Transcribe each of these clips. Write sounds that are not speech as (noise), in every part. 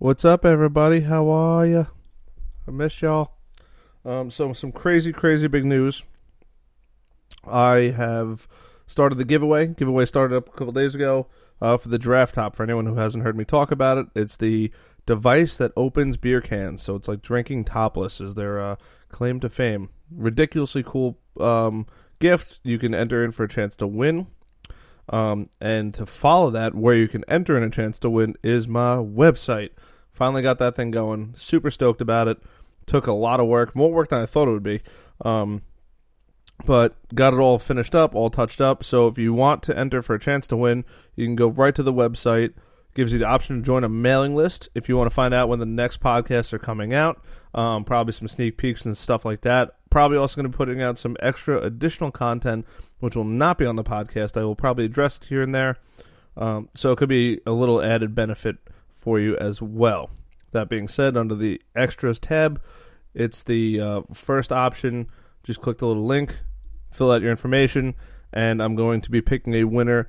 What's up, everybody? How are ya? I miss y'all. Um, so some crazy, crazy big news. I have started the giveaway. Giveaway started up a couple days ago uh, for the draft top. For anyone who hasn't heard me talk about it, it's the device that opens beer cans. So it's like drinking topless is their uh, claim to fame. Ridiculously cool um, gift. You can enter in for a chance to win. Um, and to follow that, where you can enter in a chance to win, is my website. Finally got that thing going. Super stoked about it. Took a lot of work, more work than I thought it would be. Um, but got it all finished up, all touched up. So if you want to enter for a chance to win, you can go right to the website. Gives you the option to join a mailing list if you want to find out when the next podcasts are coming out. Um, probably some sneak peeks and stuff like that. Probably also going to be putting out some extra additional content, which will not be on the podcast. I will probably address it here and there. Um, so it could be a little added benefit for you as well. That being said, under the extras tab, it's the uh, first option. Just click the little link, fill out your information, and I'm going to be picking a winner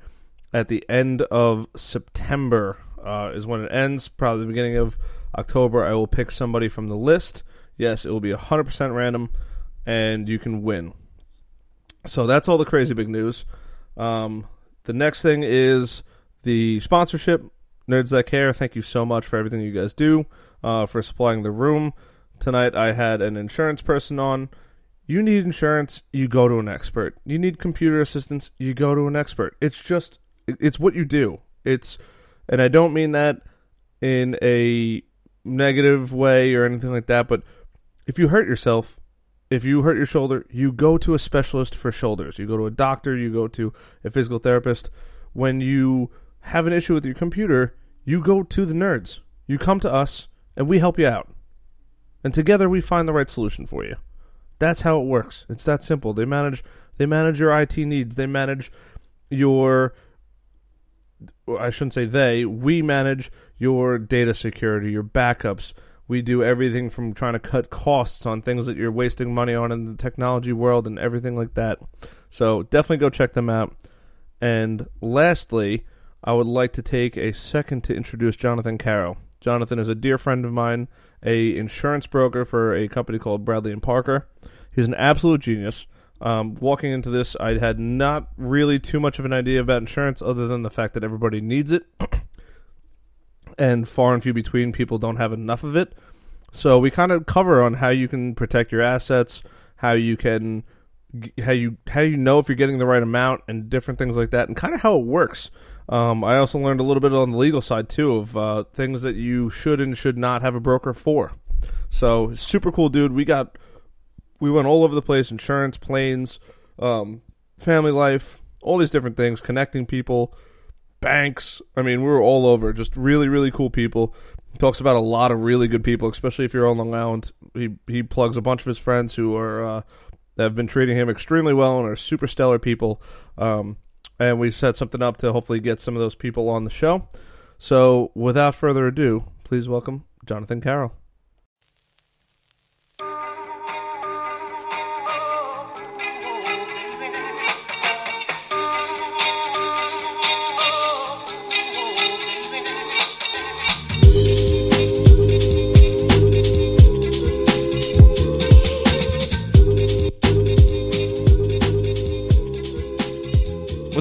at the end of September. Uh, is when it ends. Probably the beginning of October. I will pick somebody from the list. Yes, it will be 100% random, and you can win. So that's all the crazy big news. Um, the next thing is the sponsorship. Nerds That Care, thank you so much for everything you guys do, uh, for supplying the room. Tonight I had an insurance person on. You need insurance, you go to an expert. You need computer assistance, you go to an expert. It's just, it's what you do. It's, and I don't mean that in a negative way or anything like that, but if you hurt yourself, if you hurt your shoulder, you go to a specialist for shoulders. You go to a doctor, you go to a physical therapist. When you have an issue with your computer, you go to the nerds. You come to us, and we help you out. And together we find the right solution for you. That's how it works. It's that simple. They manage they manage your IT needs. They manage your I shouldn't say they, we manage your data security, your backups. We do everything from trying to cut costs on things that you're wasting money on in the technology world and everything like that. So definitely go check them out. And lastly, I would like to take a second to introduce Jonathan Carroll. Jonathan is a dear friend of mine, a insurance broker for a company called Bradley and Parker. He's an absolute genius. Um, walking into this, I had not really too much of an idea about insurance, other than the fact that everybody needs it, (clears throat) and far and few between people don't have enough of it. So we kind of cover on how you can protect your assets, how you can, how you how you know if you're getting the right amount, and different things like that, and kind of how it works. Um, I also learned a little bit on the legal side too of uh, things that you should and should not have a broker for. So super cool dude. We got we went all over the place: insurance, planes, um, family life, all these different things, connecting people, banks. I mean, we were all over. Just really, really cool people. He talks about a lot of really good people, especially if you're on Long Island. He he plugs a bunch of his friends who are uh, have been treating him extremely well and are super stellar people. Um, and we set something up to hopefully get some of those people on the show. So, without further ado, please welcome Jonathan Carroll.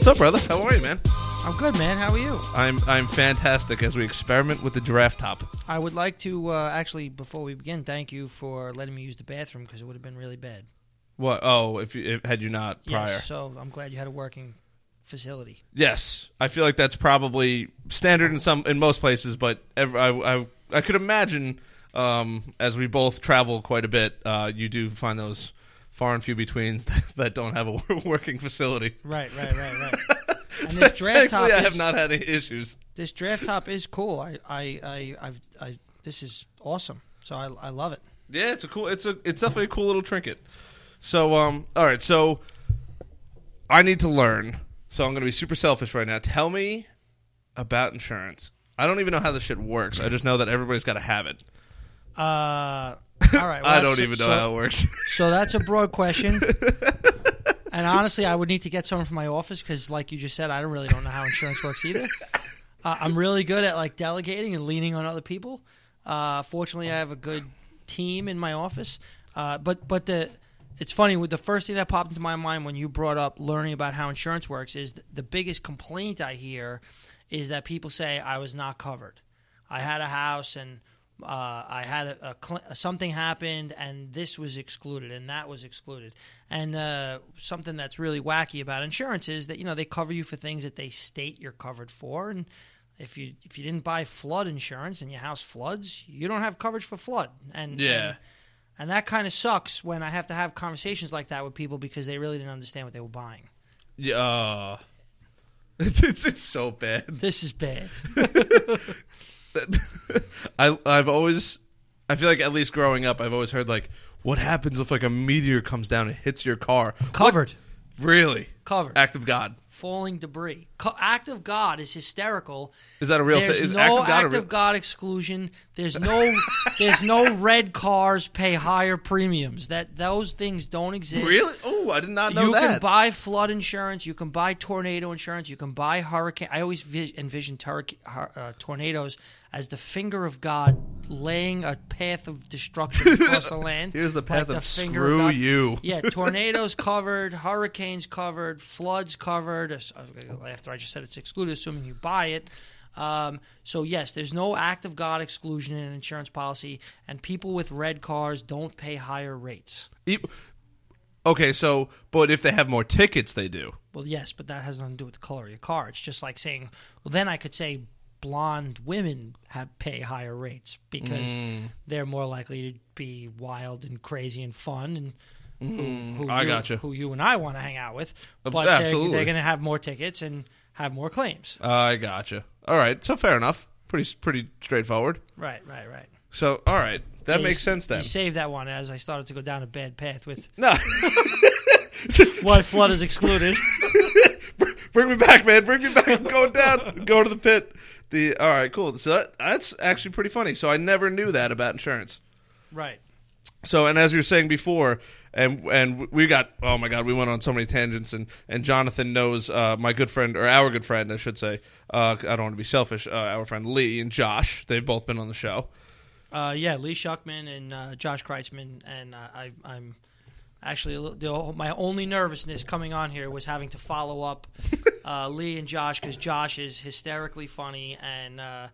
Up, brother? How are you, man? I'm good, man. How are you? I'm I'm fantastic as we experiment with the draft top. I would like to uh, actually, before we begin, thank you for letting me use the bathroom because it would have been really bad. What? Oh, if, you, if had you not prior. Yes, so I'm glad you had a working facility. Yes, I feel like that's probably standard in some in most places, but ev I, I I could imagine um, as we both travel quite a bit, uh, you do find those far and few betweens (laughs) that, that don't have a (laughs) working facility. Right, right, right, right. (laughs) and this draft top Thankfully, I is, have not had any issues. this draft top is cool. I, I, I, I've, I, this is awesome. So I, I love it. Yeah, it's a cool. It's a it's definitely a cool little trinket. So um, all right. So I need to learn. So I'm going to be super selfish right now. Tell me about insurance. I don't even know how this shit works. I just know that everybody's got to have it. Uh, all right. I don't even know so, how it works. (laughs) So that's a broad question. (laughs) and honestly, I would need to get someone from my office because, like you just said, I don't really don't know how insurance works either. (laughs) Uh, I'm really good at like delegating and leaning on other people. Uh, fortunately, I have a good team in my office. Uh, but but the it's funny with the first thing that popped into my mind when you brought up learning about how insurance works is th- the biggest complaint I hear is that people say I was not covered. I had a house and uh, I had a, a something happened and this was excluded and that was excluded. And uh, something that's really wacky about insurance is that you know they cover you for things that they state you're covered for and if you if you didn't buy flood insurance and your house floods, you don't have coverage for flood. And Yeah. and, and that kind of sucks when I have to have conversations like that with people because they really didn't understand what they were buying. Yeah. uh, (laughs) it's, it's it's so bad. This is bad. (laughs) (laughs) I I've always I feel like at least growing up I've always heard like what happens if like a meteor comes down and hits your car? Covered. What- Really? Covered. Act of God. Falling debris. Co- act of God is hysterical. Is that a real There's thing? Is no act of God act real- of God exclusion. There's no there's no (laughs) red cars pay higher premiums. That those things don't exist. Really? Oh, I did not know you that. can buy flood insurance. You can buy tornado insurance. You can buy hurricane. I always vi- envision uh, tornadoes as the finger of God laying a path of destruction across the (laughs) land. Here's the path like of finger screw God. you. Yeah, tornadoes covered, hurricanes covered, floods covered. After I just said it's excluded, assuming you buy it. Um, so yes, there's no act of God exclusion in an insurance policy, and people with red cars don't pay higher rates. Okay, so but if they have more tickets, they do. Well, yes, but that has nothing to do with the color of your car. It's just like saying, well, then I could say blonde women have pay higher rates because Mm. they're more likely to be wild and crazy and fun and who, who Mm, I you, gotcha. who you and I want to hang out with. But they're, they're going to have more tickets and have more claims. I gotcha. All right, so fair enough. Pretty pretty straightforward. Right, right, right. So all right, that Yeah, makes you, sense then. You saved that one as I started to go down a bad path with (laughs) No, (laughs) why flood is excluded. (laughs) bring me back, man. Bring me back. I'm going down. Go to the pit. The all right, cool. So that, that's actually pretty funny. So I never knew that about insurance. right. So, and as you were saying before, and and we got oh my god, we went on so many tangents, and and Jonathan knows uh, my good friend or our good friend, I should say. Uh, I don't want to be selfish. Uh, our friend Lee and Josh, they've both been on the show. Uh, yeah, Lee Shuckman and uh, Josh Kreitzman, and uh, I, I'm actually the, my only nervousness coming on here was having to follow up uh, Lee and Josh because Josh is hysterically funny, and uh,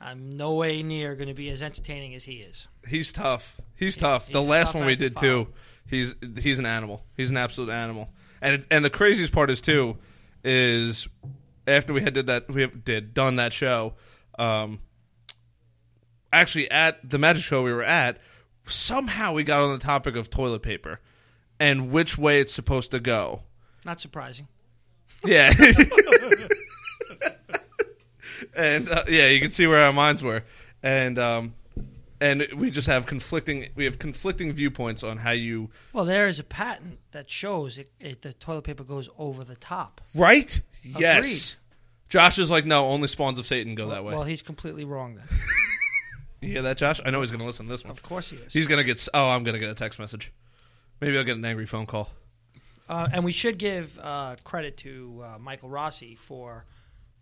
I'm no way near going to be as entertaining as he is. He's tough. He's tough. the he's a last tough one we to did too. He's he's an animal. He's an absolute animal. And it, and the craziest part is too is after we had did that we have, did done that show. Um, actually, at the magic show we were at, somehow we got on the topic of toilet paper and which way it's supposed to go. Not surprising. Yeah. and uh, yeah, you can see where our minds were, and um, and we just have conflicting we have conflicting viewpoints on how you Well, there is a patent that shows it, it, the toilet paper goes over the top. right. Yes. Josh is like, no, only spawns of Satan go that way. Well, he's completely wrong then. (laughs) you hear that, Josh? I know he's going to listen to this one. Of course he is. He's going to get. Oh, I'm going to get a text message. Maybe I'll get an angry phone call. Uh, and we should give uh, credit to uh, Michael Rossi for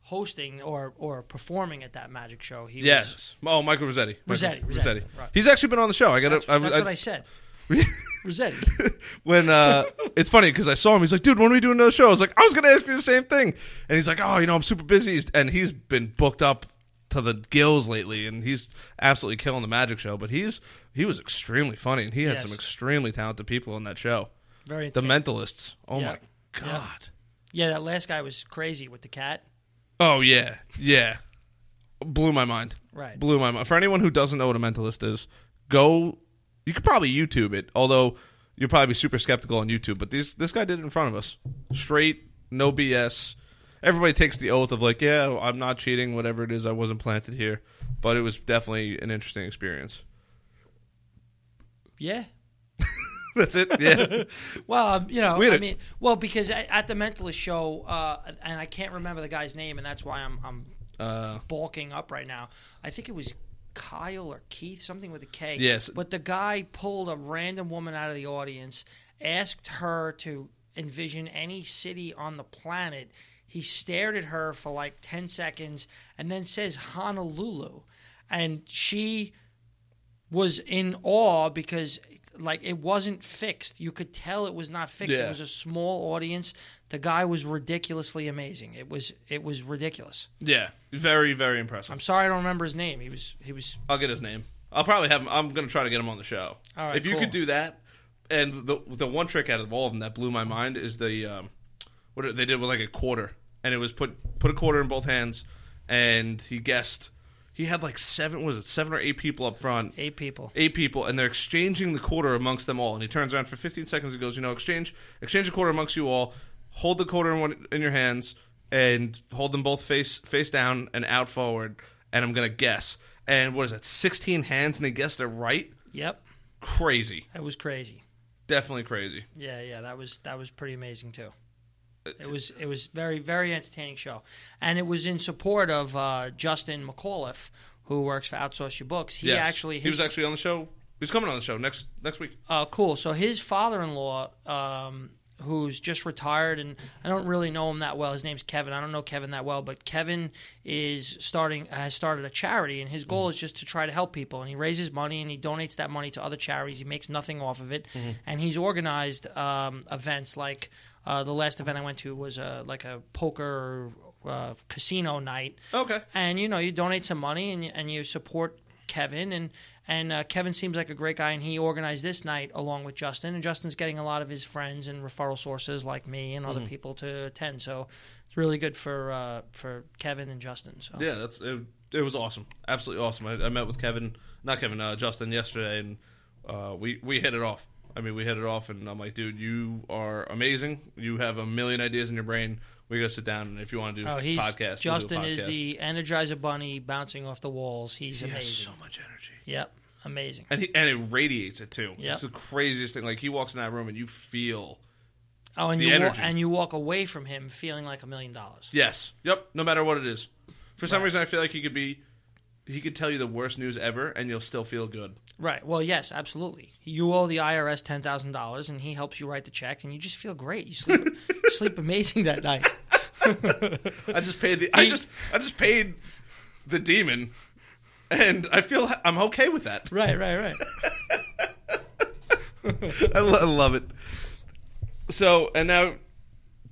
hosting or, or performing at that magic show. He was, Yes. Oh, Michael Rossetti. Michael Rossetti, Rossetti, right. He's actually been on the show. I got that's, to. that's what I said. (laughs) Rossetti. when uh, (laughs) it's funny because I saw him. He's like, "Dude, when are we doing another show?" I was like, "I was going to ask you the same thing." And he's like, "Oh, you know, I'm super busy," and he's been booked up to the gills lately, and he's absolutely killing the magic show. But he's he was extremely funny, and he had Yes. some extremely talented people on that show. Very The insane. Mentalists. Oh Yeah. my god. Yeah, that last guy was crazy with the cat. Oh yeah, yeah. Blew my mind. Right. Blew my mind. For anyone who doesn't know what a mentalist is, go. You could probably YouTube it, although you'll probably be super skeptical on YouTube. But these this guy did it in front of us, straight, no BS. Everybody takes the oath of like, yeah, I'm not cheating, whatever it is. I wasn't planted here, but it was definitely an interesting experience. Yeah. (laughs) (laughs) That's it. Yeah. (laughs) Well, um, you know, I mean, well, because at, at the Mentalist show, uh, and I can't remember the guy's name, and that's why I'm I'm uh, bulking up right now. I think it was Kyle or Keith, something with a K. Yes. But the guy pulled a random woman out of the audience, asked her to envision any city on the planet He stared at her for like 10 seconds and then says Honolulu. And she was in awe because like it wasn't fixed. You could tell it was not fixed. Yeah. It was a small audience. The guy was ridiculously amazing. It was it was ridiculous. Yeah, very very impressive. I'm sorry I don't remember his name. He was he was I'll get his name. I'll probably have him. I'm going to try to get him on the show. All right, if you cool. could do that, and the the one trick out of all of them that blew my mind is the um, what they did with like a quarter, and it was put put a quarter in both hands, and he guessed he had like seven was it seven or eight people up front, eight people. eight people, and they're exchanging the quarter amongst them all. And he turns around for 15 seconds and goes, you know, exchange exchange a quarter amongst you all. Hold the quarter in, one, in your hands and hold them both face face down and out forward. And I'm gonna guess. And what is that? 16 hands, and he guessed it right. Yep. Crazy, That was crazy. definitely crazy. Yeah, yeah, that was that was pretty amazing too. It was it was very very entertaining show, and it was in support of uh, Justin McAuliffe, who works for Outsource Your Books. He Yes. actually he was actually on the show. He's coming on the show next next week. Uh, cool. So his father-in-law, um, who's just retired, and I don't really know him that well. His name's Kevin. I don't know Kevin that well, but Kevin is starting has started a charity, and his goal is just to try to help people. And he raises money and he donates that money to other charities. He makes nothing off of it, and he's organized um, events like uh, the last event I went to was uh, like a poker uh, casino night Okay. and you know you donate some money and you, and you support Kevin and and uh, Kevin seems like a great guy and he organized this night along with Justin and Justin's getting a lot of his friends and referral sources like me and other people to attend so it's really good for uh, for Kevin and Justin so Yeah, that's it, it. was awesome, absolutely awesome. I, I met with Kevin, not Kevin, uh, Justin yesterday, and uh, we we hit it off. I mean, we hit it off, and I'm like, dude, you are amazing. You have a million ideas in your brain. We gotta sit down, and if you want to do oh a he's podcast, we'll do Justin is the Energizer Bunny bouncing off the walls he's He has amazing so much energy, yep amazing and he and it radiates it too. Yep. It's the craziest thing. Like he walks in that room, and you feel oh and The you wa- energy. and you walk away from him feeling like a million dollars yes, yep. No matter what it is, for some Right. reason, I feel like he could be. He could tell you the worst news ever, and you'll still feel good. Right. Well, yes, absolutely. You owe the IRS ten thousand dollars, and he helps you write the check, and you just feel great. You sleep, you sleep (laughs) amazing that night. (laughs) I just paid the. I just I just paid the demon, and I feel I'm okay with that. Right. Right. Right. (laughs) I, lo- I love it. So and now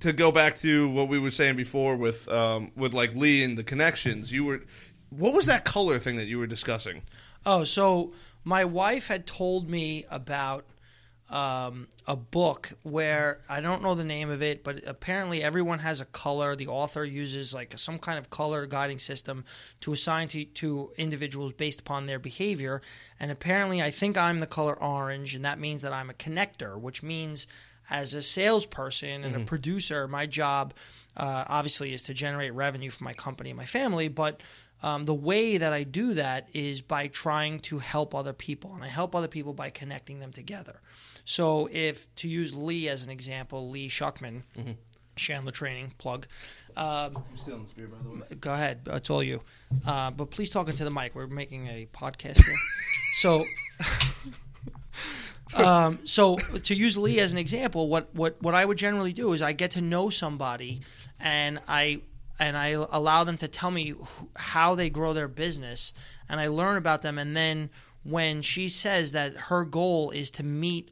to go back to what we were saying before with um, with like Lee and the connections, you were. What was that color thing that you were discussing? Oh, so my wife had told me about um, a book where I don't know the name of it, but apparently everyone has a color. The author uses like some kind of color guiding system to assign to, to individuals based upon their behavior. And apparently, I think I'm the color orange, and that means that I'm a connector, which means as a salesperson and a producer, my job uh, obviously is to generate revenue for my company and my family, but um, the way that I do that is by trying to help other people, and I help other people by connecting them together. So, if to use Lee as an example, Lee Shuckman, Sandler Training plug. Um, I'm stealing this beer, by the way. go ahead, it's all you. Uh, but please talk into the mic. We're making a podcast here. (laughs) so, (laughs) um, so to use Lee as an example, what, what what I would generally do is I get to know somebody, and I and I allow them to tell me how they grow their business, and I learn about them, and then when she says that her goal is to meet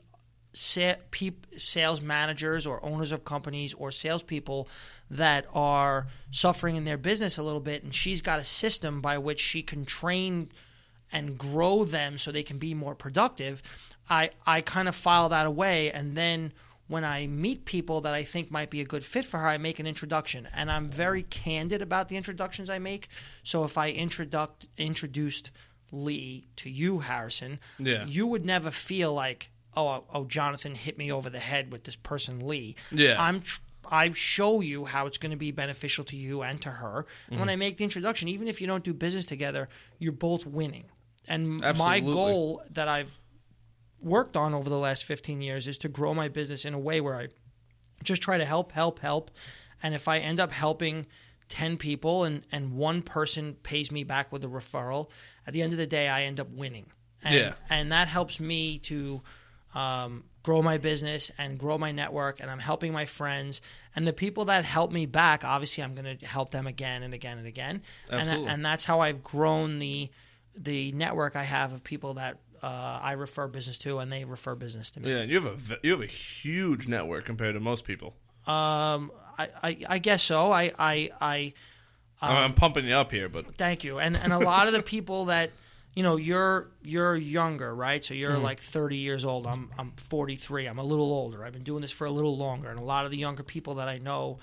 sales managers or owners of companies or salespeople that are suffering in their business a little bit, and she's got a system by which she can train and grow them so they can be more productive. I I kind of file that away, and then when I meet people that I think might be a good fit for her, I make an introduction, and I'm very candid about the introductions I make. So if I introduct introduced Lee to you, Harrison, Yeah. you would never feel like, oh, oh, Jonathan hit me over the head with this person Lee. Yeah. I'm. Tr- I show you how it's going to be beneficial to you and to her. And when mm-hmm. I make the introduction, even if you don't do business together, you're both winning. And my goal that I've worked on over the last 15 years is to grow my business in a way where I just try to help, help, help. And if I end up helping 10 people and, and one person pays me back with a referral, at the end of the day, I end up winning. And, Yeah. And that helps me to um, grow my business and grow my network, and I'm helping my friends and the people that help me back. Obviously, I'm going to help them again and again and again, Absolutely. and and that's how I've grown the the network I have of people that uh, I refer business to, and they refer business to me. Yeah, you have a you have a huge network compared to most people. Um, I, I, I guess so. I, I, I I'm, Um, I'm pumping you up here, but thank you. And and a lot of the people (laughs) that you know, you're you're younger, right? So you're like 30 years old. I'm I'm 43. I'm a little older. I've been doing this for a little longer, and a lot of the younger people that I know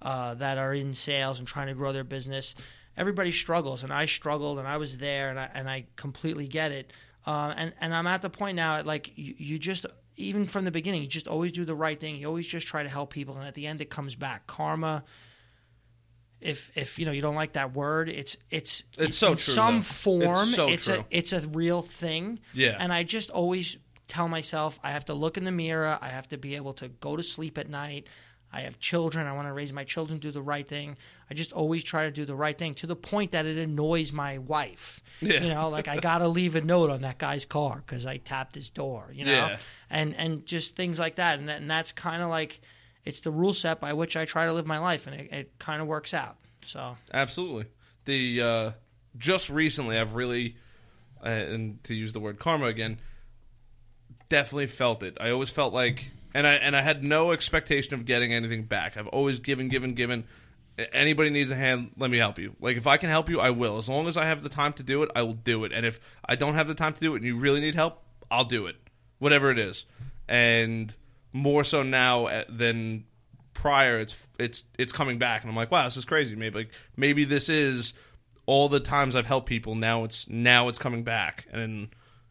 uh, that are in sales and trying to grow their business, everybody struggles, and I struggled, and I was there, and I and I completely get it. Uh, and and I'm at the point now, like you, you just even from the beginning, you just always do the right thing. You always just try to help people, and at the end, it comes back. Karma. If if you know you don't like that word, it's it's It's so in true, some though. form. It's so it's a it's a real thing. Yeah. And I just always tell myself I have to look in the mirror. I have to be able to go to sleep at night. I have children. I want to raise my children, do the right thing. I just always try to do the right thing to the point that it annoys my wife. Yeah. You know, like I got to leave a note on that guy's car because I tapped his door, you know? Yeah. And, and just things like that. And, that, and that's kind of like, it's the rule set by which I try to live my life. And it, it kind of works out. So, Absolutely. The uh, just recently, I've really, uh, and to use the word karma again, definitely felt it. I always felt like, and I and I had no expectation of getting anything back. I've always given, given, given. Anybody needs a hand, let me help you. Like if I can help you, I will. As long as I have the time to do it, I will do it. And if I don't have the time to do it, and you really need help, I'll do it, whatever it is. And more so now uh, than prior it's it's it's coming back and I'm like wow this is crazy maybe like maybe this is all the times I've helped people now it's now it's coming back and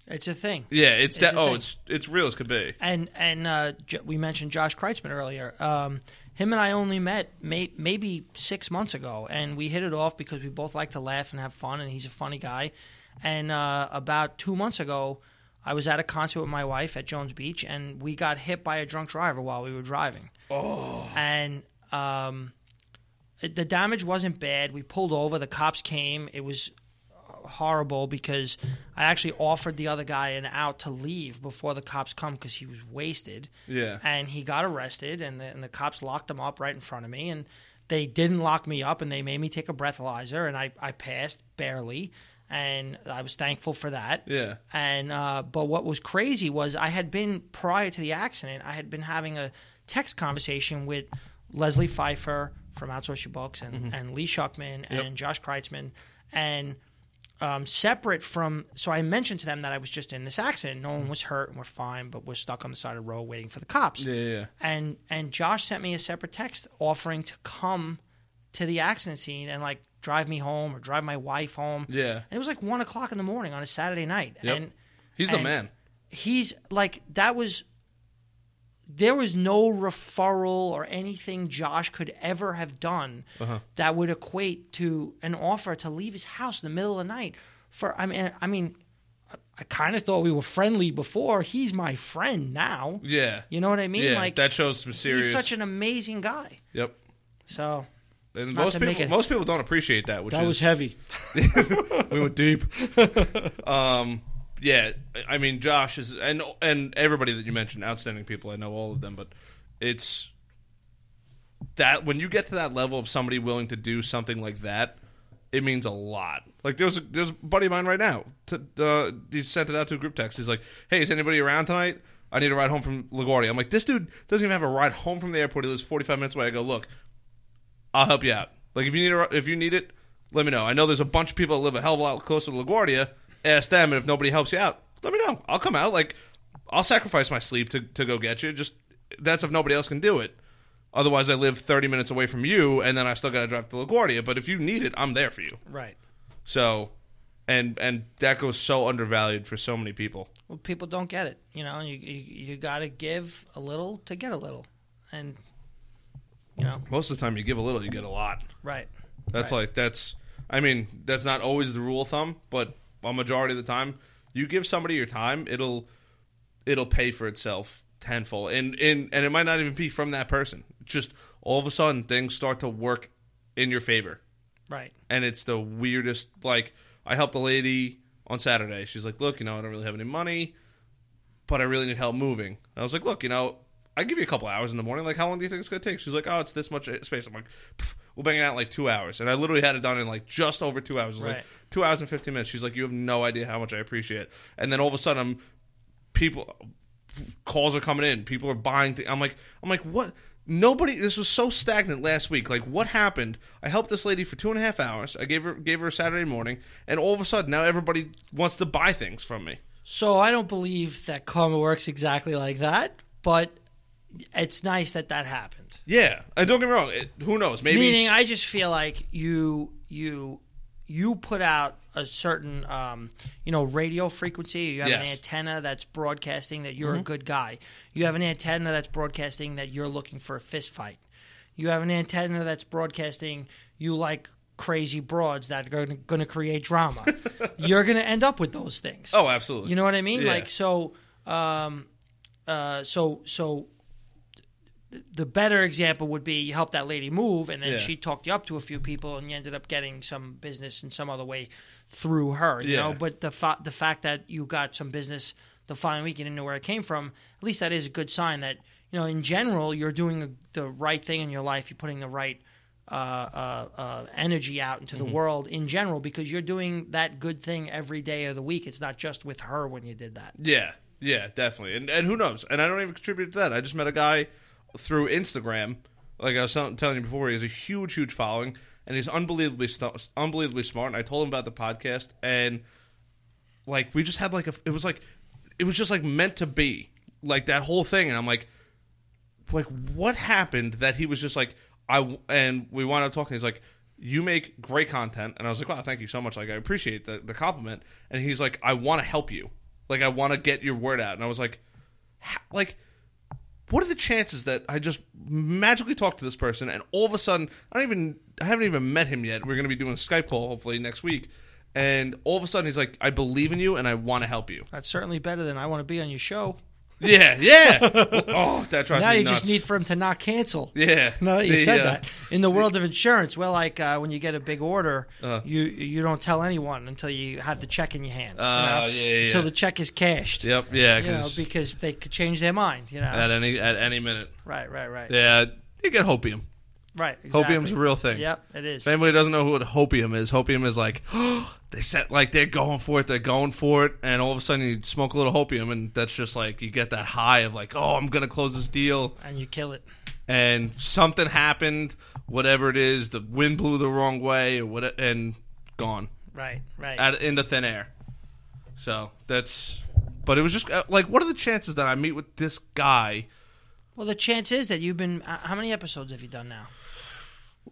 it's a thing. yeah it's, that oh thing. it's it's real as could be And and uh, J- we mentioned Josh Kreitzman earlier. Um, him and I only met may- maybe six months ago, and we hit it off because we both like to laugh and have fun, and he's a funny guy. And uh, about two months ago, I was at a concert with my wife at Jones Beach, and we got hit by a drunk driver while we were driving. Oh, and um, it, the damage wasn't bad. We pulled over. The cops came. It was horrible because I actually offered the other guy an out to leave before the cops come because he was wasted. yeah And he got arrested, and the, and the cops locked him up right in front of me. And they didn't lock me up, and they made me take a breathalyzer, and I, I passed barely. And I was thankful for that. yeah And uh, but what was crazy was I had been prior to the accident, I had been having a text conversation with Leslie Pfeiffer from Outsource Your Books and, and Lee Shuckman and Josh Kreitzman, and um, separate from. So I mentioned to them that I was just in this accident. No one was hurt and we're fine, but we're stuck on the side of the road waiting for the cops. yeah yeah And and Josh sent me a separate text offering to come to the accident scene and like drive me home or drive my wife home. yeah And it was like one o'clock in the morning on a Saturday night. Yep. And he's the and- man he's like that was there was no referral or anything Josh could ever have done Uh-huh. that would equate to an offer to leave his house in the middle of the night for I mean I mean I- I kind of thought we were friendly before. He's my friend now. Yeah. You know what I mean? Yeah like that shows some serious he's such an amazing guy. Yep. So and most people it- most people don't appreciate that which is heavy. (laughs) We went deep. (laughs) um, yeah, I mean, Josh is and and everybody that you mentioned, outstanding people. I know all of them, but it's that when you get to that level of somebody willing to do something like that, it means a lot. Like there's a, there's a buddy of mine right now. To, uh, he sent it out to a group text. He's like, "Hey, is anybody around tonight? I need a ride home from LaGuardia." I'm like, "This dude doesn't even have a ride home from the airport. He lives 45 minutes away." I go, "Look, I'll help you out. Like if you need a, if you need it, let me know. I know there's a bunch of people that live a hell of a lot closer to LaGuardia. Ask them, and if nobody helps you out, let me know. I'll come out. Like I'll sacrifice my sleep to to go get you. Just that's if nobody else can do it. Otherwise, I live 30 minutes away from you, and then I still got to drive to LaGuardia. But if you need it, I'm there for you. right So, and and that goes so undervalued for so many people. well people don't get it you know you you, you got to give a little to get a little and you know Most of the time, you give a little, you get a lot. right That's Right. like that's. I mean, that's not always the rule of thumb, but a majority of the time, you give somebody your time, it'll it'll pay for itself tenfold, and and and it might not even be from that person. Just all of a sudden, things start to work in your favor, right and it's the weirdest. Like I helped a lady on Saturday. She's like, "Look, you know, I don't really have any money. but I really need help moving. And I was like, look, you know, I give you a couple hours in the morning. Like, how long do you think it's gonna take? She's like, oh, it's this much space. I'm like, "Pff, we'll bang it out in like two hours, and I literally had it done in like just over two hours. It was Right. like two hours and fifteen minutes. She's like, you have no idea how much I appreciate it. And then all of a sudden, I'm people calls are coming in. People are buying. Th- I'm like, I'm like, what? Nobody. This was so stagnant last week. Like, what happened? I helped this lady for two and a half hours. I gave her gave her a Saturday morning, and all of a sudden now everybody wants to buy things from me. So I don't believe that karma works exactly like that, but it's nice that that happened. Yeah, and don't get me wrong. It, who knows? Maybe Meaning, I just feel like you you you put out a certain um, you know radio frequency. You have an antenna that's broadcasting that you're Mm-hmm. a good guy. You have an antenna that's broadcasting that you're looking for a fist fight. You have an antenna that's broadcasting you like crazy broads that are going to create drama. (laughs) you're going to end up with those things. Oh, absolutely. You know what I mean? Yeah. Like so, um, uh, so so. Th- The better example would be you help that lady move, and then Yeah. she talked you up to a few people, and you ended up getting some business in some other way through her. You Yeah. know, but the fa- the fact that you got some business the following week, you didn't know where it came from. At least that is a good sign that you know, in general, you're doing the right thing in your life. You're putting the right uh, uh, uh, energy out into Mm-hmm. the world in general because you're doing that good thing every day of the week. It's not just with her when you did that. Yeah, yeah, definitely. And and who knows? And I don't even contribute to that. I just met a guy through Instagram. Like I was telling you before, he has a huge, huge following, and he's unbelievably, st- unbelievably smart. And I told him about the podcast, and like we just had like a, it was like, it was just like meant to be, like that whole thing. And I'm like, like what happened that he was just like I and we wound up talking. He's like, you make great content, and I was like, wow, thank you so much. Like I appreciate the the compliment. And he's like, I want to help you. Like I want to get your word out. And I was like, like. What are the chances that I just magically talk to this person and all of a sudden I don't even I haven't even met him yet. We're going to be doing a Skype call hopefully next week, and all of a sudden he's like, "I believe in you and I want to help you." That's certainly better than I want to be on your show. Yeah, yeah. (laughs) oh, that drives now me you nuts. just need for him to not cancel. yeah. No, you The, said uh, that. In the world of insurance, well, like uh, when you get a big order, Uh. you you don't tell anyone until you have the check in your hand. you Oh, know? yeah, yeah, Until the check is cashed. Yep. Yeah. You know, 'cause because they could change their mind. You know. at any at any minute. right, right, right, Yeah. You get hopium. Right. Exactly. Hopium's a real thing. Yep, it is. If anybody doesn't know what hopium is, hopium is like (gasps) they set like they're going for it, they're going for it, and all of a sudden you smoke a little hopium, and that's just like you get that high of like, oh, I'm gonna close this deal, and you kill it. and something happened, whatever it is, the wind blew the wrong way, or what, and gone Right, right. out into thin air. So that's, but it was just uh, like, what are the chances that I meet with this guy? Well, the chance is that you've been. Uh, how many episodes have you done now?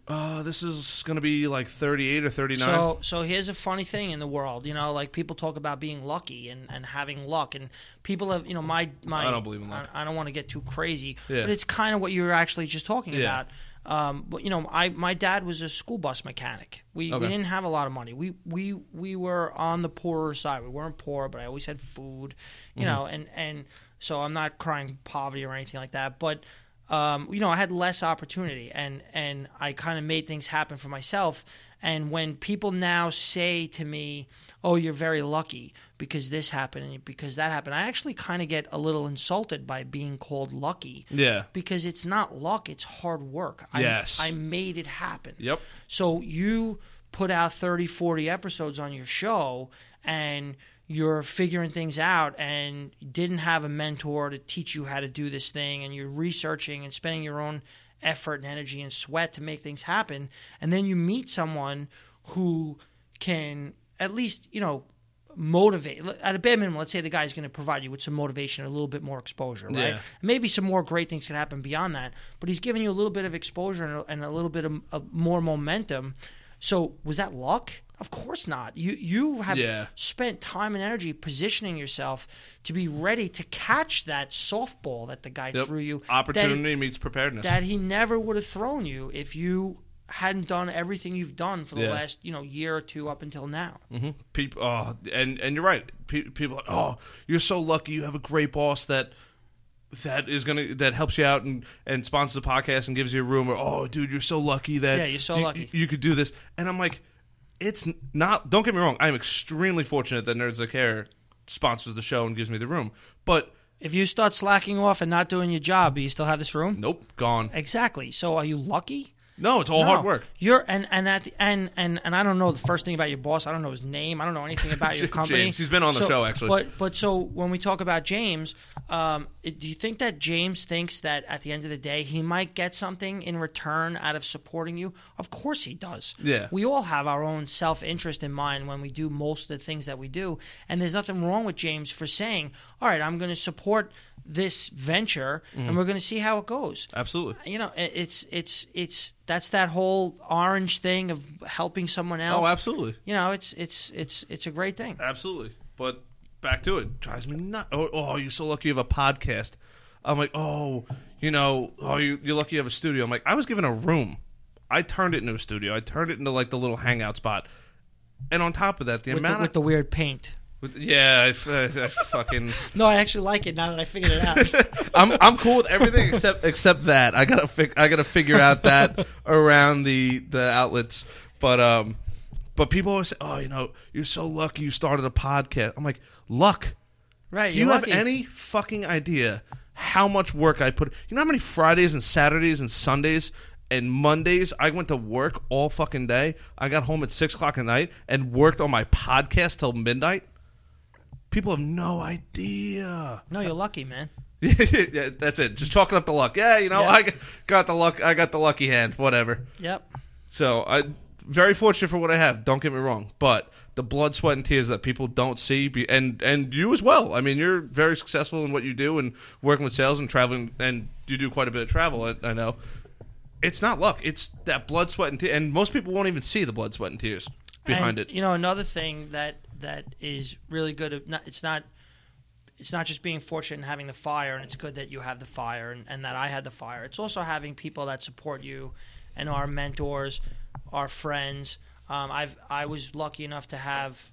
Uh, this is gonna be like 38 or 39. So, so here's a funny thing in the world. You know, like people talk about being lucky and, and having luck, and people have, you know, my my. I don't believe in luck. I, I don't want to get too crazy, Yeah. but it's kind of what you were actually just talking Yeah. about. Um, but you know, I my dad was a school bus mechanic. We Okay. we didn't have a lot of money. We we we were on the poorer side. We weren't poor, but I always had food. You Mm-hmm. know, and and so I'm not crying poverty or anything like that, but um, you know, I had less opportunity, and and I kind of made things happen for myself. And when people now say to me, "Oh, you're very lucky because this happened and because that happened," I actually kind of get a little insulted by being called lucky yeah. because it's not luck; it's hard work. I, Yes. I made it happen. Yep. So you put out 30, 40 episodes on your show and you're figuring things out and didn't have a mentor to teach you how to do this thing and you're researching and spending your own effort and energy and sweat to make things happen. And then you meet someone who can at least, you know, motivate. At a bare minimum let's say the guy's going to provide you with some motivation a little bit more exposure right? Yeah. maybe some more great things can happen beyond that but he's giving you a little bit of exposure and a, and a little bit of, of more momentum. So was that luck of course not you you have Yeah. spent time and energy positioning yourself to be ready to catch that softball that the guy Yep. threw you Opportunity meets preparedness. that he never would have thrown you if you hadn't done everything you've done for the Yeah. last you know year or two up until now hmm People, oh, and and you're right. Pe- people, are, oh, you're so lucky. You have a great boss that that is gonna that helps you out and and sponsors the podcast and gives you a room. Or oh, dude, you're so lucky that Yeah, you're so you, lucky. you could do this. And I'm like, it's not. Don't get me wrong. I'm extremely fortunate that Nerds That Care sponsors the show and gives me the room, but. If you start slacking off and not doing your job, do you still have this room? Nope, gone. Exactly. So are you lucky? No, it's all No. hard work. You're and and at the, and and and I don't know the first thing about your boss. I don't know his name. I don't know anything about your (laughs) company. James, he's been on the So- show, actually. But but so when we talk about James, um, do you think that James thinks that at the end of the day he might get something in return out of supporting you? Of course he does. Yeah. We all have our own self interest in mind when we do most of the things that we do, and there's nothing wrong with James for saying, "All right, I'm going to support." This venture, Mm-hmm. and we're going to see how it goes Absolutely. you know it's it's it's that's that whole orange thing of helping someone oh, else Oh, absolutely. you know it's it's it's it's a great thing Absolutely. But back to it. Drives me nuts. Oh, oh, you're so lucky you have a podcast. I'm like, oh, you know, oh, you, you're lucky you have a studio. I'm like, I was given a room. I turned it into a studio. I turned it into like the little hangout spot. And on top of that, the with the, amount with of the weird paint with- yeah, I fucking. (laughs) no i actually like it now that i figured it out (laughs) I'm I'm cool with everything except except that. I gotta fig- I gotta figure out that (laughs) around the the outlets. But um, but people always say, oh, you know, you're so lucky you started a podcast. I'm like, luck. right Do you you're have lucky. any fucking idea how much work I put? You know how many Fridays and Saturdays and Sundays and Mondays I went to work all fucking day. I got home at six o'clock at night and worked on my podcast till midnight. People have no idea. no you're lucky man (laughs) yeah, that's it. Just chalking up the luck. Yeah, you know, Yeah. I got- got the luck. I got the lucky hand. Whatever. yep So I very fortunate for what I have. Don't get me wrong, but the blood, sweat, and tears that people don't see, be, and and you as well. I mean, you're very successful in what you do, and working with sales and traveling, and you do quite a bit of travel. I, I know. It's not luck. It's that blood, sweat, and tears. And most people won't even see the blood, sweat, and tears behind And, it. you know another thing that that is really good not, it's not it's not just being fortunate and having the fire and it's good that you have the fire and, and that i had the fire. It's also having people that support you and our mentors our friends. Um, i've i was lucky enough to have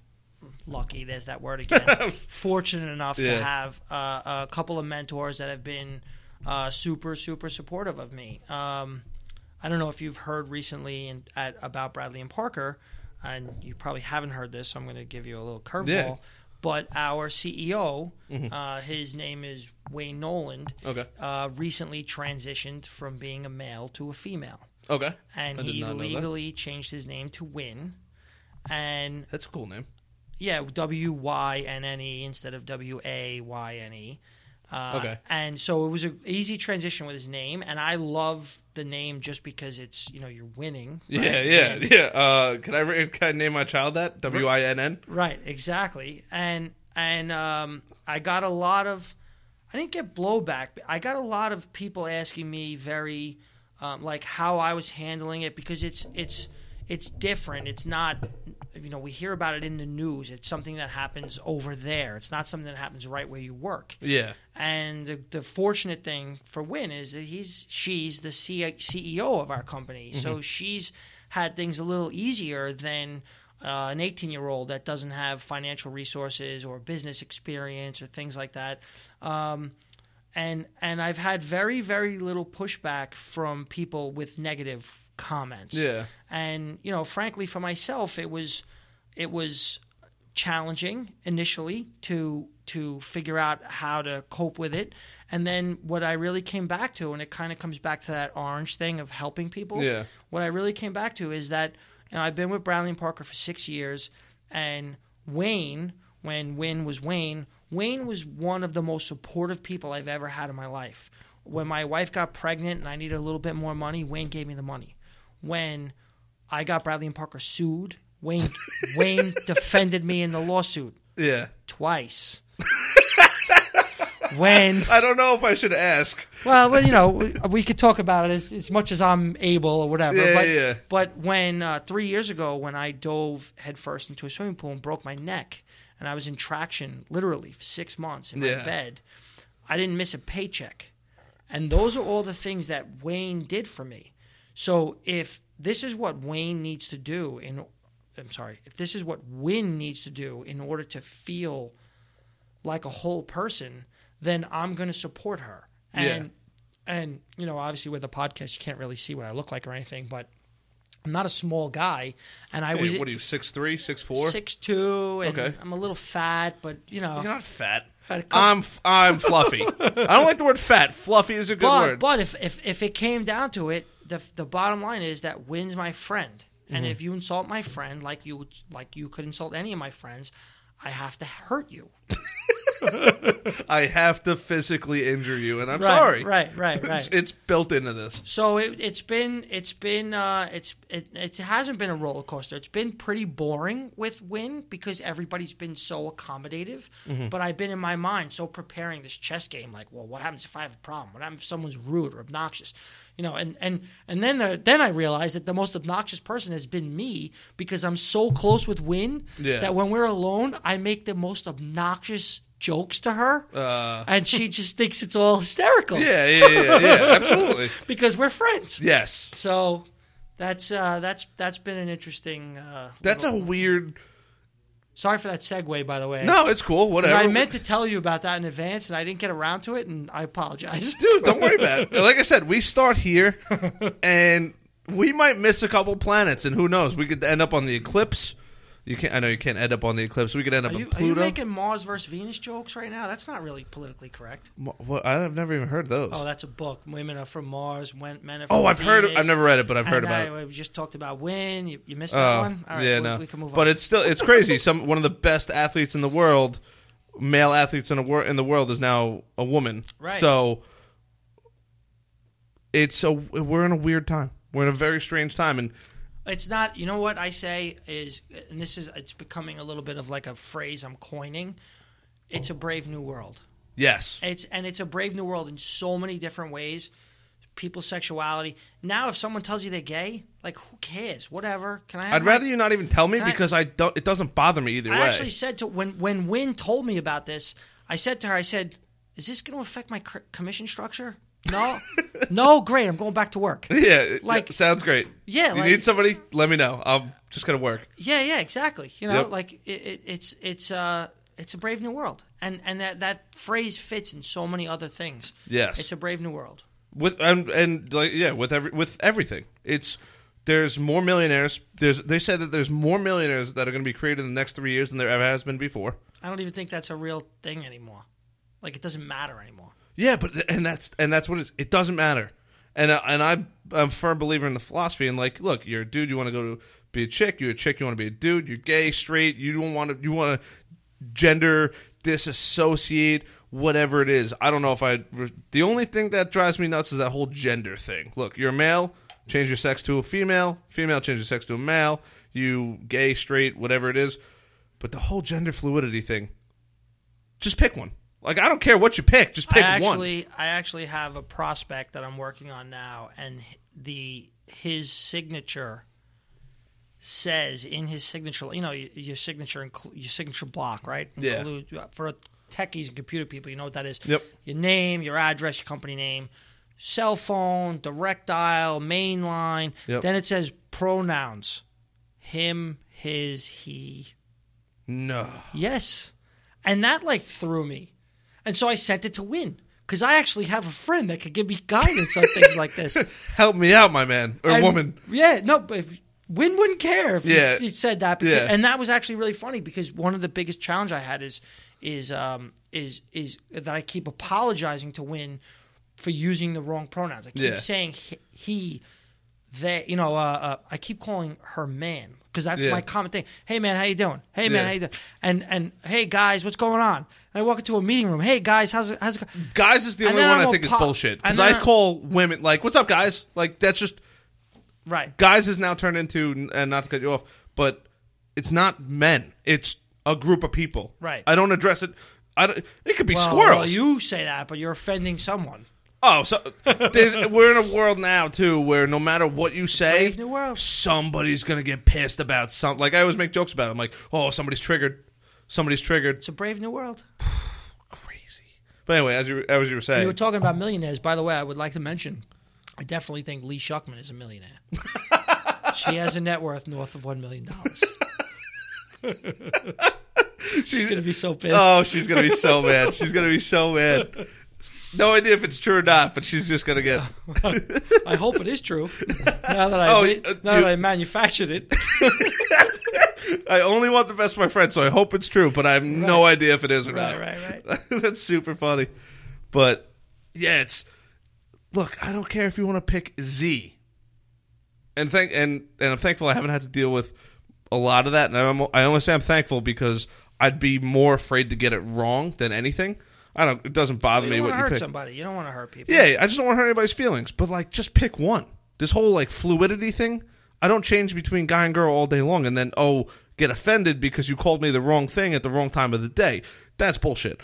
lucky there's that word again (laughs) fortunate enough to have uh, a couple of mentors that have been uh, super super supportive of me. Um, I don't know if you've heard recently in, at, about Bradley and Parker, and you probably haven't heard this, so I'm going to give you a little curveball. Yeah. But our CEO, uh, his name is Wayne Noland, Okay. uh, recently transitioned from being a male to a female. Okay. And I did he not know that. legally changed his name to Wynne. And That's a cool name. yeah, W Y N N E instead of W A Y N E. Uh, Okay. And so it was an easy transition with his name, and I love the name just because it's you know you're winning. (laughs) right? Yeah, yeah, And- yeah. Uh, can I can I name my child that? W I N N. Right, exactly. And and um, I got a lot of I didn't get blowback. But I got a lot of people asking me very um, like how I was handling it because it's it's it's different. It's not you know we hear about it in the news. It's something that happens over there. It's not something that happens right where you work. Yeah. And the, the fortunate thing for Wynne is that he's she's the C- CEO of our company, so she's had things a little easier than uh, an 18 year old that doesn't have financial resources or business experience or things like that. Um, and and I've had very very little pushback from people with negative comments. Yeah. And you know, frankly, for myself, it was it was challenging initially to to figure out how to cope with it. And then what I really came back to, and it kind of comes back to that orange thing of helping people. Yeah. What I really came back to is that you know, I've been with Bradley and Parker for six years, and Wayne, when Wynne was Wayne, Wayne was one of the most supportive people I've ever had in my life. When my wife got pregnant and I needed a little bit more money, Wayne gave me the money. When I got Bradley and Parker sued, Wayne (laughs) Wayne defended me in the lawsuit Yeah. twice. (laughs) when I don't know if I should ask. well, well, you know, we, we could talk about it as, as much as I'm able or whatever. Yeah, but, yeah, but when uh, three years ago, when I dove headfirst into a swimming pool and broke my neck, and I was in traction literally for six months in my Yeah. bed, I didn't miss a paycheck. And those are all the things that Wayne did for me. So if this is what Wayne needs to do in I'm sorry, if this is what Wynne needs to do in order to feel like a whole person, then I'm going to support her. And and you know, obviously with a podcast you can't really see what I look like or anything, but I'm not a small guy, and I Hey, was what are you, six three, six four? six two, and Okay. I'm a little fat, but you know, You're not fat. had a couple- I'm I'm fluffy. (laughs) I don't like the word fat. Fluffy is a good but word. but if, if if it came down to it, the the bottom line is that Wynne's my friend, and Mm-hmm. if you insult my friend like you like you could insult any of my friends, I have to hurt you. (laughs) I have to physically injure you, and I'm Right, sorry. Right, right, It's, right. it's built into this. So it, it's been it's been uh, it's it, it hasn't been a roller coaster. It's been pretty boring with Wynne because everybody's been so accommodative. Mm-hmm. But I've been in my mind so preparing this chess game. Like, well, what happens if I have a problem? What happens if someone's rude or obnoxious? You know, and and and then the, then I realized that the most obnoxious person has been me because I'm so close with Wynne Yeah. that when we're alone, I make the most obnoxious jokes to her, Uh, and she just thinks it's all hysterical yeah, yeah, yeah, yeah, (laughs) absolutely. because we're friends. Yes, So that's uh, that's that's been an interesting. Uh, that's a weird. Sorry for that segue, by the way. No, it's cool. Whatever. I meant to tell you about that in advance, and I didn't get around to it, and I apologize. (laughs) dude. Don't worry about it. Like I said, we start here, (laughs) and we might miss a couple planets, and who knows? We could end up on the eclipse. You can't. I know you can't end up on the eclipse. We could end up you, are you Pluto. making Mars versus Venus jokes right now? That's not really politically correct. What? I've never even heard those. Oh, that's a book. Women are from Mars. When men are from Oh, I've heard. Venus. I've never read it, but I've heard about it. We just talked about Wynne. You, you missed that Oh, one. All right, yeah, we, no. we can move on. But it's still it's crazy. Some one of the best athletes in the world, male athletes in the world in the world, is now a woman. Right. So it's a we're in a weird time. We're in a very strange time, and It's not. You know what I say is, and this is. It's becoming a little bit of like a phrase I'm coining. It's a brave new world. yes, It's and it's a brave new world in so many different ways. People's sexuality. Now, if someone tells you they're gay, like who cares? Whatever. Can I? I'd my- rather you not even tell me Can I- because I don't. It doesn't bother me either I way. actually said to when when Wynne told me about this, I said to her, I said, "Is this going to affect my commission structure?" No, (laughs) no. Great. I'm going back to work. yeah, Like- like sounds great. Yeah, you like- need somebody? Let me know. I'm just gonna work. Yeah, yeah, exactly. You know, Yep. like it, it, it's it's uh it's a brave new world, and and that that phrase fits in so many other things. Yes, It's a brave new world. with and and like yeah with every with everything it's there's more millionaires there's they said that there's more millionaires that are going to be created in the next three years than there ever has been before I don't even think that's a real thing anymore. Like it doesn't matter anymore. Yeah but and that's and that's what it doesn't matter. And I, and I I'm a firm believer in the philosophy and like look you're a dude you want to go to be a chick. You're a chick you want to be a dude. You're gay straight. You don't want to you want to gender disassociate whatever it is. I don't know if I the only thing that drives me nuts is that whole gender thing. Look you're a male change your sex to a female. Female change your sex to a male. You gay straight whatever it is. But the whole gender fluidity thing just pick one like I don't care what you pick just pick I one actually I actually have a prospect that I'm working on now, and the his signature says in his signature, you know, your, signature your signature block, right? Yeah. Uh, for techies and computer people, you know what that is. Yep. Your name, your address, your company name, cell phone, direct dial, main line. Yep. Then it says pronouns: him, his, he. no Yes. And that like threw me. And so I sent it to Wynne because I actually have a friend that could give me guidance on things like this. (laughs) help me out my man or And- woman Yeah, no, but Wynne wouldn't care if Yeah. he, he said that. Because, Yeah. And that was actually really funny because one of the biggest challenge I had is is um is is that I keep apologizing to Wynne for using the wrong pronouns. I keep Yeah. saying he, he they you know uh, uh, I keep calling her man because that's Yeah. my common thing. Hey man, how you doing? Hey man, Yeah. how you doing? And and hey guys, what's going on? And I walk into a meeting room. Hey guys, how's it? How's it? go-" Guys is the And only one I'm I think is bullshit. Because I call women like, "What's up, guys?" Like that's just Right. guys is now turned into and not to cut you off, but it's not men. It's a group of people. Right. I don't address it. I don't, it could be Well, squirrels. well, you say that, but you're offending someone. oh, so there's, we're in a world now too where no matter what you say, world. somebody's gonna get pissed about something. Like I always make jokes about. it. I'm like, "Oh, somebody's triggered. Somebody's triggered." It's a brave new world. (sighs) Crazy. But anyway, as you as you were saying, You were talking about millionaires. By the way, I would like to mention, I definitely think Lee Shuckman is a millionaire. (laughs) she has a net worth north of one million dollars. (laughs) She's gonna be so pissed. Oh, she's gonna be so mad. She's gonna be so mad. no idea if it's true or not, but she's just gonna get. (laughs) I hope it is true. Now that I Oh, ma- uh, now you- that I manufactured it. I only want the best for my friend, so I hope it's true, but I have no idea if it is or Right, not. right, right. right. (laughs) That's super funny. But yeah, it's look. I don't care if you want to pick Z, and thank and and I'm thankful I haven't had to deal with a lot of that. And I'm, I only say I'm thankful because I'd be more afraid to get it wrong than anything. I don't. It doesn't bother You me don't what want you to hurt pick. somebody. You don't want to hurt people. Yeah, I just don't want to hurt anybody's feelings. But like, just pick one. This whole like fluidity thing. I don't change between guy and girl all day long, and then oh, get offended because you called me the wrong thing at the wrong time of the day. That's bullshit.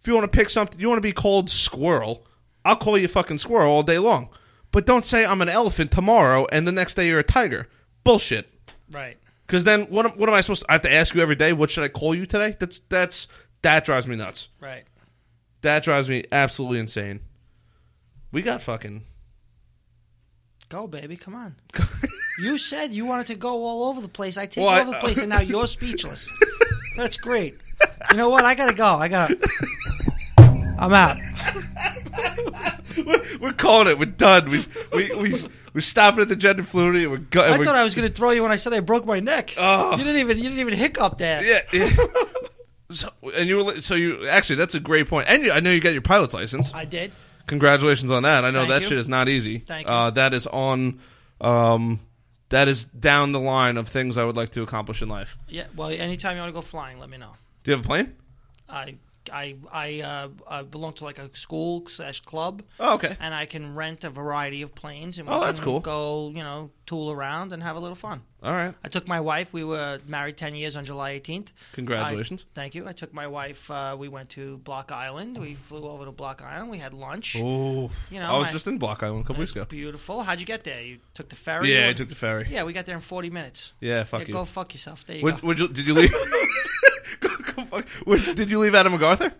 If you want to pick something, you want to be called squirrel. I'll call you fucking squirrel all day long. But don't say I'm an elephant tomorrow and the next day you're a tiger. Bullshit. Right. Because then what? am- What am I supposed? to... I have to ask you every day. What should I call you today? That's that's that drives me nuts. Right. That drives me absolutely insane. We got fucking Go, baby. Come on. (laughs) you said you wanted to go all over the place. I take Well, all I- over the place, and now you're speechless. (laughs) That's great. You know what? I gotta go. I got. to I'm out. we're, we're calling it. We're done. We we we we stopped at the gender fluidity. We're go- I we're, thought I was gonna throw you when I said I broke my neck. Oh. You didn't even. You didn't even hiccup there. yeah. yeah. So, and you were li- so you actually that's a great point. And you, I know you got your pilot's license. I did. Congratulations on that. I know Thank that you. shit is not easy. Thank you. Uh, that is on. Um, that is down the line of things I would like to accomplish in life. Yeah. Well, anytime you want to go flying, let me know. Do you have a plane? I I I uh, I belong to like a school slash club, Oh, okay. and I can rent a variety of planes, and we Oh, that's can cool. Go, you know, tool around and have a little fun. All right. I took my wife. We were married ten years on July 18th. Congratulations. I- thank you. I took my wife. Uh, we went to Block Island. We flew over to Block Island. We had lunch. oh, You know, I was my- just in Block Island a couple weeks ago. Beautiful. How'd you get there? You took the ferry. Yeah, I took the ferry. Yeah, we got there in 40 minutes. Yeah, fuck yeah, you. Go fuck yourself. There you Would, go. would you, did you leave? go (laughs) (laughs) fuck. Would, did you leave Adam MacArthur?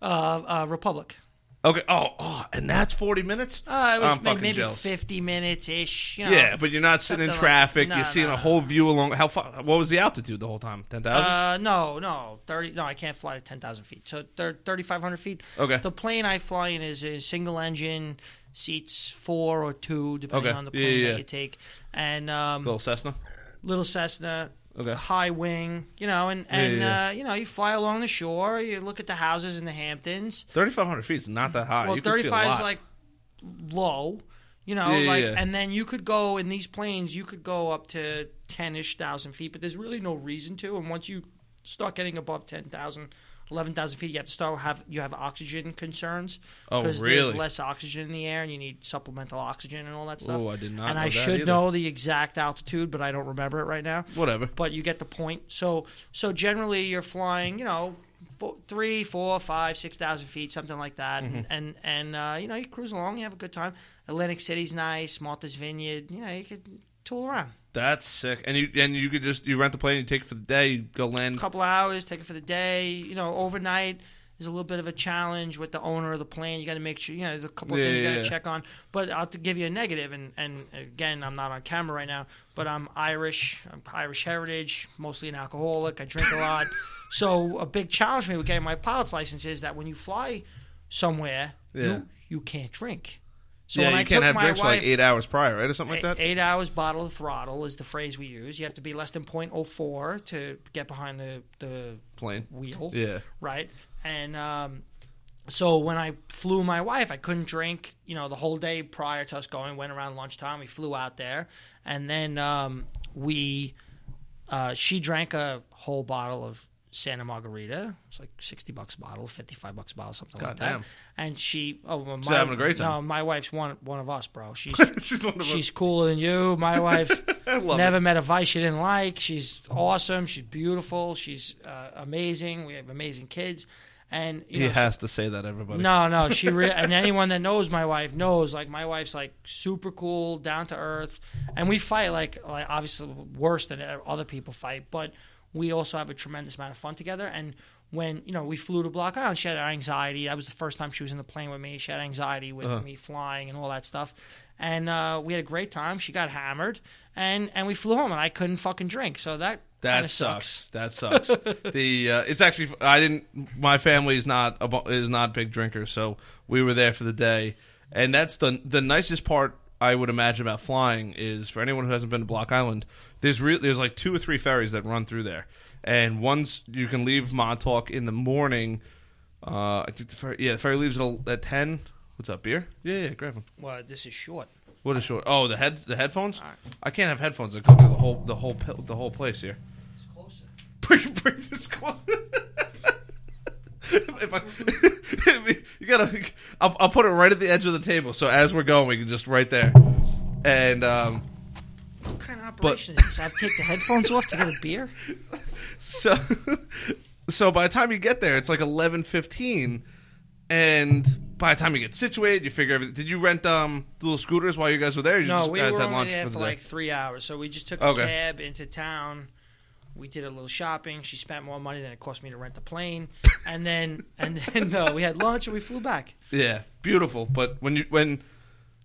Uh, uh, Republic. Okay. Oh, oh, and that's forty minutes. Uh, it was I'm fucking maybe jealous. 50 minutes ish. You know. Yeah, but you're not sitting in Something like- traffic. no, you're seeing no, a whole view along. How far? What was the altitude the whole time? Ten thousand. Uh, no, no, thirty. No, I can't fly to ten thousand feet. So thirty five hundred feet. Okay. The plane I fly in is a single engine, seats four or two, depending Okay. on the Yeah, plane yeah, that you take. And um, Little Cessna. little Cessna, Okay. high wing, you know, and Yeah, and yeah. Uh, you know, you fly along the shore. You look at the houses in the Hamptons. Thirty five hundred feet is not that high. well, you can see thirty five is like low. You know, Yeah, yeah, like, yeah. and then you could go in these planes. You could go up to ten ish thousand feet, but there's really no reason to. And once you start getting above 10,000, 11,000 feet, you have to start have you have oxygen concerns Oh, there's really? less oxygen in the air, and you need supplemental oxygen and all that stuff. Oh, I did not. and I should either. know the exact altitude, but I don't remember it right now. Whatever. But you get the point. So so generally, you're flying, you know. Four, three, four, five, six thousand feet, something like that, Mm-hmm. and and, and uh, you know you cruise along, you have a good time. Atlantic City's nice, Martha's Vineyard, you know you could tool around. That's sick. And you and you could just you rent the plane, you take it for the day, you go land. A couple hours, take it for the day. You know, overnight is a little bit of a challenge with the owner of the plane. You got to make sure, you know, there's a couple of Yeah, things you got to yeah. check on. But I'll to give you a negative, and, and again, I'm not on camera right now, but I'm Irish, I'm Irish heritage, mostly an alcoholic. I drink a lot. (laughs) so a big challenge for me with getting my pilot's license is that when you fly somewhere, Yeah. you, you can't drink. So yeah, you can't have drinks wife, like eight hours prior, right, or something like that. Eight hours bottle of throttle is the phrase we use. You have to be less than 0.04 to get behind the, the Plane. wheel, Yeah. right? And um, so when I flew my wife, I couldn't drink, you know, the whole day prior to us going. Went around lunchtime. We flew out there, and then um, we, uh, she drank a whole bottle of Santa Margherita. It's like sixty bucks a bottle, fifty five bucks a bottle, something like that. And she, oh, well, She's having a great time. No, my wife's one one of us, bro. She's (laughs) She's one of she's cooler than you. My (laughs) wife never it. met a vice she didn't like. She's awesome. She's beautiful. She's uh, amazing. We have amazing kids, and you He know, has to say that, everybody. no, no, (laughs) she re- and anyone that knows my wife knows like my wife's like super cool, down to earth, and we fight like like obviously worse than other people fight, but we also have a tremendous amount of fun together. And when you know we flew to Block Island, she had anxiety. That was the first time she was in the plane with me. She had anxiety with Uh-huh. me flying and all that stuff. And uh, we had a great time. She got hammered, and and we flew home, and I couldn't fucking drink. So that That sucks. sucks. That sucks. (laughs) the uh, it's actually I didn't. My family is not a, is not big drinkers, so we were there for the day, and that's the the nicest part I would imagine about flying is for anyone who hasn't been to Block Island. There's re- there's like two or three ferries that run through there, and once you can leave Montauk in the morning. Uh, I think the ferry, yeah, the ferry leaves at, at ten. What's up, beer? Yeah, yeah, grab them. Well, this is short. What is short? Oh, the head the headphones. Right. I can't have headphones I go through the whole the whole the whole place here. It's closer. (laughs) Bring, bring this close. (laughs) (laughs) if I, (laughs) you gotta, I'll, I'll put it right at the edge of the table, so as we're going, we can just right there. And um, What kind of operation is this? I have to take the headphones off to get a beer? (laughs) so, so by the time you get there, it's like eleven fifteen, and by the time you get situated, you figure everything. Did you rent um the little scooters while you guys were there? No, we guys were had only lunch there for for like three hours. So we just took Okay. a cab into town. We did a little shopping. She spent more money than it cost me to rent a plane, (laughs) and then and then uh, we had lunch and we flew back. yeah, beautiful. But when you when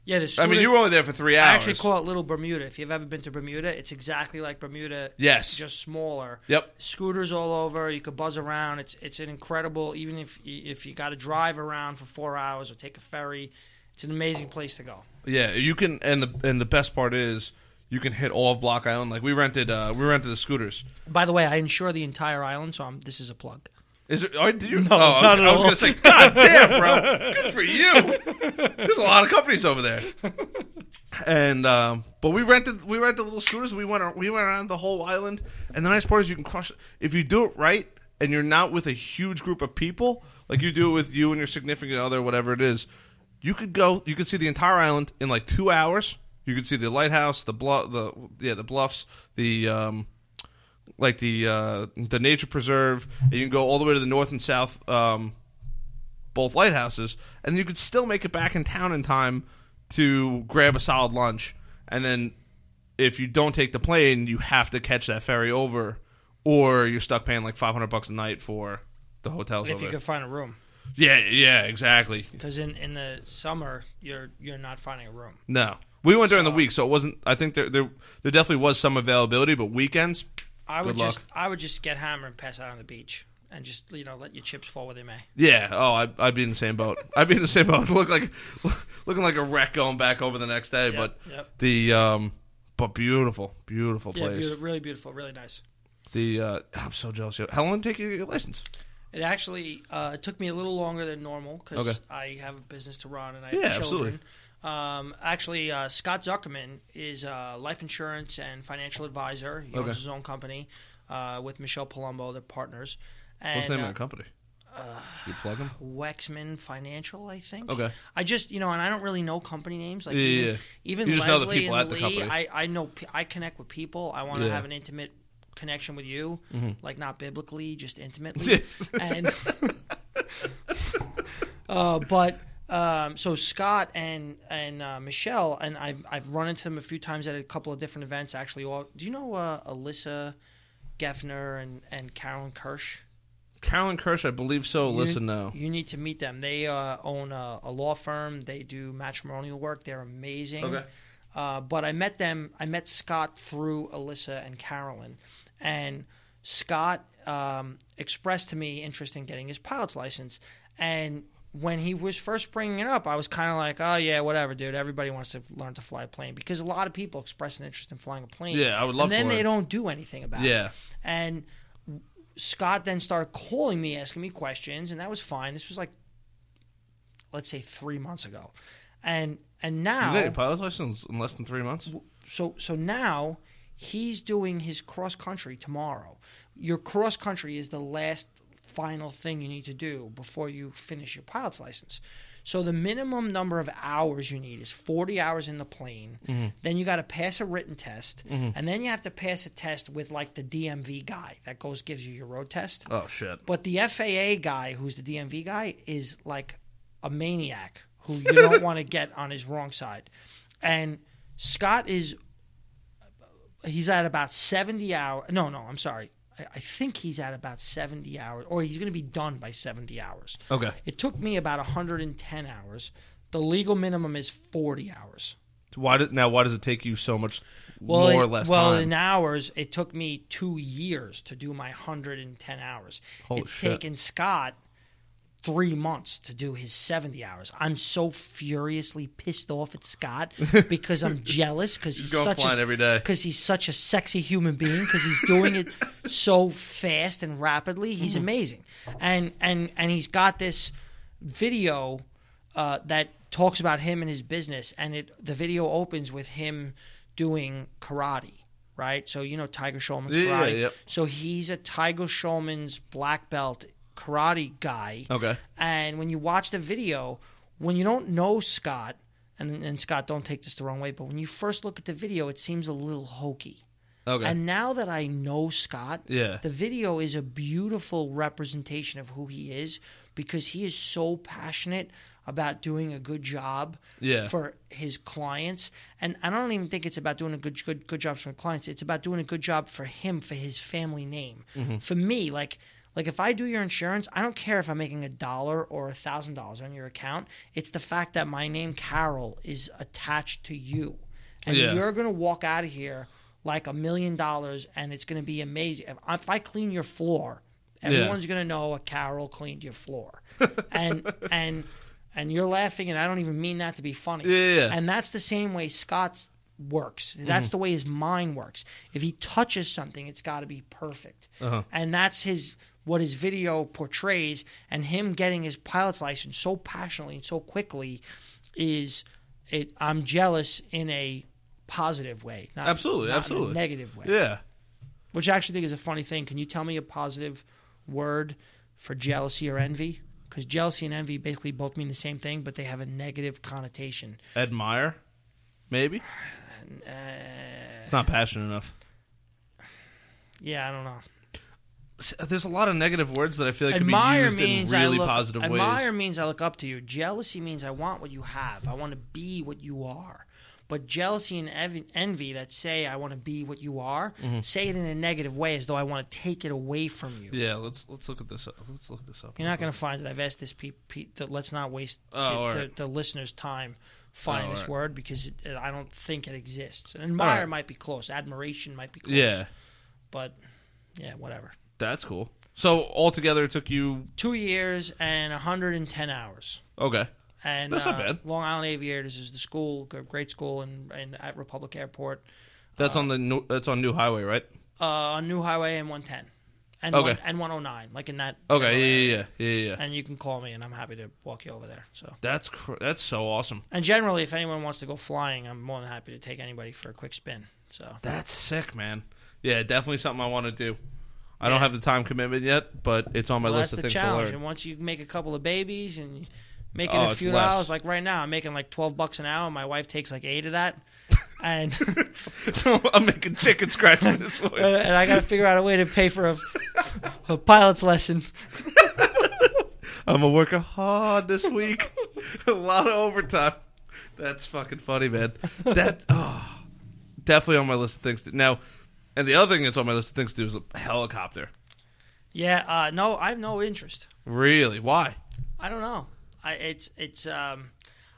Yeah, the I mean, you were only there for three hours. I actually call it Little Bermuda. If you've ever been to Bermuda, it's exactly like Bermuda. Yes. just smaller. Yep. Scooters all over. You could buzz around. It's it's an incredible. Even if you, if you got to drive around for four hours or take a ferry, it's an amazing place to go. Yeah, you can, and the and the best part is you can hit all of Block Island. Like we rented, uh, we rented the scooters. By the way, I insure the entire island, so I'm, this is a plug. Is it? Oh, did you? No, oh, I was, not I was all. gonna say, God (laughs) damn, bro, good for you. There's a lot of companies over there. And um, but we rented we rented the little scooters. We went we went around the whole island. And the nice part is you can crush if you do it right, and you're not with a huge group of people, like you do it with you and your significant other, whatever it is. You could go. You could see the entire island in like two hours. You can see the lighthouse, the bluff, the yeah, the bluffs, the um, like the uh, the nature preserve, and you can go all the way to the north and south, um, both lighthouses, and you could still make it back in town in time to grab a solid lunch, and then if you don't take the plane, you have to catch that ferry over, or you're stuck paying like five hundred bucks a night for the hotels if you could find a room, Yeah, yeah, exactly. because in, in the summer you're you're not finding a room. No, we went during the week, so it wasn't. I think there there there definitely was some availability, but weekends. I would just I would just get hammered and pass out on the beach and just you know let your chips fall where they may. Yeah. Oh, I, I'd be in the same boat. I'd be in the same boat. (laughs) Look like looking like a wreck going back over the next day. Yep, But yep. the um, but beautiful, beautiful Yeah, place. beautiful, really beautiful, really nice. The uh, I'm so jealous. How long did it take you to get your license? It actually uh, it took me a little longer than normal because Okay. I have a business to run and I have Yeah, children. absolutely. Um, actually, uh, Scott Zuckerman is a life insurance and financial advisor. He Okay. owns his own company uh, with Michelle Palumbo, they're partners. And, What's the name uh, of the company? you plug them. Wexman Financial, I think. Okay. I just, you know, and I don't really know company names. Like Yeah, even, yeah, even You just know the Leslie people and Lee. I, I know, I connect with people. I want to Yeah. have an intimate connection with you, like not biblically, just intimately. (laughs) Yes. and (laughs) uh, but um, so Scott and and uh, Michelle and I've I've run into them a few times at a couple of different events. Actually, all do you know uh, Alyssa Geffner and and Carolyn Kirsch? Carolyn Kirsch, I believe so. You- Listen now. You need to meet them. They uh, own a, a law firm. They do matrimonial work. They're amazing. Okay. Uh, but I met them. I met Scott through Alyssa and Carolyn, and Scott um, expressed to me interest in getting his pilot's license. And when he was first bringing it up, I was kind of like, "Oh yeah, whatever, dude. Everybody wants to learn to fly a plane because a lot of people express an interest in flying a plane. Yeah, I would love And then they don't do anything about it. Yeah. And Scott then started calling me, asking me questions, and that was fine. This was like, let's say, three months ago, and and now. You got your pilot's license in less than three months. so so now he's doing his cross country tomorrow. Your cross country is the last final thing you need to do before you finish your pilot's license. So the minimum number of hours you need is 40 hours in the plane. Mm-hmm. Then you got to pass a written test, mm-hmm. and then you have to pass a test with like the DMV guy that goes gives you your road test. Oh shit. But the FAA guy, who's the DMV guy, is like a maniac who you don't (laughs) want to get on his wrong side. And Scott is, he's at about 70 hours. No, no, I'm sorry. I, think he's at about 70 hours, or he's going to be done by 70 hours. Okay. It took me about 110 hours. The legal minimum is 40 hours. Why did now? Why does it take you so much Well, more or less well, time? in hours, it took me two years to do my 110 hours. Holy it's shit. taken Scott three months to do his 70 hours. I'm so furiously pissed off at Scott (laughs) because I'm jealous because he's going such a every day. because he's such a sexy human being because he's doing it (laughs) so fast and rapidly. He's Mm-hmm. amazing, and and and he's got this video uh, that talks about him and his business, and it the video opens with him doing karate. Right, so you know Tiger Schulman's Yeah, karate. yep. So he's a Tiger Schulman's black belt karate guy. okay. And when you watch the video, when you don't know Scott, and, and Scott, don't take this the wrong way, but when you first look at the video, it seems a little hokey. Okay. And now that I know Scott, Yeah. the video is a beautiful representation of who he is because he is so passionate about doing a good job Yeah. for his clients. And I don't even think it's about doing a good good good job for clients. It's about doing a good job for him for his family name. Mm-hmm. For me, like like if I do your insurance, I don't care if I'm making a dollar or a thousand dollars on your account. It's the fact that my name Carol is attached to you, and Yeah. you're gonna walk out of here like a million dollars, and it's gonna be amazing. If, if I clean your floor, everyone's gonna know a Carol cleaned your floor, (laughs) and and and you're laughing, and I don't even mean that to be funny. Yeah, yeah, yeah. And that's the same way Scott's works. That's the way his mind works. If he touches something, it's got to be perfect. Uh-huh. And that's his what his video portrays. And him getting his pilot's license so passionately and so quickly is it. I'm jealous in a positive way, not Absolutely, not in a absolutely. negative way. Yeah. Which I actually think is a funny thing. Can you tell me a positive word for jealousy or envy? Because jealousy and envy basically both mean the same thing, but they have a negative connotation. Admire, maybe. (sighs) Uh, It's not passionate enough. yeah, I don't know. There's a lot of negative words that I feel like admire could be used means in really look, positive admire ways. means I look up to you. Jealousy means I want what you have. I want to be what you are. But jealousy and ev- envy that say I want to be what you are, Mm-hmm. say it in a negative way as though I want to take it away from you. Yeah, let's let's look at this. Up. Let's look this up. You're not going to find it. I've asked this pe- pe- to, let's not waste Oh, the, all the, the listeners' time finding Oh, this right. word because it, it- I don't think it exists. And admire right. might be close. Admiration might be close. Yeah, But yeah, whatever. That's cool. So altogether, it took you Two years and 110 hours. okay. And That's not uh, bad. Long Island Aviators is the school, g- great school, and in, at Republic Airport That's on the new, that's on New Highway, right? uh, on New Highway and 110, and Okay. one, and 109, like in that. Okay, yeah, yeah, yeah, yeah, yeah. And you can call me, and I'm happy to walk you over there. So, That's cr- that's so awesome. and generally, if anyone wants to go flying, I'm more than happy to take anybody for a quick spin. So, That's sick, man. Yeah, definitely something I want to do. I don't have the time commitment yet, but it's on my well, list of things challenge. to learn. And once you make a couple of babies and making Oh, a few dollars, like right now, I'm making like 12 bucks an hour. My wife takes like eight of that, (laughs) and (laughs) so I'm making chicken scratch for this one. and I got to figure out a way to pay for a, a pilot's lesson. (laughs) I'm gonna work hard this week. a lot of overtime. That's fucking funny, man. That oh, definitely on my list of things. To, now, and the other thing that's on my list of things to do is a helicopter. Yeah, uh, no, I have no interest. Really? Why? I don't know. I it's it's um,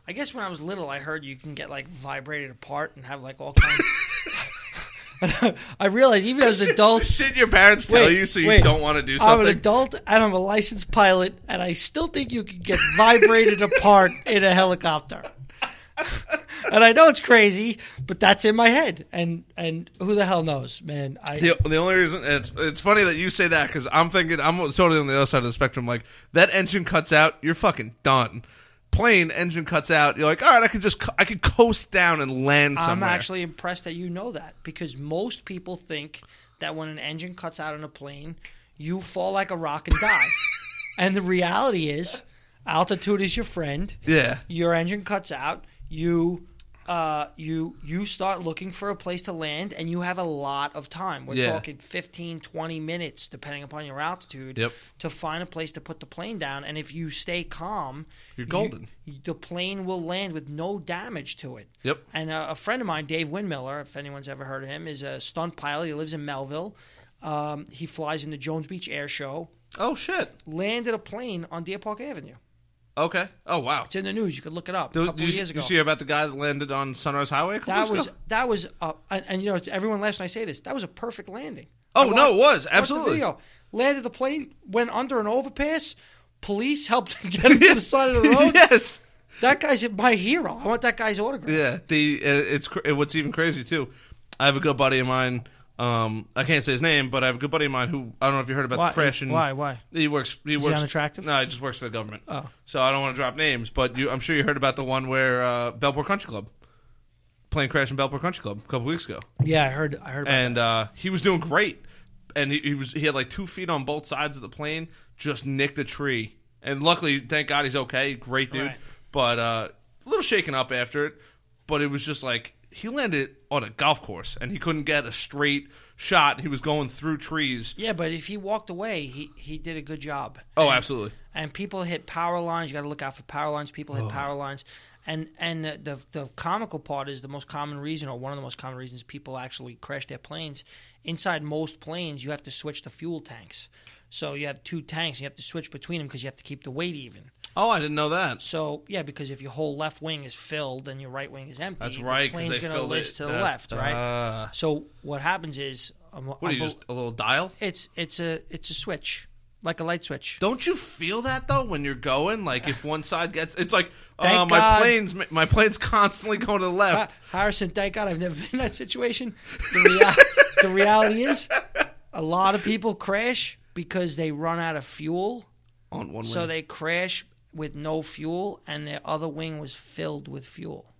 I guess when I was little, I heard you can get like vibrated apart and have like all kinds. (laughs) I realized even as (laughs) an adult, Shit, your parents tell Wait, you so you wait. don't want to do something. I'm an adult and I'm a licensed pilot, and I still think you can get vibrated (laughs) apart in a helicopter. And I know it's crazy, but that's in my head, and and who the hell knows, man? I The, the only reason it's it's funny that you say that because I'm thinking I'm totally on the other side of the spectrum. Like that engine cuts out, you're fucking done. Plane engine cuts out, you're like, all right, I could just I could coast down and land I'm actually impressed that you know that because most people think that when an engine cuts out on a plane, you fall like a rock and die. (laughs) and the reality is, altitude is your friend. yeah, Your engine cuts out. You, uh, you, you start looking for a place to land, and you have a lot of time. We're Yeah. talking 15, 20 minutes, depending upon your altitude, Yep. to find a place to put the plane down. And if you stay calm, You're you- golden. the plane will land with no damage to it. Yep. And uh, a friend of mine, Dave Windmiller, if anyone's ever heard of him, is a stunt pilot. He lives in Melville. Um, he flies in the Jones Beach Air Show. Oh shit. Landed a plane on Deer Park Avenue. Okay. Oh wow. It's in the news. You could look it up. Did, a couple you, years ago. you see about the guy that landed on Sunrise Highway? A that was ago? that was uh, and, and you know everyone laughs when I say this. That was a perfect landing. Oh I no, it was watched the absolutely. video. Landed the plane, went under an overpass. Police helped him (laughs) get him to the side of the (laughs) road. yes. That guy's my hero. I want that guy's autograph. Yeah. The uh, it's what's even crazy too. I have a good buddy of mine. Um, I can't say his name, but I have a good buddy of mine who I don't know if you heard about Why? the crash. And Why? Why? He works. He Is he works. unattractive? No, he just works for the government. Oh. So I don't want to drop names, but you, I'm sure you heard about the one where uh, Bellport Country Club, plane crash in Bellport Country Club a couple weeks ago, Yeah, I heard. I heard. About and uh, he was doing great, and he, he was he had like two feet on both sides of the plane, just nicked a tree, and luckily, thank God, he's okay. Great dude, Right. but uh, a little shaken up after it. But it was just like he landed on a golf course, and he couldn't get a straight shot. He was going through trees. Yeah, but if he walked away, he he did a good job. Oh, And- absolutely. And people hit power lines. You got to look out for power lines. People Oh. hit power lines. And and the, the the comical part is the most common reason, or one of the most common reasons, people actually crash their planes. Inside most planes, you have to switch the fuel tanks. So you have two tanks. You have to switch between them because you have to keep the weight even. Oh, I didn't know that. So yeah, because if your whole left wing is filled and your right wing is empty, That's right. the plane's going to list to the That- left, right? uh, so what happens is, um, what are you just a little dial? it's it's a it's a switch, like a light switch. Don't you feel that though when you're going? Like if one side gets, it's like (sighs) uh, my God. plane's my plane's constantly going to the left. Harrison, thank God I've never (laughs) been in that situation. The, rea- the reality is, a lot of people crash because they run out of fuel. on one So wing. they crash with no fuel, and their other wing was filled with fuel.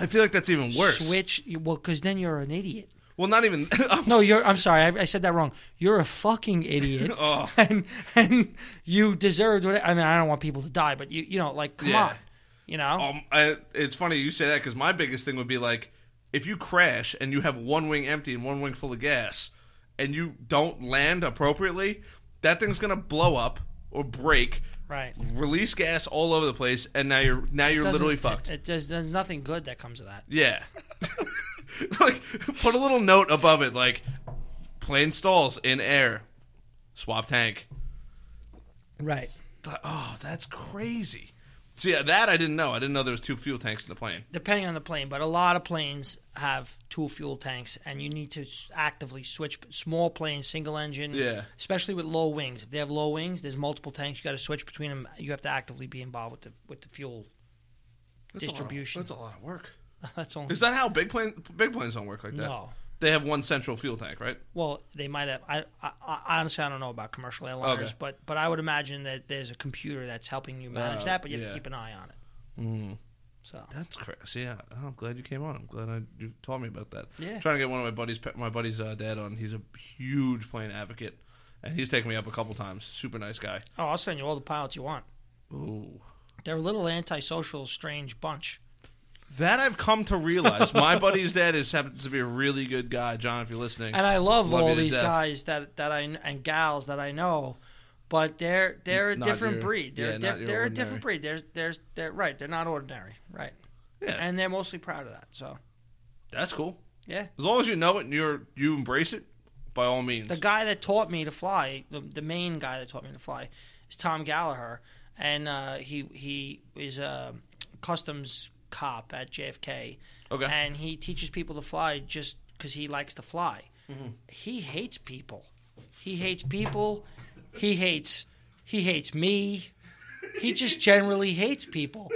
I feel like that's even worse. Switch, well, because then you're an idiot. Well, not even. (laughs) No, you're. I'm sorry, I, I said that wrong. You're a fucking idiot, (laughs) Oh. (laughs) and and you deserved what. I mean, I don't want people to die, but you you know, like, come Yeah. on, you know. Um, I, it's funny you say that because my biggest thing would be like, if you crash and you have one wing empty and one wing full of gas, and you don't land appropriately, that thing's gonna blow up or break, right. release gas all over the place, and now you're now you're literally fucked. It, it does, there's nothing good that comes of that. Yeah. (laughs) like put a little note above it like plane stalls in air. Swap tank. Right. Oh, that's crazy. So yeah, uh, that I didn't know. I didn't know there was two fuel tanks in the plane. Depending on the plane, but a lot of planes have two fuel tanks, and you need to actively switch. Small planes, single engine, Yeah. especially with low wings. If they have low wings, there's multiple tanks. You got to switch between them. You have to actively be involved with the with the fuel That's a of- distribution. that's a lot of work. (laughs) That's all. Is that how big plane big planes don't work like that? No. They have one central fuel tank, right? Well, they might have. I, I, I honestly I don't know about commercial airliners, Okay. but but I would imagine that there's a computer that's helping you manage Uh, that, but you have yeah. to keep an eye on it. Mm. So That's crazy. Yeah, I'm glad you came on. I'm glad I, you told me about that. Yeah. I'm trying to get one of my buddies, my buddy's uh, dad on. He's a huge plane advocate, and he's taken me up a couple times. Super nice guy. oh, I'll send you all the pilots you want. Ooh. They're a little antisocial, strange bunch. That I've come to realize. My buddy's dad is happens to be a really good guy, John. If you're listening, And I love, Love all these death. guys that that I and gals that I know, but they're they're a Not different your- breed. They're yeah, a diff- they're a different breed. They're they're they're right. They're not ordinary, right? yeah, And they're mostly proud of that. So that's cool. yeah. As long as you know it and you're you embrace it, by all means. The guy that taught me to fly, the, the main guy that taught me to fly, is Tom Gallagher, and uh, he he is a customs cop at JFK, okay. and he teaches people to fly just because he likes to fly. Mm-hmm. He hates people. He hates people. He hates he hates me. He just (laughs) generally hates people.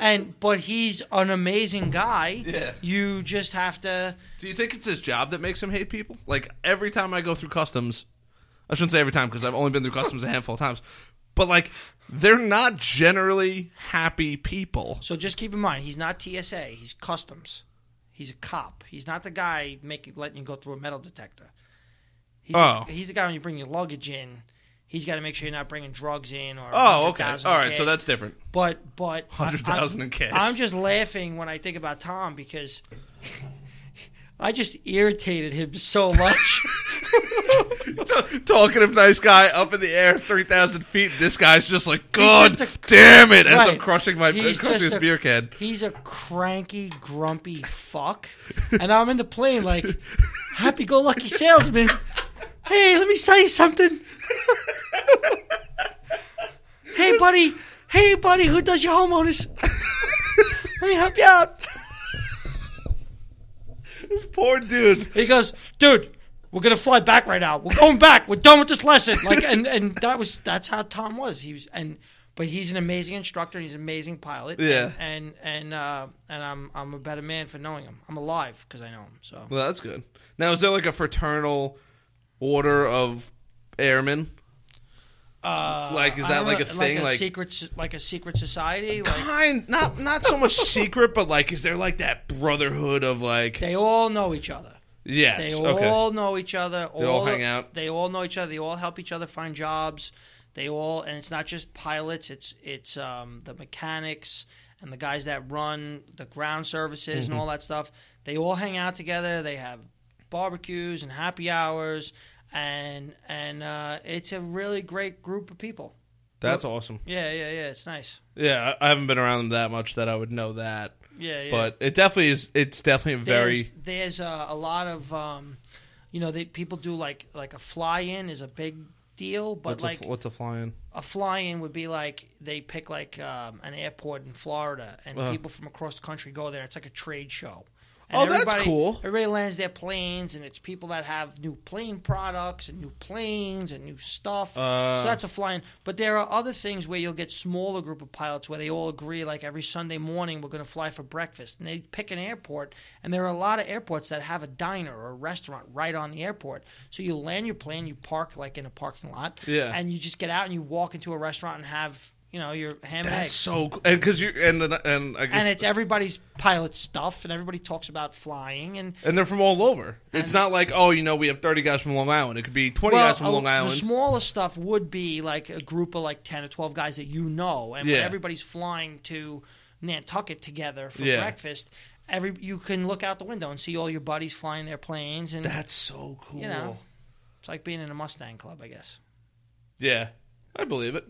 And but he's an amazing guy. Yeah. You just have to Do you think it's his job that makes him hate people? Like every time I go through customs, I shouldn't say every time because I've only been through customs a handful of times, but like they're not generally happy people. So just keep in mind, he's not TSA. He's customs. He's a cop. He's not the guy making letting you go through a metal detector. He's Oh. the, he's the guy when you bring your luggage in. He's got to make sure you're not bringing drugs in or. Oh, okay. 100,000 All so that's different. But but 100,000 in cash. I'm just laughing when I think about Tom because I just irritated him so much. (laughs) (laughs) Talkative, nice guy up in the air, three thousand feet. This guy's just like, God just a- damn it! As I'm crushing my He's crushing his a- beer can. He's a cranky, grumpy fuck. And I'm in the plane like, happy go lucky salesman. Hey, let me tell you something. hey, buddy, "Hey, buddy, who does your homeowners? Let me help you out." This poor dude. He goes, "Dude, we're gonna fly back right now. We're going back. We're done with this lesson." Like, and and that was that's how Tom was. He was and. But he's an amazing instructor. He's an amazing pilot. Yeah. and and and, uh, and I'm I'm a better man for knowing him. I'm alive because I know him. So Well, that's good. Now, is there like a fraternal order of airmen? Uh, Like, is that like know, a thing, Like a like- secret, like a secret society. Like Kind, not not so much secret, but like, is there like that brotherhood of like? they all know each other. Yes. They okay. all know each other. They all hang out? They all know each other. They all help each other find jobs. They all, and it's not just pilots. It's it's um, the mechanics and the guys that run the ground services Mm-hmm. and all that stuff. They all hang out together. They have barbecues and happy hours, and and uh, it's a really great group of people. That's awesome. Yeah, yeah, yeah. It's nice. Yeah, I haven't been around them that much that I would know that, Yeah, yeah. but it definitely is. It's definitely a very. there's, there's uh, a lot of um, you know they, people do like like a fly in is a big deal but What's, like a, what's a fly-in? a fly in would be like they pick like um, an airport in Florida and Uh-huh. people from across the country go there it's like a trade show Oh, that's cool. Everybody lands their planes, and it's people that have new plane products and new planes and new stuff. Uh. so that's a flying. But there are other things where you'll get smaller group of pilots where they all agree, like every Sunday morning we're going to fly for breakfast, and they pick an airport. And there are a lot of airports that have a diner or a restaurant right on the airport. So you land your plane, you park like in a parking lot, Yeah. and you just get out and you walk into a restaurant and have you know your ham and That's eggs. so cool. And because you and and I guess and it's everybody's pilot stuff, and everybody talks about flying, and and they're from all over. It's not like oh, you know, we have thirty guys from Long Island. It could be twenty guys from a- Long Island. The smaller stuff would be like a group of like ten or twelve guys that you know, and Yeah. when everybody's flying to Nantucket together for Yeah. breakfast, every you can look out the window and see all your buddies flying their planes, and That's so cool. you know, it's like being in a Mustang club, I guess. Yeah, I believe it.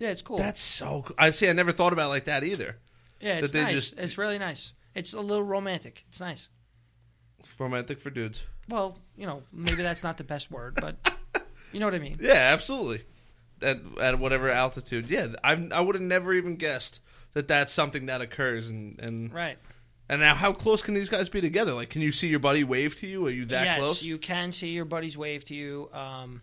Yeah, it's cool. That's so. cool. I see. I never thought about it like that either. yeah, it's nice. just- it's really nice. It's a little romantic. It's nice. Romantic for dudes. Well, you know, maybe that's not the best word, but (laughs) you know what I mean. Yeah, absolutely. At at whatever altitude. Yeah, I I would have never even guessed that that's something that occurs. And and Right. and now, how close can these guys be together? Like, can you see your buddy wave to you? Are you that yes, close? you can see your buddies wave to you. Um,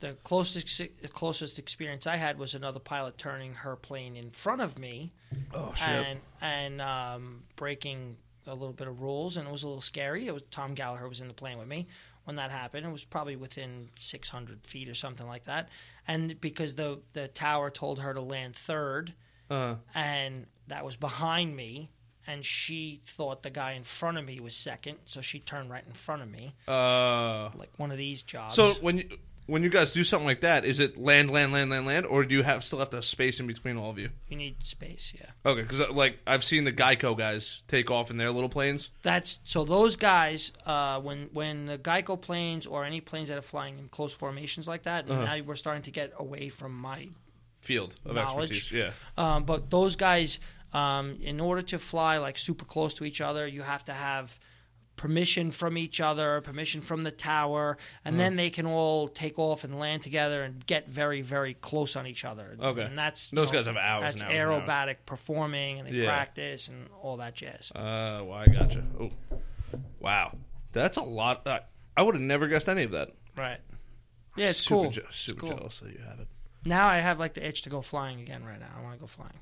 the closest the closest experience I had was another pilot turning her plane in front of me oh and and um, breaking a little bit of rules, and it was a little scary. It was Tom Gallagher was in the plane with me when that happened. It was probably within 600 feet or something like that, and because the the tower told her to land third, Uh, and that was behind me. And she thought the guy in front of me was second, so she turned right in front of me uh. like one of these jobs. So when you when you guys do something like that, is it land, land, land, land, land, or do you have still have to space in between all of you? you need space, yeah. Okay, because like I've seen the Geico guys take off in their little planes. That's so those guys uh, when when the Geico planes or any planes that are flying in close formations like that, Uh-huh. now we're starting to get away from my. Field of Knowledge. expertise. Yeah. Um, but those guys, um, in order to fly like super close to each other, you have to have permission from each other, permission from the tower, and Uh-huh. then they can all take off and land together and get very very close on each other. Okay. and that's Those know, guys have hours That's and hours aerobatic performing, and they Yeah. practice and all that jazz. Uh, well, I gotcha. Oh, wow, that's a lot. Uh, I would have never guessed any of that. Right. Yeah, it's super cool. Je- super cool. jealous that you have it. Now I have like the itch to go flying again right now. I want to go flying.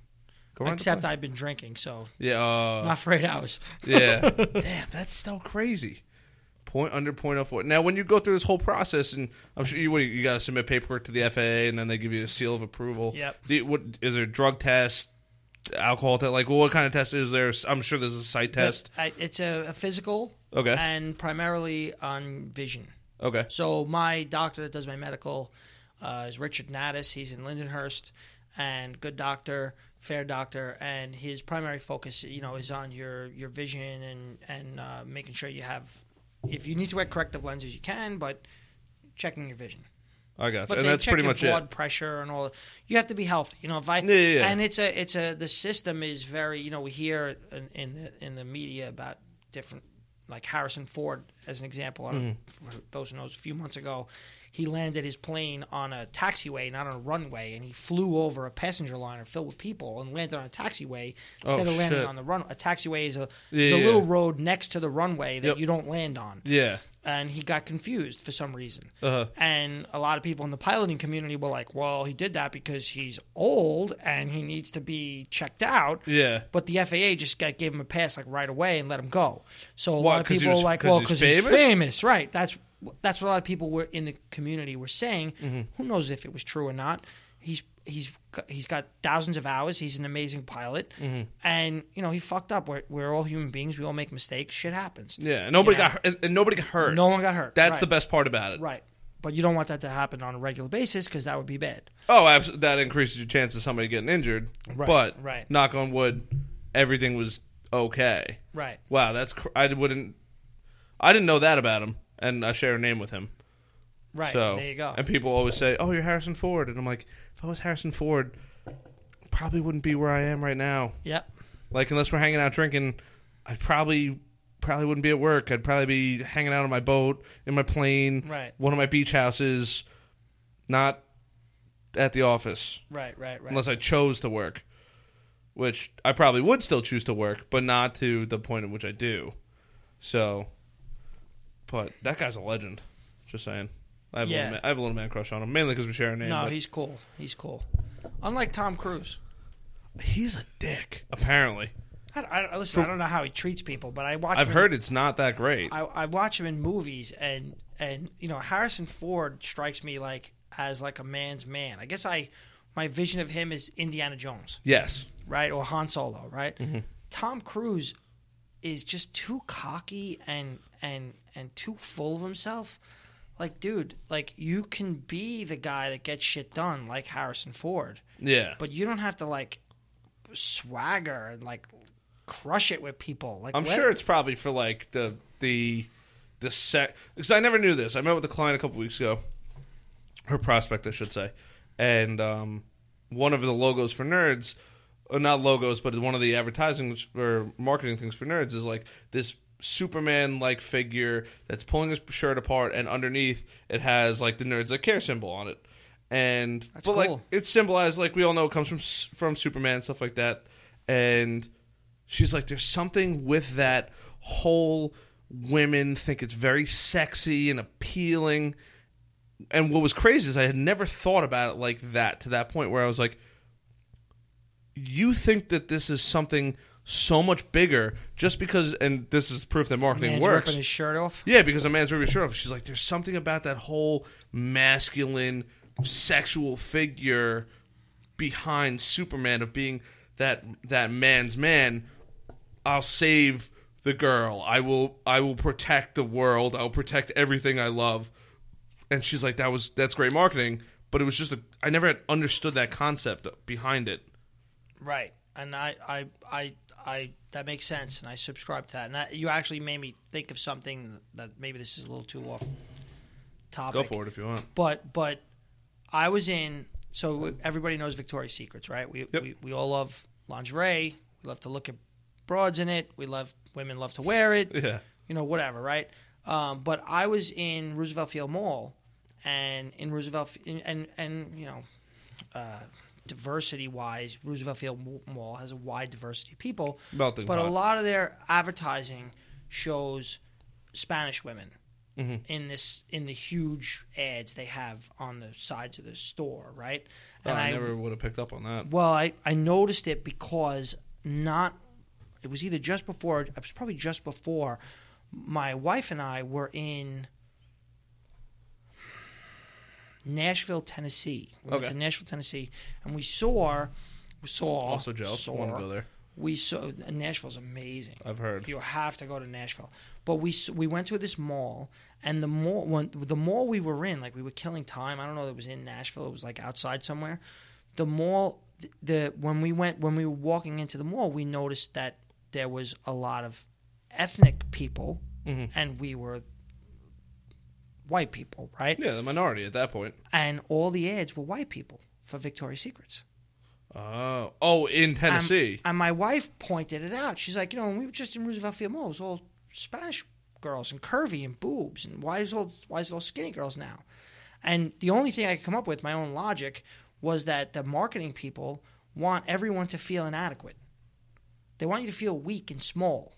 Go Except. I've been drinking, so yeah, uh, not for eight hours. (laughs) yeah. (laughs) Damn, that's still crazy. Point under point oh four. Now, when you go through this whole process, and I'm sure you what, you got to submit paperwork to the FAA, and then they give you a seal of approval. Yep. Do you, what is there drug test, alcohol test? Like, well, what kind of test is there? I'm sure there's a site test. I, it's a, a physical Okay. and primarily on vision. Okay. So my doctor that does my medical uh, is Richard Naddis. He's in Lindenhurst, and good doctor, fair doctor, and his primary focus, you know, is on your your vision and and uh, making sure you have. If you need to wear corrective lenses, you can, but checking your vision. I got you. And that's check pretty your much blood it. pressure and all. You have to be healthy. You know, if I Yeah, yeah, yeah. and it's a it's a the system is very. You know, we hear in, in the in the media about different like Harrison Ford as an example. I don't, For those who knows, a few months ago, he landed his plane on a taxiway, not on a runway, and he flew over a passenger liner filled with people and landed on a taxiway instead Oh, of landing shit. on the runway. A taxiway is a Yeah, is a yeah. little road next to the runway that Yep. you don't land on, Yeah. and he got confused for some reason. Uh-huh. And a lot of people in the piloting community were like, "Well, he did that because he's old and he needs to be checked out." Yeah. But the FAA just got, gave him a pass like right away and let him go. So a Why, lot of people were like, "Well, because he's famous?" famous, right?" That's that's what a lot of people were in the community were saying. Mm-hmm. Who knows if it was true or not? He's he's got- he's got thousands of hours. He's an amazing pilot, Mm-hmm. and you know he fucked up. We're, we're all human beings. We all make mistakes. Shit happens. Yeah. Nobody You know? got hurt, and nobody got hurt. No one got hurt. That's right. the best part about it. Right. But you don't want that to happen on a regular basis because that would be bad. Oh, absolutely. That increases your chance of somebody getting injured. Right, But right. knock on wood, everything was okay. Right. Wow, that's cr- I wouldn't. I didn't know that about him, and I share a name with him. Right. So there you go. And people always say, "Oh, you're Harrison Ford," and I'm like, if I was Harrison Ford, probably wouldn't be where I am right now. Yep. Like unless we're hanging out drinking, I probably probably wouldn't be at work. I'd probably be hanging out on my boat, in my plane, Right. one of my beach houses, not at the office Right. Right. Right. unless I chose to work, which I probably would still choose to work, but not to the point at which I do. So, but that guy's a legend. Just saying. I have, a, little man, I have a little man crush on him, mainly because we share a name. no, he's cool. He's cool. Unlike Tom Cruise. he's a dick. Apparently, I, I, listen, I don't know how he treats people, but I watch. I've heard it's not that great. I, I watch him in movies, and and you know Harrison Ford strikes me like as like a man's man. I guess I my vision of him is Indiana Jones, yes, right, or Han Solo, right. Mm-hmm. Tom Cruise is just too cocky and and and too full of himself. Like, dude, like you can be the guy that gets shit done, like Harrison Ford, yeah, but you don't have to like swagger and like crush it with people. Like, I'm let- sure it's probably for like the the the set because I never knew this. I met with a client a couple weeks ago, her prospect, I should say, and um, one of the logos for nerds, not logos, but one of the advertising or marketing things for nerds is like this Superman like figure that's pulling his shirt apart, and underneath it has like the nerds that care symbol on it. And That's but like cool. it's symbolized like we all know it comes from from Superman stuff like that, and she's like, there's something with that whole women think it's very sexy and appealing. And what was crazy is I had never thought about it like that to that point where I was like, you think that this is something so much bigger just because, and this is proof that marketing man's works. ripping his shirt off. Yeah, because a man's ripping his shirt off. She's like, there's something about that whole masculine, sexual figure behind Superman of being that that man's man. I'll save the girl. I will. I will protect the world. I'll protect everything I love. And she's like, that was that's great marketing, but it was just a. I never had understood that concept behind it. Right, and I, I, I, I, that makes sense, and I subscribe to that. And that, you actually made me think of something that maybe this is a little too off topic. Go for it if you want. But, but I was in. So everybody knows Victoria's Secrets, right? We, Yep. we, we all love lingerie. We love to look at broads in it. We love women love to wear it. Yeah. you know, whatever, right? Um, but I was in Roosevelt Field Mall, and in Roosevelt, and and, and you know, uh, diversity wise, Roosevelt Field Mall has a wide diversity of people, Melting but a lot of their advertising shows Spanish women Mhm. in this in the huge ads they have on the sides of the store, right? Oh, I, never would have picked up on that. well, I, I noticed it because not it was either just before it was probably just before my wife and I were in Nashville, Tennessee. We went Okay. to Nashville, Tennessee, and we saw we saw Also jealous. Saw, Want to go there? We saw Nashville's amazing. I've heard. You have to go to Nashville. But we we went to this mall, and the mall when the mall we were in, like we were killing time. I don't know if it was in Nashville. It was like outside somewhere. The mall, the when we went when we were walking into the mall, we noticed that there was a lot of ethnic people, Mhm. and we were white people, right? Yeah, the minority at that point. And all the ads were white people for Victoria's Secrets. Oh, oh, in Tennessee. And my wife pointed it out. She's like, you know, when we were just in Roosevelt Field Mall, it was all Spanish girls and curvy and boobs and why is all why is it all skinny girls now? And the only thing I could come up with, my own logic, was that the marketing people want everyone to feel inadequate. They want you to feel weak and small.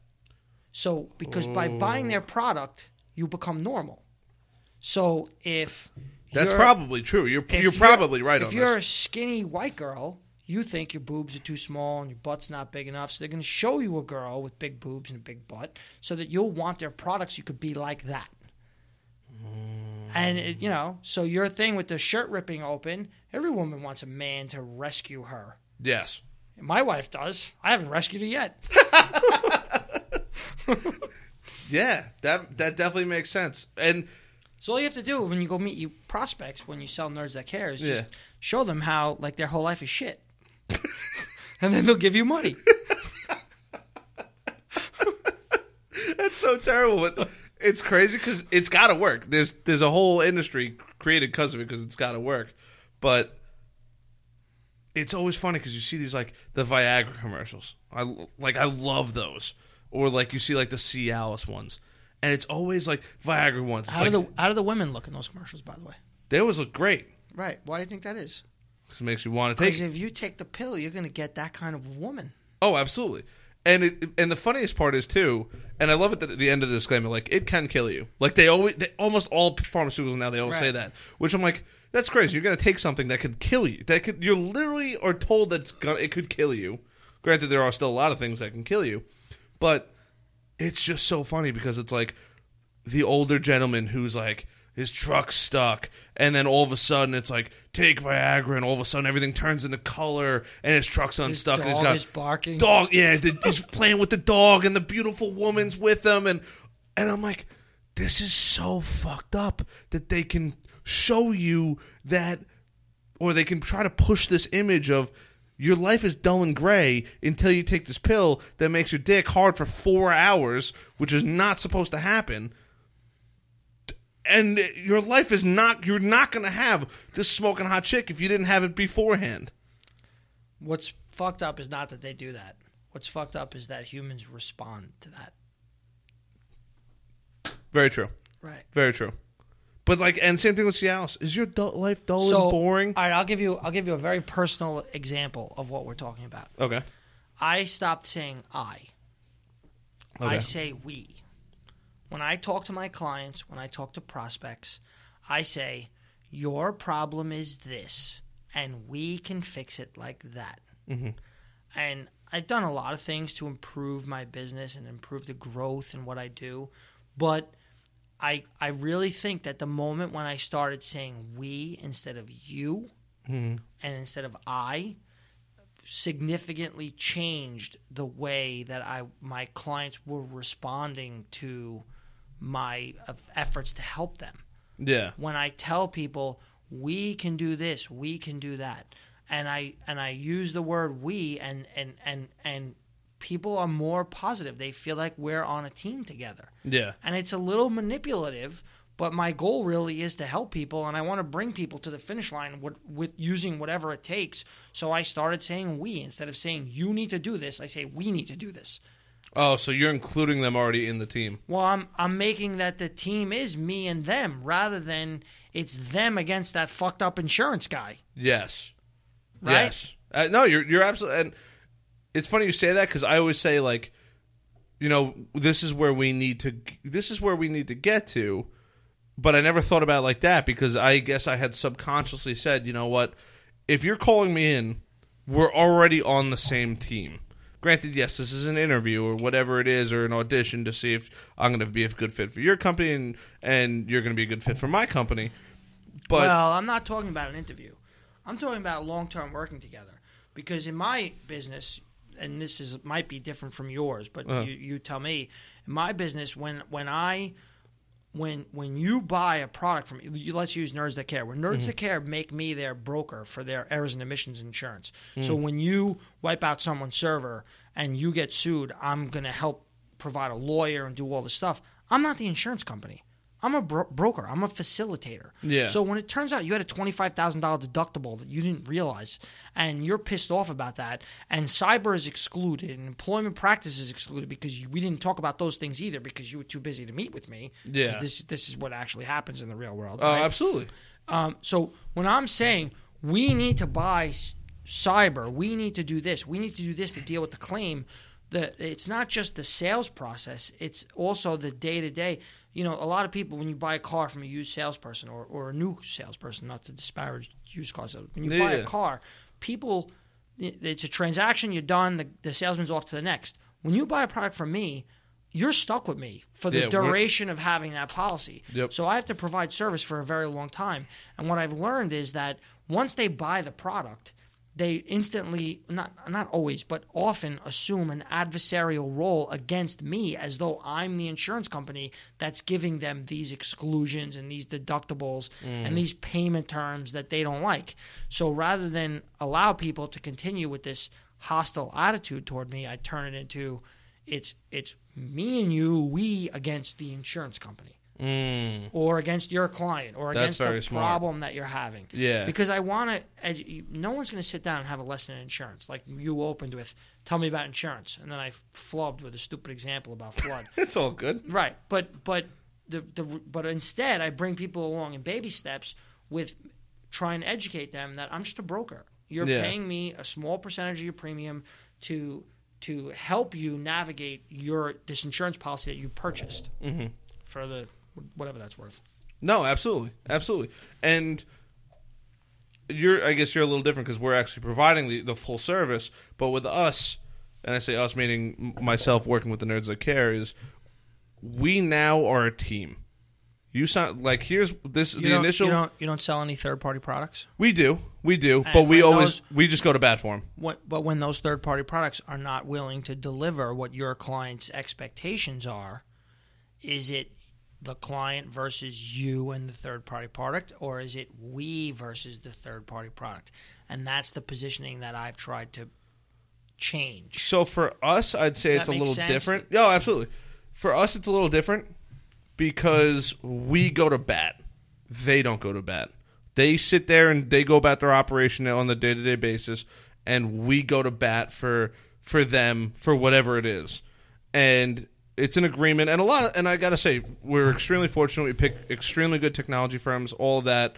So because by buying their oh. product, you become normal. So if That's probably true. You're if you're probably right If you're this. a skinny white girl, you think your boobs are too small and your butt's not big enough, so they're going to show you a girl with big boobs and a big butt, so that you'll want their products. You could be like that. Mm. And it, you know, so your thing with the shirt ripping open, every woman wants a man to rescue her. Yes. My wife does. I haven't rescued her yet. (laughs) Yeah, that that definitely makes sense. And So all you have to do when you go meet you prospects when you sell nerds that care is just Yeah. show them how like their whole life is shit, (laughs) and then they'll give you money. (laughs) That's so terrible, but it's crazy because it's got to work. There's there's a whole industry created because of it because it's got to work, but it's always funny because you see these like the Viagra commercials. I like I love those, or like you see like the Cialis ones, and it's always like Viagra ones. It's How like, do the how do the women look in those commercials? By the way, they always look great right? Why do you think that is? because it makes you want to take. Because it. if you take the pill, you're going to get that kind of woman. Oh, absolutely. And it and the funniest part is too, and I love it that at the end of the disclaimer, like it can kill you. Like they always, they, almost all pharmaceuticals now they always say that, which I'm like, that's crazy. You're gonna take something that could kill you. That could, you're literally are told that's gonna, it could kill you. Granted, there are still a lot of things that can kill you, but it's just so funny because it's like the older gentleman who's like his truck's stuck and then all of a sudden it's like take viagra and all of a sudden everything turns into color and his truck's unstuck His and he's dog got is barking. dog yeah the, he's playing with the dog and the beautiful woman's with him and and i'm like this is so fucked up that they can show you that or they can try to push this image of your life is dull and gray until you take this pill that makes your dick hard for four hours, which is not supposed to happen. And your life is not, you're not going to have this smoking hot chick if you didn't have it beforehand. What's fucked up is not that they do that. What's fucked up is that humans respond to that. Very true. Right. Very true. But like, and same thing with Cialis. Is your dull, life dull So and boring? All right, I'll give you I'll give you a very personal example of what we're talking about. Okay. I stopped saying I. Okay. I say we. When I talk to my clients, when I talk to prospects, I say, Your problem is this, and we can fix it like that. Mhm. And I've done a lot of things to improve my business and improve the growth in what I do. But I, I really think that the moment when I started saying we instead of you Mhm. and instead of I, significantly changed the way that I my clients were responding to my efforts to help them. Yeah. When I tell people we can do this, we can do that, and I and I use the word we, and and and and people are more positive. They feel like we're on a team together, Yeah. and it's a little manipulative. But my goal really is to help people, and I want to bring people to the finish line with, with using whatever it takes. So I started saying we instead of saying you need to do this. I say we need to do this. Oh, so you're including them already in the team. Well, I'm I'm making that the team is me and them rather than it's them against that fucked up insurance guy. Yes. Right? Yes. Uh, no, you're you're absolutely. And it's funny you say that because I always say like, you know, this is where we need to. This is where we need to get to. But I never thought about it like that because I guess I had subconsciously said, you know what, if you're calling me in, we're already on the same team. Granted, yes, this is an interview or whatever it is, or an audition to see if I'm going to be a good fit for your company and and you're going to be a good fit for my company. But well, I'm not talking about an interview. I'm talking about long term working together. Because in my business, and this is might be different from yours, but Uh-huh. you, you tell me. In my business, when when I when when you buy a product from you, let's use Nerds That Care. When Nerds That Care make me their broker for their errors and omissions insurance. So when you wipe out someone's server and you get sued, I'm going to help provide a lawyer and do all this stuff. I'm not the insurance company. I'm a bro- broker. I'm a facilitator. Yeah. So when it turns out you had a twenty-five thousand dollar deductible that you didn't realize, and you're pissed off about that, and cyber is excluded, and employment practice is excluded because you, we didn't talk about those things either because you were too busy to meet with me. Yeah. This this is what actually happens in the real world. Oh, right? absolutely. Um, so when I'm saying we need to buy s- cyber, we need to do this, we need to do this to deal with the claim. The it's not just the sales process; it's also the day to day. You know, a lot of people when you buy a car from a used salesperson or, or a new salesperson, not to disparage used cars, when you buy a car, people, it's a transaction. You're done. The, the salesman's off to the next. When you buy a product from me, you're stuck with me for the Yeah, duration of having that policy. Yep. So I have to provide service for a very long time. And what I've learned is that once they buy the product, they instantly not not always, but often assume an adversarial role against me as though I'm the insurance company that's giving them these exclusions and these deductibles and mm. these payment terms that they don't like. So rather than allow people to continue with this hostile attitude toward me, I turn it into it's it's me and you, we against the insurance company Mm. or against your client or That's against the smart. problem that you're having. Yeah. Because I want to. No one's going to sit down and have a lesson in insurance like you opened with. Tell me about insurance, and then I flubbed with a stupid example about flood. (laughs) It's all good. right, but but the the but instead I bring people along in baby steps with trying to educate them that I'm just a broker. You're Yeah. paying me a small percentage of your premium to to help you navigate your this insurance policy that you purchased Mm-hmm. for the whatever that's worth. No, absolutely, absolutely. And you're, I guess, you're a little different because we're actually providing the, the full service. But with us, and I say us meaning myself working with the nerds that care, is we now are a team. You sound like here's this You the don't, initial. You don't, you don't sell any third party products. we do, we do, And but we always those- we just go to bat for them. What, but when those third party products are not willing to deliver what your client's expectations are, is it the client versus you and the third party product, or is it we versus the third party product? And that's the positioning that I've tried to change. So for us, I'd say Does it's a little sense? different. Yeah, oh, absolutely. For us, it's a little different because we go to bat. They don't go to bat. They sit there and they go about their operation on the day to day basis, and we go to bat for for them for whatever it is. And it's an agreement, and a lot. Of, and I got to say, we're extremely fortunate. We pick extremely good technology firms. All of that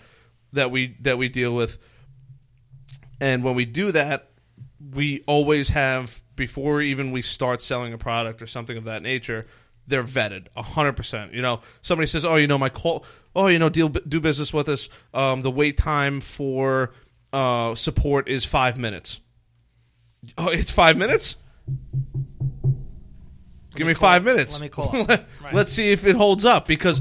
that we that we deal with. And when we do that, we always have before even we start selling a product or something of that nature, they're vetted hundred percent. You know, somebody says, "Oh, you know, my call. Oh, you know, deal do business with us. Um, the wait time for uh, support is five minutes. Oh, it's five minutes. Give me call five minutes. Let me call it. (laughs) Right. Let's see if it holds up because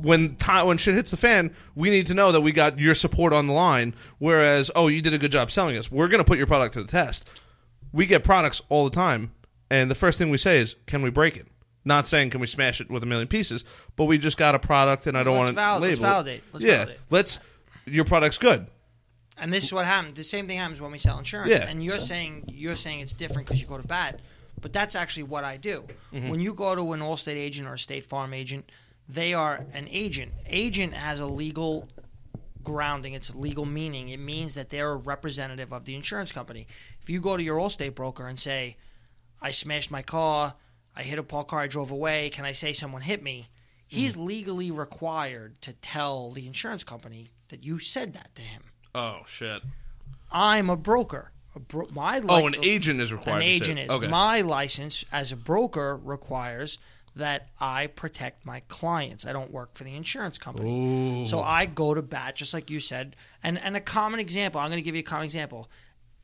when time when shit hits the fan, we need to know that we got your support on the line. Whereas, oh, you did a good job selling us. We're going to put your product to the test. We get products all the time, and the first thing we say is, "Can we break it?" Not saying can we smash it with a million pieces, but we just got a product, and I don't want to valid- label let's validate. Let's yeah, validate. let's. Your product's good. And this is what happens. The same thing happens when we sell insurance. Yeah. And you're saying you're saying it's different because you go to bat, but that's actually what I do. Mm-hmm. When you go to an Allstate agent or a State Farm agent, they are an agent. Agent has a legal grounding. It's a legal meaning. It means that they're a representative of the insurance company. If you go to your Allstate broker and say, "I smashed my car. I hit a parked car. I drove away. Can I say someone hit me?" He's Mm-hmm. legally required to tell the insurance company that you said that to him. Oh shit. I'm a broker. Bro- my Oh, an agent is required. An agent is. okay. My license as a broker requires that I protect my clients. I don't work for the insurance company. Ooh. So I go to bat, just like you said. And and a common example, I'm going to give you a common example.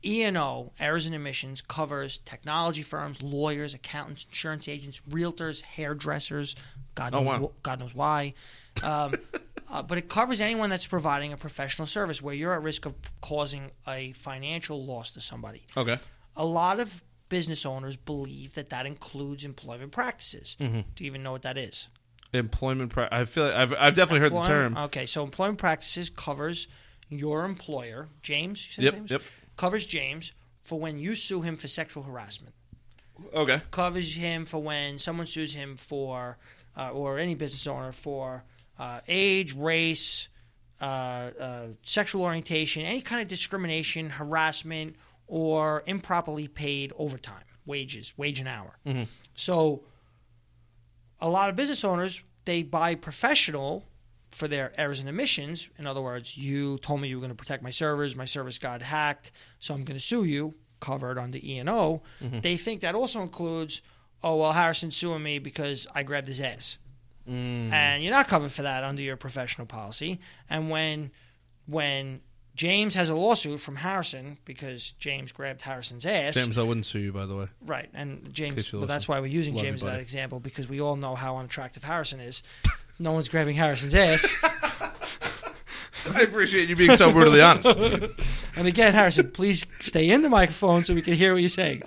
E&O, Errors and Omissions, covers technology firms, lawyers, accountants, insurance agents, realtors, hairdressers. God Oh, knows, wow. God knows why. Um, (laughs) uh, but it covers anyone that's providing a professional service where you're at risk of causing a financial loss to somebody. okay. A lot of business owners believe that that includes employment practices. Mm-hmm. Do you even know what that is? Employment. Pra- I feel like I've I've definitely heard the term. Okay, so employment practices covers your employer, James. You said Yep, James? yep. Covers James for when you sue him for sexual harassment. Okay. Covers him for when someone sues him for uh, or any business owner for uh, age, race, uh, uh, sexual orientation, any kind of discrimination, harassment, or improperly paid overtime wages, wage an hour. So, a lot of business owners they buy professional for their errors and omissions. In other words, you told me you were going to protect my servers, my service got hacked, so I'm going to sue you, covered under E and O. They think that also includes, oh well, Harrison's suing me because I grabbed his ass, Mm. and you're not covered for that under your professional policy. And when when James has a lawsuit from Harrison because James grabbed Harrison's ass, James, I wouldn't sue you, by the way. Right, and James. Well, that's why we're using Love James as that example because we all know how unattractive Harrison is. (laughs) no one's grabbing Harrison's ass. (laughs) I appreciate you being so brutally honest. (laughs) And again, Harrison, please stay in the microphone so we can hear what you're saying.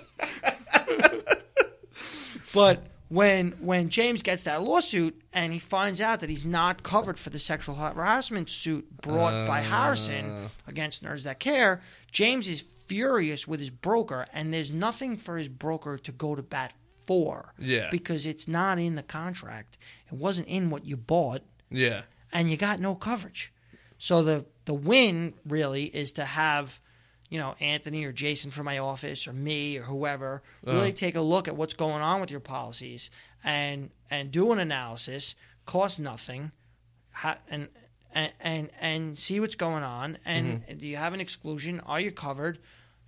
but when when James gets that lawsuit and he finds out that he's not covered for the sexual harassment suit brought by uh. Harrison against Nerds That Care, James is furious with his broker, and there's nothing for his broker to go to bat for. Yeah. Because it's not in the contract. It wasn't in what you bought Yeah. and you got no coverage. So the the win really is to have, you know, Anthony or Jason from my office or me or whoever really Uh. take a look at what's going on with your policies and and do an analysis, cost nothing, ha- and and and, and see what's going on. And Mm-hmm. do you have an exclusion? Are you covered?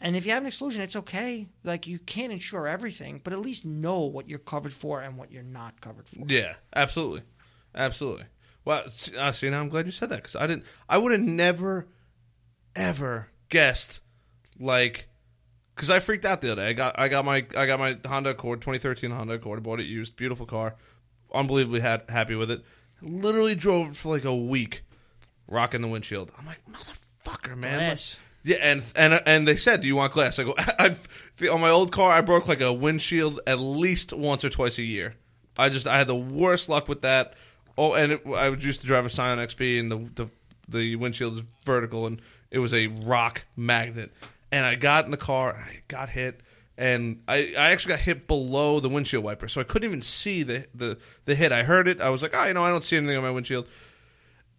And if you have an exclusion, it's okay. Like you can't insure everything, but at least know what you're covered for and what you're not covered for. Yeah, absolutely, absolutely. Well, see, uh, see, now I'm glad you said that because I didn't. I would have never, ever guessed, like, because I freaked out the other day. I got, I got my, I got my Honda Accord, 2013 Honda Accord. I bought it used, beautiful car, unbelievably ha- happy with it. Literally drove it for like a week, rocking the windshield. I'm like, motherfucker, man. Like, Glass. yeah, and and and they said, "Do you want glass?" I go, (laughs) "I've on my old car. I broke like a windshield at least once or twice a year. I just I had the worst luck with that. Oh, and it, I used to drive a Scion xB, and the the the windshield is vertical, and it was a rock magnet. And I got in the car, and I got hit, and I, I actually got hit below the windshield wiper, so I couldn't even see the, the the hit. I heard it. I was like, oh, you know, I don't see anything on my windshield.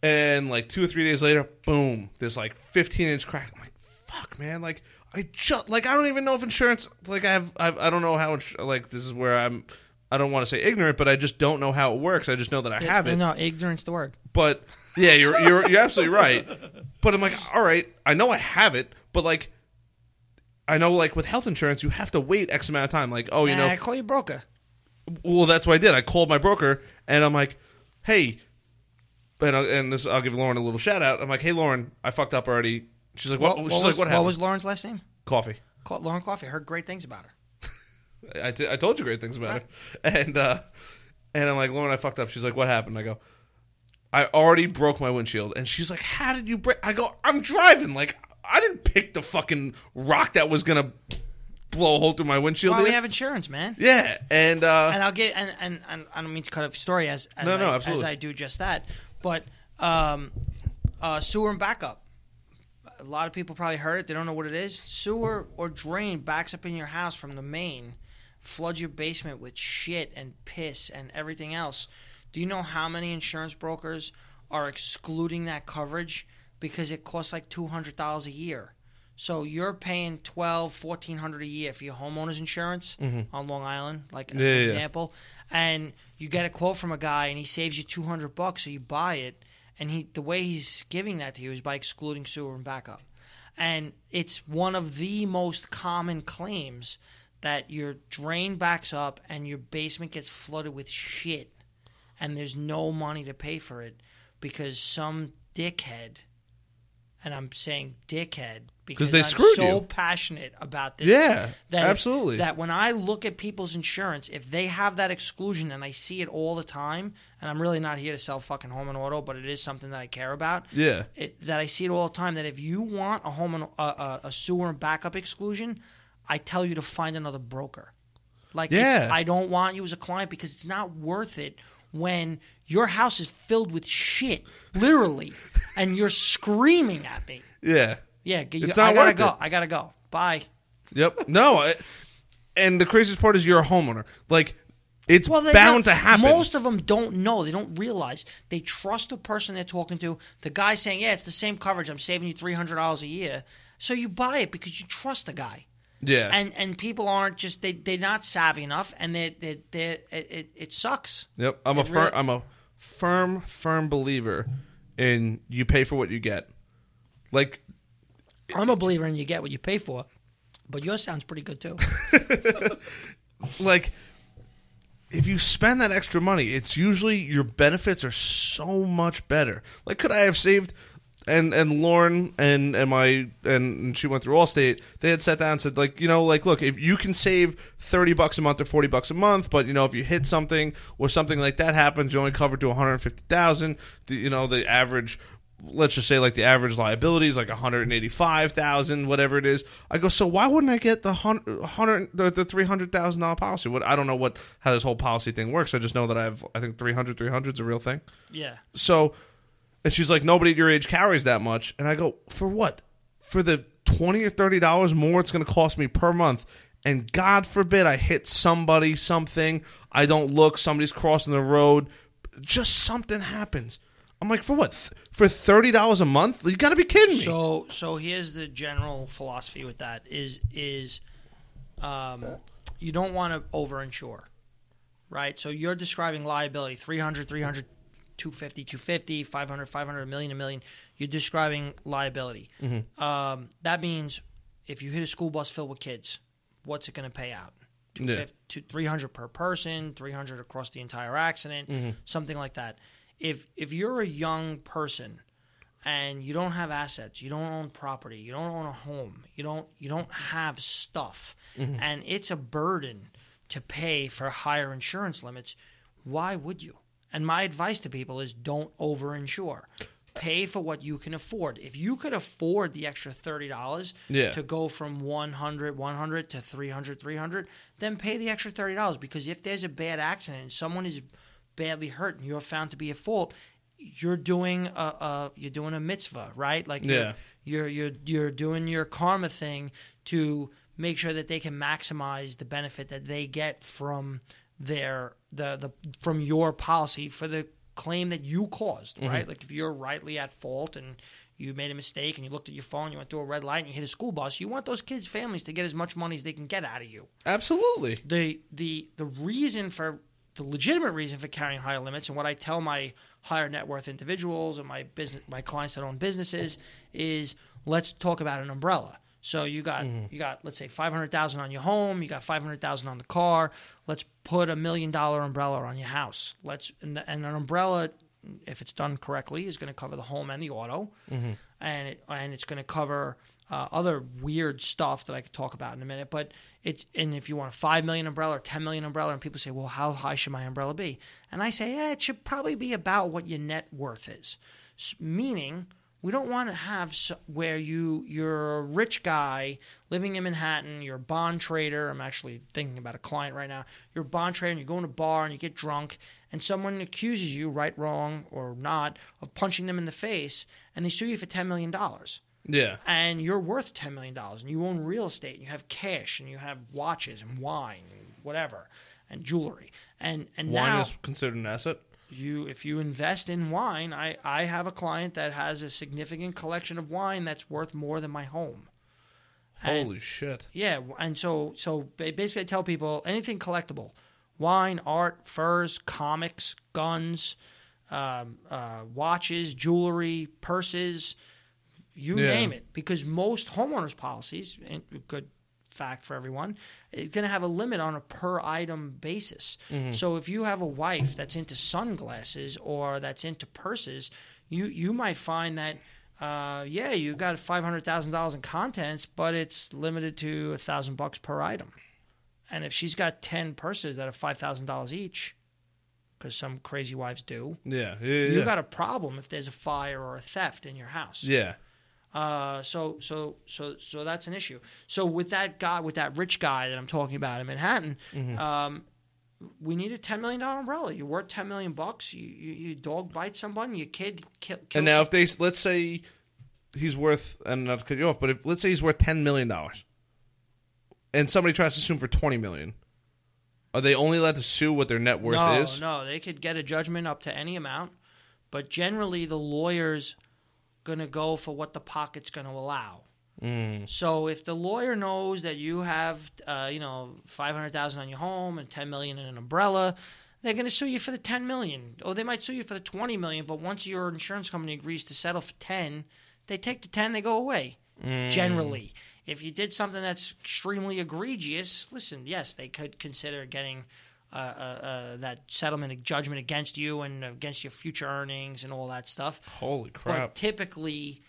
And like two or three days later, boom, there's like 15 inch crack. I'm like, fuck, man. Like I just like I don't even know if insurance. Like I have, I've, I don't know how. ins- Like this is where I'm. I don't want to say ignorant, but I just don't know how it works. I just know that I have it. No, ignorance the word. But yeah, you're you're you're absolutely right. But I'm like, all right, I know I have it, but like. I know, like with health insurance, you have to wait X amount of time. Like, oh, you know, I call you broker. well, that's what I did. I called my broker and I'm like, hey, and, I, and this I'll give Lauren a little shout out. I'm like, hey, Lauren, I fucked up already. She's like, what? What, she's what like, was, what happened? What was Lauren's last name? Coffee. Ca- Lauren Coffee. I heard great things about her. (laughs) I, t- I told you great things about her. And uh, and I'm like, Lauren, I fucked up. She's like, what happened? I go, I already broke my windshield. And she's like, how did you break? I go, I'm driving. Like, I didn't pick the fucking rock that was gonna blow a hole through my windshield. Well, we have insurance, man. yeah, and uh, And I'll get and, and, and I don't mean to cut off your story as as, No, I, no, as. I do just that, but um, uh, sewer and backup. A lot of people probably heard it. They don't know what it is. Sewer or drain backs up in your house from the main, floods your basement with shit and piss and everything else. Do you know how many insurance brokers are excluding that coverage because it costs like two hundred dollars a year? So you're paying twelve, fourteen hundred a year for your homeowner's insurance on Long Island, like as Mm-hmm. Yeah, an yeah. example, and you get a quote from a guy and he saves you two hundred bucks, so you buy it, and he the way he's giving that to you is by excluding sewer and backup, and it's one of the most common claims that your drain backs up and your basement gets flooded with shit, and there's no money to pay for it because some dickhead, and I'm saying dickhead because they I'm screwed so you. passionate about this. Yeah, that if- absolutely. that when I look at people's insurance, if they have that exclusion and I see it all the time, and I'm really not here to sell fucking home and auto, but it is something that I care about. yeah, It, that I see it all the time. That if you want a home and a, a, a sewer and backup exclusion, I tell you to find another broker. Like, Yeah. I don't want you as a client because it's not worth it when your house is filled with shit, literally, (laughs) and you're screaming at me. yeah. Yeah, you, It's I not gotta worth go. it. I gotta go. Bye. Yep. No. I, and the craziest part is you're a homeowner. Like, It's Well, bound to happen. Most of them don't know. They don't realize. They trust the person they're talking to. The guy saying, "Yeah, it's the same coverage. I'm saving you three hundred dollars a year." So you buy it because you trust the guy. Yeah. And and people aren't just they they're not savvy enough, and they they they it, it, it sucks. Yep, I'm a It fir- really- I'm a firm, firm believer in you pay for what you get. Like, I'm a believer in you get what you pay for, but yours sounds pretty good too. (laughs) like if you spend that extra money, it's usually your benefits are so much better. Like, could I have saved? And and Lauren and and my and, and she went through Allstate. They had sat down and said like you know like look if you can save thirty bucks a month or forty bucks a month, but you know if you hit something or something like that happens, you only covered to one hundred fifty thousand. You know the average let's just say like the average liability is like 185,000 whatever it is I go so why wouldn't I get the 100 the, the $300,000 policy what I don't know what how this whole policy thing works I just know that I have I think 300 300 is a real thing yeah. so and she's like nobody at your age carries that much and I go for what for the 20 or 30 dollars more it's going to cost me per month and god forbid I hit somebody something I don't look somebody's crossing the road just something happens I'm like, for what? For thirty dollars a month? You got to be kidding me! So so here's the general philosophy with that is is um, you don't want to overinsure. Right? So you're describing liability 300 300 250 250 500 500 a million a million. You're describing liability. Mm-hmm. Um, that means if you hit a school bus filled with kids, what's it going to pay out? yeah. to 300 per person, 300 across the entire accident, mm-hmm. something like that. If if you're a young person and you don't have assets, you don't own property, you don't own a home, you don't you don't have stuff, mm-hmm. and it's a burden to pay for higher insurance limits, why would you? And my advice to people is don't overinsure. Pay for what you can afford. If you could afford the extra thirty dollars Yeah. to go from 100 100 to 300 300 then pay the extra $30 because if there's a bad accident and someone is badly hurt and you're found to be at fault you're doing a, a you're doing a mitzvah right like Yeah. you're, you're you're you're doing your karma thing to make sure that they can maximize the benefit that they get from their the the from your policy for the claim that you caused mm-hmm. right like if you're rightly at fault and you made a mistake and you looked at your phone you went through a red light and you hit a school bus you want those kids families to get as much money as they can get out of you Absolutely. the the the reason for the legitimate reason for carrying higher limits and what I tell my higher net worth individuals and my business my clients that own businesses is let's talk about an umbrella. So you got you got let's say five hundred thousand on your home, you got five hundred thousand on the car. Let's put a million dollar umbrella on your house. Let's and, the, and an umbrella, if it's done correctly, is going to cover the home and the auto, and it, and it's going to cover uh, other weird stuff that I could talk about in a minute. But it's and if you want a five million umbrella or ten million umbrella, and people say, well, how high should my umbrella be? And I say, yeah, it should probably be about what your net worth is, S- meaning. We don't want to have where you you're a rich guy living in Manhattan. You're a bond trader. I'm actually thinking about a client right now. You're a bond trader, and you go in a bar and you get drunk, and someone accuses you, right, wrong, or not, of punching them in the face, and they sue you for ten million dollars Yeah. and you're worth ten million dollars, and you own real estate, and you have cash, and you have watches and wine and whatever, and jewelry, and and Wine now is considered an asset. You if you invest in wine, I I have a client that has a significant collection of wine that's worth more than my home. And- Holy shit. yeah, and so so basically, I tell people anything collectible, wine, art, furs, comics, guns, um, uh, watches, jewelry, purses, you Yeah. name it. Because most homeowners policies, good fact for everyone, is going to have a limit on a per item basis. So if you have a wife that's into sunglasses or that's into purses, you you might find that. Uh, yeah, you've got five hundred thousand dollars in contents, but it's limited to a thousand bucks per item. And if she's got ten purses that are five thousand dollars each, because some crazy wives do, Yeah. Yeah. you yeah. got a problem if there's a fire or a theft in your house. yeah. Uh, so so so so that's an issue. So with that guy, with that rich guy that I'm talking about in Manhattan, Mm-hmm. um, we need a ten million dollar umbrella. You're worth ten million bucks. You, you, dog bite someone. Your kid kill. kills And now, if they let's say he's worth, and not to cut you off, but if let's say he's worth ten million dollars, and somebody tries to sue him for twenty million, Are they only allowed to sue what their net worth no, is? no, they could get a judgment up to any amount, but generally the lawyer's gonna go for what the pocket's gonna allow. Mm. So if the lawyer knows that you have, uh, you know, five hundred thousand on your home and ten million in an umbrella, they're going to sue you for the ten million, or they might sue you for the twenty million. But once your insurance company agrees to settle for ten, they take the ten, they go away. Mm. Generally, if you did something that's extremely egregious, listen, yes, they could consider getting. Uh, uh, uh, that settlement judgment against you and against your future earnings and all that stuff. Holy But crap! typically,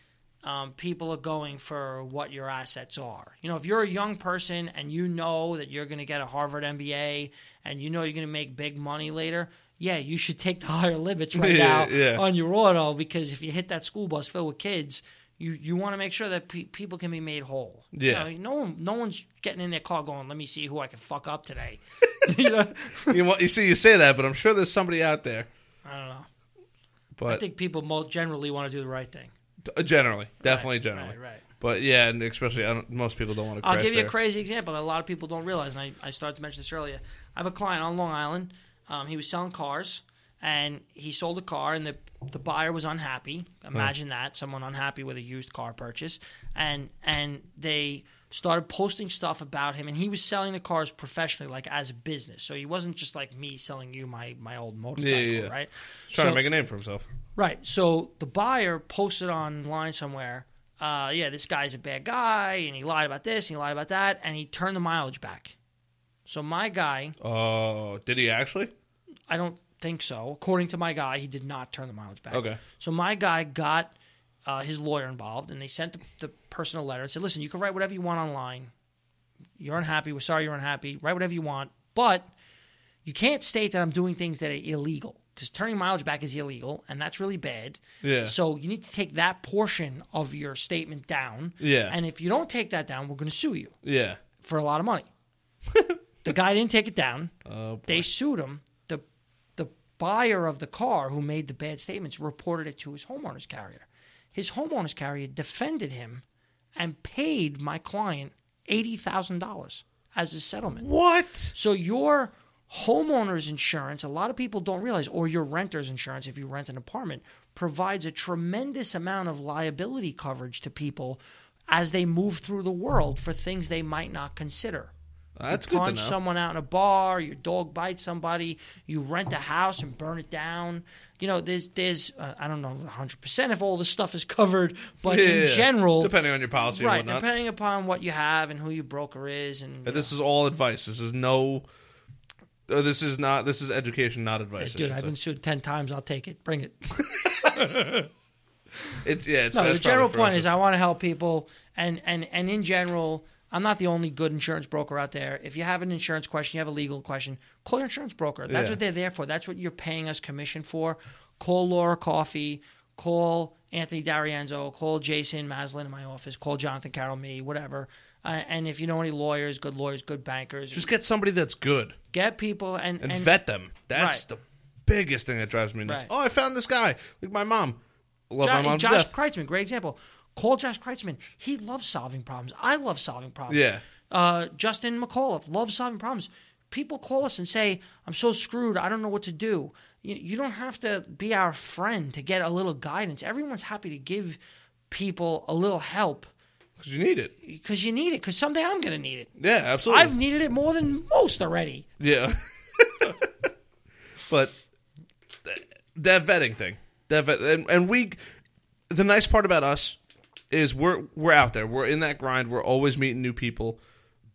um, people are going for what your assets are. You know, if you're a young person and you know that you're going to get a Harvard MBA and you know you're going to make big money later, yeah, you should take the (laughs) higher limits right (laughs) Yeah, now yeah. on your auto because if you hit that school bus filled with kids, you, you want to make sure that pe- people can be made whole. You Yeah. know, no one no one's getting in their car going, "Let me see who I can fuck up today." (laughs) you know, you, want- you see, you say that, but I'm sure there's somebody out there. I don't know. But I think people mo- generally want to do the right thing. uh, generally, definitely Right, generally. Right, right. But yeah, and especially I don't, most people don't want to. I'll give you there. a crazy example that a lot of people don't realize, and I, I started to mention this earlier. I have a client on Long Island. Um, he was selling cars, and he sold a car, and the the buyer was unhappy. Imagine that someone unhappy with a used car purchase, and and they started posting stuff about him, and he was selling the cars professionally, like as a business. So he wasn't just like me selling you my my old motorcycle, yeah. right? He's trying So- to make a name for himself. Right. So the buyer posted online somewhere, uh, yeah, this guy's a bad guy, and he lied about this, and he lied about that, and he turned the mileage back. So my guy, Oh, did he actually? I don't think so. According to my guy, he did not turn the mileage back. Okay. So my guy got uh, his lawyer involved, and they sent the, the person a letter and said, "Listen, you can write whatever you want online. You're unhappy. We're sorry you're unhappy. Write whatever you want, but you can't state that I'm doing things that are illegal because turning mileage back is illegal, and that's really bad. Yeah. So you need to take that portion of your statement down. Yeah. And if you don't take that down, we're going to sue you Yeah. for a lot of money. (laughs) the guy didn't take it down. Oh. They sued him. Buyer of the car who made the bad statements reported it to his homeowner's carrier. His homeowner's carrier defended him and paid my client eighty thousand dollars as a settlement. what? So your homeowner's insurance, a lot of people don't realize, or your renter's insurance if you rent an apartment, provides a tremendous amount of liability coverage to people as they move through the world for things they might not consider That's you punch know. someone out in a bar, your dog bites somebody, you rent a house and burn it down. You know, there's there's uh, I don't know 100 percent if all this stuff is covered, but Yeah, in yeah. general, depending on your policy right, depending upon what you have and who your broker is, and And this is all advice. This is no. uh, this is not. This is education, not advice. know, dude, I've should been sued ten times. I'll take it. Bring it. (laughs) (laughs) It's yeah. It's No, the general point is I want to help people, and and and in general, I'm not the only good insurance broker out there. If you have an insurance question, you have a legal question, call your insurance broker. That's Yeah. what they're there for. That's what you're paying us commission for. Call Laura Coffee. Call Anthony D'Arienzo. Call Jason Maslin in my office. Call Jonathan Carroll, me, whatever. Uh, and if you know any lawyers, good lawyers, good bankers, just get somebody that's good get people and, and, and vet them. That's Right. the biggest thing that drives me nuts. Right. Oh, I found this guy. Like my mom. Love Jo- my mom Josh. Kreitzman, great example. Call Josh Kreitzman. He loves solving problems. I love solving problems. Yeah. Uh, Justin McAuliffe loves solving problems. People call us and say, "I'm so screwed. I don't know what to do." You, you don't have to be our friend to get a little guidance. Everyone's happy to give people a little help Because you need it. because you need it. Because someday I'm going to need it. Yeah, absolutely. I've needed it more than most already. Yeah. (laughs) but th- that vetting thing, that vet, and, and we, the nice part about us is we're we're out there. We're in that grind. We're always meeting new people.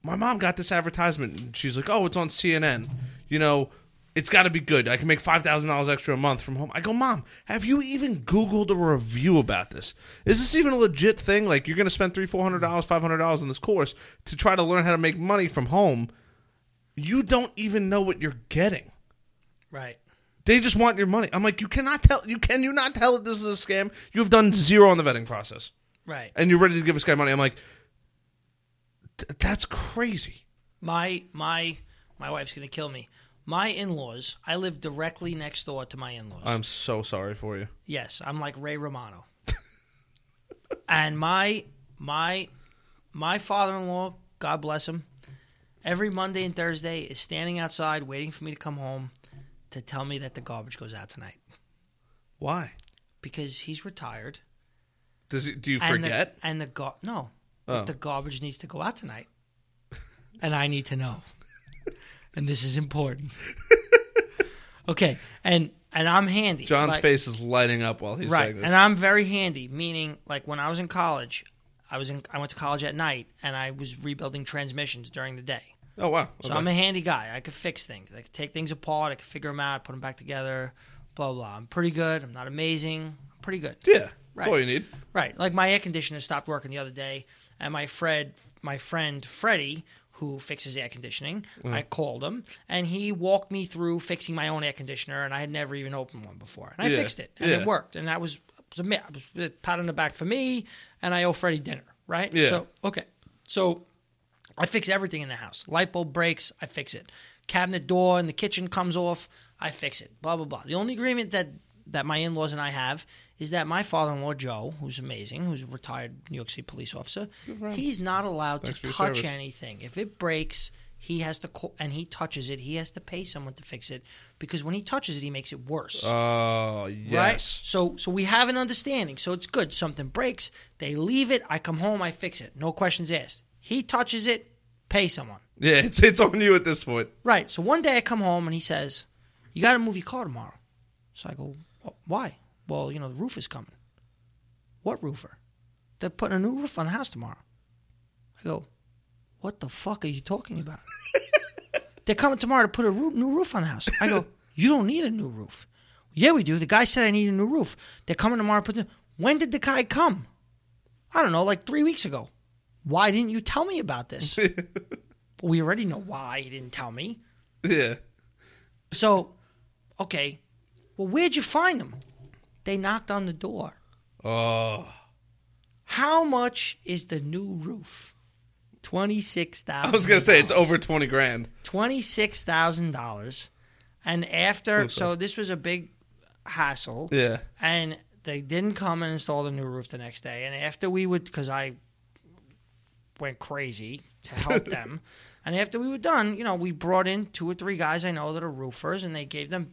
My mom got this advertisement. And she's like, "Oh, it's on CNN. You know, it's got to be good. I can make five thousand dollars extra a month from home." I go, "Mom, have you even Googled a review about this? Is this even a legit thing? Like, you're going to spend three, four hundred dollars, five hundred dollars on this course to try to learn how to make money from home?" you don't even know what you're getting. Right. They just want your money. I'm like, you cannot tell. You can you not tell that this is a scam? You have done zero on the vetting process, Right. and you're ready to give this guy money. I'm like, that's crazy. My my my wife's going to kill me. My in-laws. I live directly next door to my in-laws. I'm so sorry for you. Yes, I'm like Ray Romano. (laughs) and my my my father-in-law, God bless him, every Monday and Thursday is standing outside waiting for me to come home to tell me that the garbage goes out tonight Why? because he's retired. Does he, do you and the- forget? And the, gar- no, Oh. the garbage needs to go out tonight, and I need to know, and this is important. (laughs) okay, and and I'm handy. John's Like- face is lighting up while he's right, saying this. and I'm very handy. Meaning, like when I was in college, I was in I went to college at night, and I was rebuilding transmissions during the day. oh wow. So I'm a handy guy. I could fix things. I could take things apart. I could figure them out, put them back together. Blah blah. I'm pretty good. I'm not amazing. I'm pretty good. yeah, that's all you need. Right. Like my air conditioner stopped working the other day, and my Fred, my friend Freddie, who fixes air conditioning, Mm. I called him, and he walked me through fixing my own air conditioner, and I had never even opened one before, and I Yeah. fixed it, and Yeah. it worked, and that was, was a, a pat on the back for me, and I owe Freddie dinner. Right. Yeah. So okay. So I fix everything in the house. Light bulb breaks, I fix it. Cabinet door in the kitchen comes off, I fix it. Blah blah blah. The only agreement that that my in-laws and I have is that my father-in-law Joe, who's amazing, who's a retired New York City police officer, he's not allowed Thanks for to your touch service. anything. If it breaks, he has to call, and he touches it, he has to pay someone to fix it because when he touches it, he makes it worse. Oh Right? yes. So so we have an understanding. So it's good. Something breaks, they leave it. I come home, I fix it. No questions asked. He touches it, pay someone. Yeah, (laughs) it's it's on you at this point. Right. So one day I come home and he says, "You got to move your car tomorrow." So I go, "Wh- "Why?" Well, you know the roof is coming. What roofer? They're putting a new roof on the house tomorrow. I go, "What the fuck are you talking about?" (laughs) They're coming tomorrow to put a roo- new roof on the house. I go, "You don't need a new roof." Yeah, we do. The guy said I need a new roof. They're coming tomorrow to put the. When did the guy come? I don't know, like three weeks ago. Why didn't you tell me about this? (laughs) we already know why he didn't tell me. Yeah. So, okay. Well, where'd you find them? They knocked on the door. Oh. How much is the new roof? Twenty six thousand. I was gonna say it's over twenty grand. twenty six thousand dollars, and after Okay. so this was a big hassle, Yeah. and they didn't come and install the new roof the next day. And after we would, because I went crazy to help (laughs) them, and after we were done, you know, we brought in two or three guys I know that are roofers, and they gave them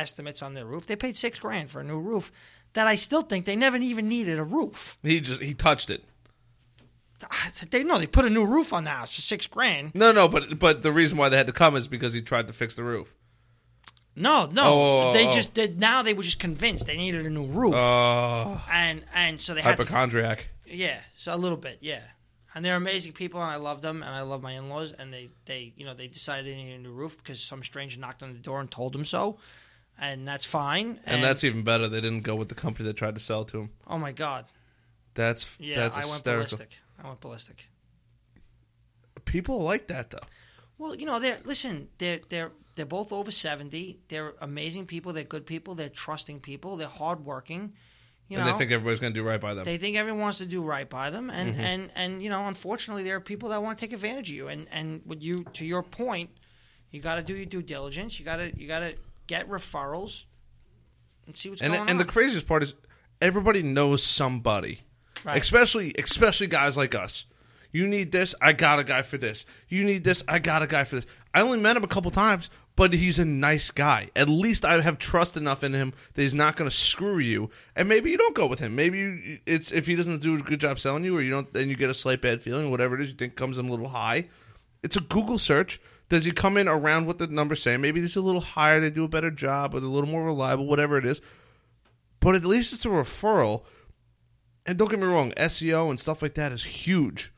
estimates on their roof. They paid six grand for a new roof. That I still think they never even needed a roof. He just he touched it. Ah, they no, they put a new roof on the house for six grand. No, no, but but the reason why they had to come is because he tried to fix the roof. No, no, Oh, oh, oh they oh. just did. Now they were just convinced they needed a new roof, Oh, and and so they had to hypochondriac. Yeah, so a little bit, yeah. And they're amazing people, and I love them, and I love my in-laws, and they, they, you know, they decided they needed a new roof because some stranger knocked on the door and told them so, and that's fine. And that's even better. They didn't go with the company that tried to sell to him. oh my god, That's yeah, that's I went hysterical. ballistic. I went ballistic. People like that though. Well, you know, they're listen, they're they're they're both over seventy. They're amazing people. They're good people. They're trusting people. They're hardworking. You and know, they think everybody's going to do right by them. They think everyone wants to do right by them, and Mm-hmm. and and you know, unfortunately, there are people that want to take advantage of you. And and with you, to your point, you got to do your due diligence. You got to you got to get referrals and see what's and going and on. the craziest part is everybody knows somebody. Right. Especially especially guys like us. You need this, I got a guy for this. You need this, I got a guy for this. I only met him a couple times, but he's a nice guy. At least I have trust enough in him that he's not going to screw you. And maybe you don't go with him. Maybe you, it's if he doesn't do a good job selling you, or you don't, then you get a slight bad feeling. Whatever it is, you think comes in a little high. It's a Google search. Does he come in around what the numbers say? Maybe it's a little higher. They do a better job, or they're a little more reliable. Whatever it is, but at least it's a referral. And don't get me wrong, SEO and stuff like that is huge.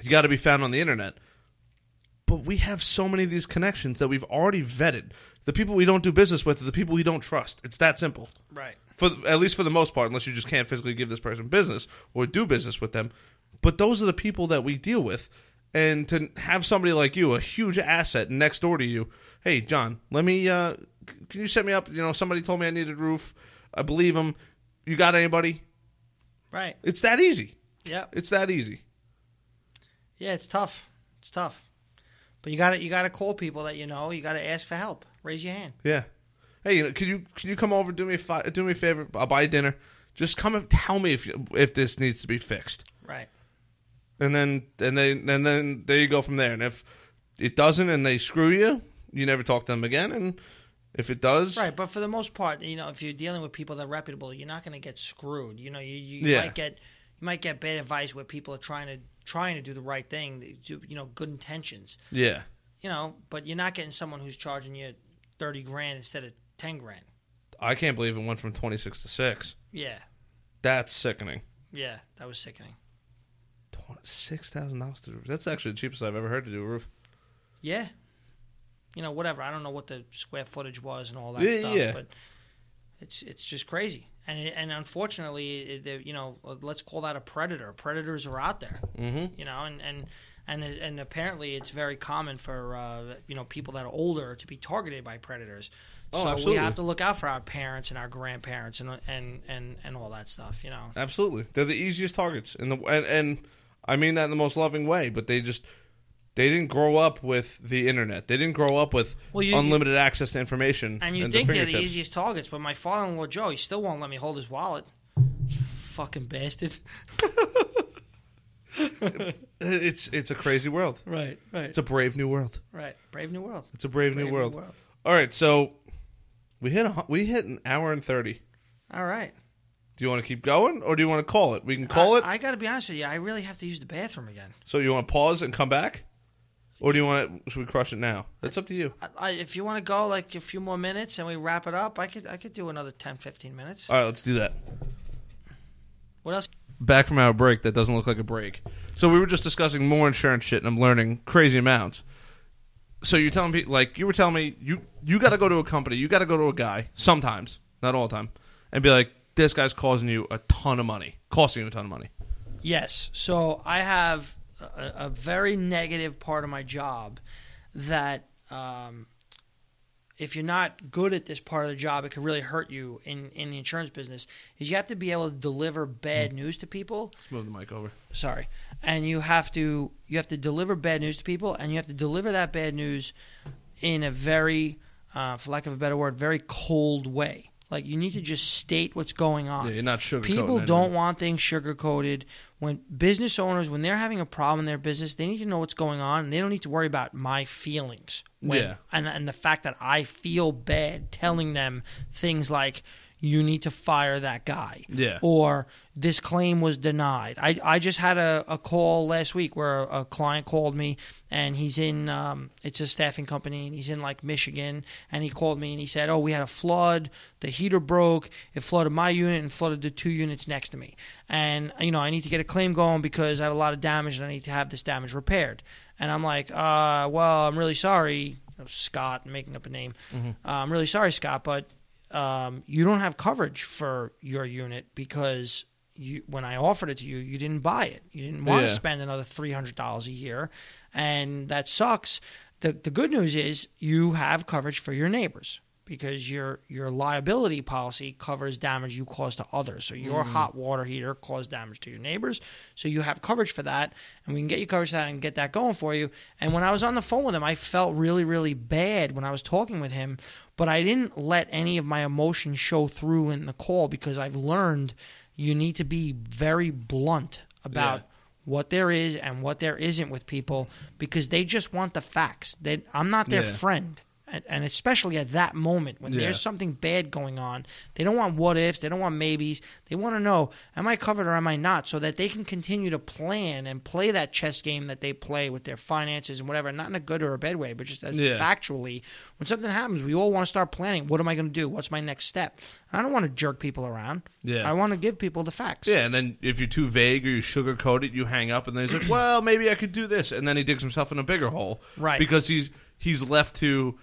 You got to be found on the internet. But we have so many of these connections that we've already vetted. The people we don't do business with are the people we don't trust. It's that simple. right. For at least for the most part, unless you just can't physically give this person business or do business with them. But those are the people that we deal with. And to have somebody like you, a huge asset next door to you, hey John, let me. Uh, can you set me up? You know, somebody told me I needed a roof. I believe them. You got anybody? Right. It's that easy. Yeah. It's that easy. Yeah. It's tough. It's tough. But you got to you got to call people that you know. You got to ask for help. Raise your hand. Yeah. Hey, you know, can you can you come over? Do me a fi- do me a favor. I'll buy you dinner. Just come and tell me if you, if this needs to be fixed. Right. And then and then and then there you go from there. And if it doesn't, and they screw you, you never talk to them again. And if it does, Right, but for the most part, you know, if you're dealing with people that are reputable, you're not going to get screwed. You know, you, you Yeah. might get you might get bad advice where people are trying to trying to do the right thing, do, you know, good intentions. yeah, You know, but you're not getting someone who's charging you thirty grand instead of ten grand. I can't believe it went from twenty six to six. Yeah, That's sickening. yeah, that was sickening. Six thousand dollars to do. That's actually the cheapest I've ever heard to do a roof. Yeah, you know, whatever. I don't know what the square footage was and all that Yeah, stuff, yeah. but it's it's just crazy. And it, and unfortunately, it, you know, let's call that a predator. Predators are out there. Mm-hmm. you know, and and and and apparently it's very common for uh, you know people that are older to be targeted by predators. Oh, so absolutely. we have to look out for our parents and our grandparents and and and and all that stuff. You know, Absolutely, they're the easiest targets, and the and, and I mean that in the most loving way. But they just they didn't grow up with the internet. They didn't grow up with Well, you- unlimited access to information. and you think their they're the easiest targets, but my father-in-law Joe, he still won't let me hold his wallet. Fucking bastard. (laughs) It's it's a crazy world. Right, right, It's a brave new world. right. Brave new world. It's a brave, Brave new world. All right, so we hit a, we hit an hour and thirty. All right. Do you want to keep going, or do you want to call it? We can call I, it. I got to be honest with you. I really have to use the bathroom again. so you want to pause and come back, or do you want to? Should we crush it now? That's up to you. I, I, if you want to go like a few more minutes and we wrap it up, I could I could do another 10, 15 minutes. All right, let's do that. What else? back from our break that doesn't look like a break. So we were just discussing more insurance shit, and I'm learning crazy amounts. So you're telling me, like you were telling me, you you got to go to a company, you got to go to a guy sometimes, not all the time, and be like, this guy's causing you a ton of money, costing you a ton of money. Yes. So I have a, a very negative part of my job that um, if you're not good at this part of the job, it can really hurt you in, in the insurance business. Is you have to be able to deliver bad news to people. Let's move the mic over. Sorry, and you have to you have to deliver bad news to people, and you have to deliver that bad news in a very, uh, for lack of a better word, very cold way. Like you need to just state what's going on. Yeah, you're not sugarcoating People anything. don't want things sugar coated. When business owners, when they're having a problem in their business, they need to know what's going on, and they don't need to worry about my feelings. When, Yeah. and and the fact that I feel bad telling them things like you need to fire that guy, Yeah. or this claim was denied. I I just had a, a call last week where a, client called me and he's in um, it's a staffing company and he's in like Michigan and he called me and he said, "Oh, we had a flood. The heater broke. It flooded my unit and flooded the two units next to me. And you know, I need to get a claim going because I have a lot of damage and I need to have this damage repaired." And I'm like, uh, well, I'm really sorry, Scott, I'm making up a name. Uh, I'm really sorry, Scott, but um, you don't have coverage for your unit because you, when I offered it to you, you didn't buy it. You didn't want Yeah. to spend another three hundred dollars a year, and that sucks. the The good news is you have coverage for your neighbors because your your liability policy covers damage you cause to others. So your mm. hot water heater caused damage to your neighbors, so you have coverage for that, and we can get you coverage for that and get that going for you. And when I was on the phone with him, I felt really really bad when I was talking with him, but I didn't let any of my emotions show through in the call because I've learned you need to be very blunt about Yeah. what there is and what there isn't with people because they just want the facts. They, I'm not their Yeah. friend. And, especially at that moment when Yeah. there's something bad going on, they don't want what ifs, they don't want maybes. They want to know, am I covered or am I not? So that they can continue to plan and play that chess game that they play with their finances and whatever, not in a good or a bad way, but just as Yeah. factually. When something happens, we all want to start planning. What am I going to do? What's my next step? And I don't want to jerk people around. Yeah. I want to give people the facts. Yeah, and then if you're too vague or you sugarcoat it, you hang up, and then he's like, "Well, maybe I could do this," and then he digs himself in a bigger hole, Right. Because he's he's left to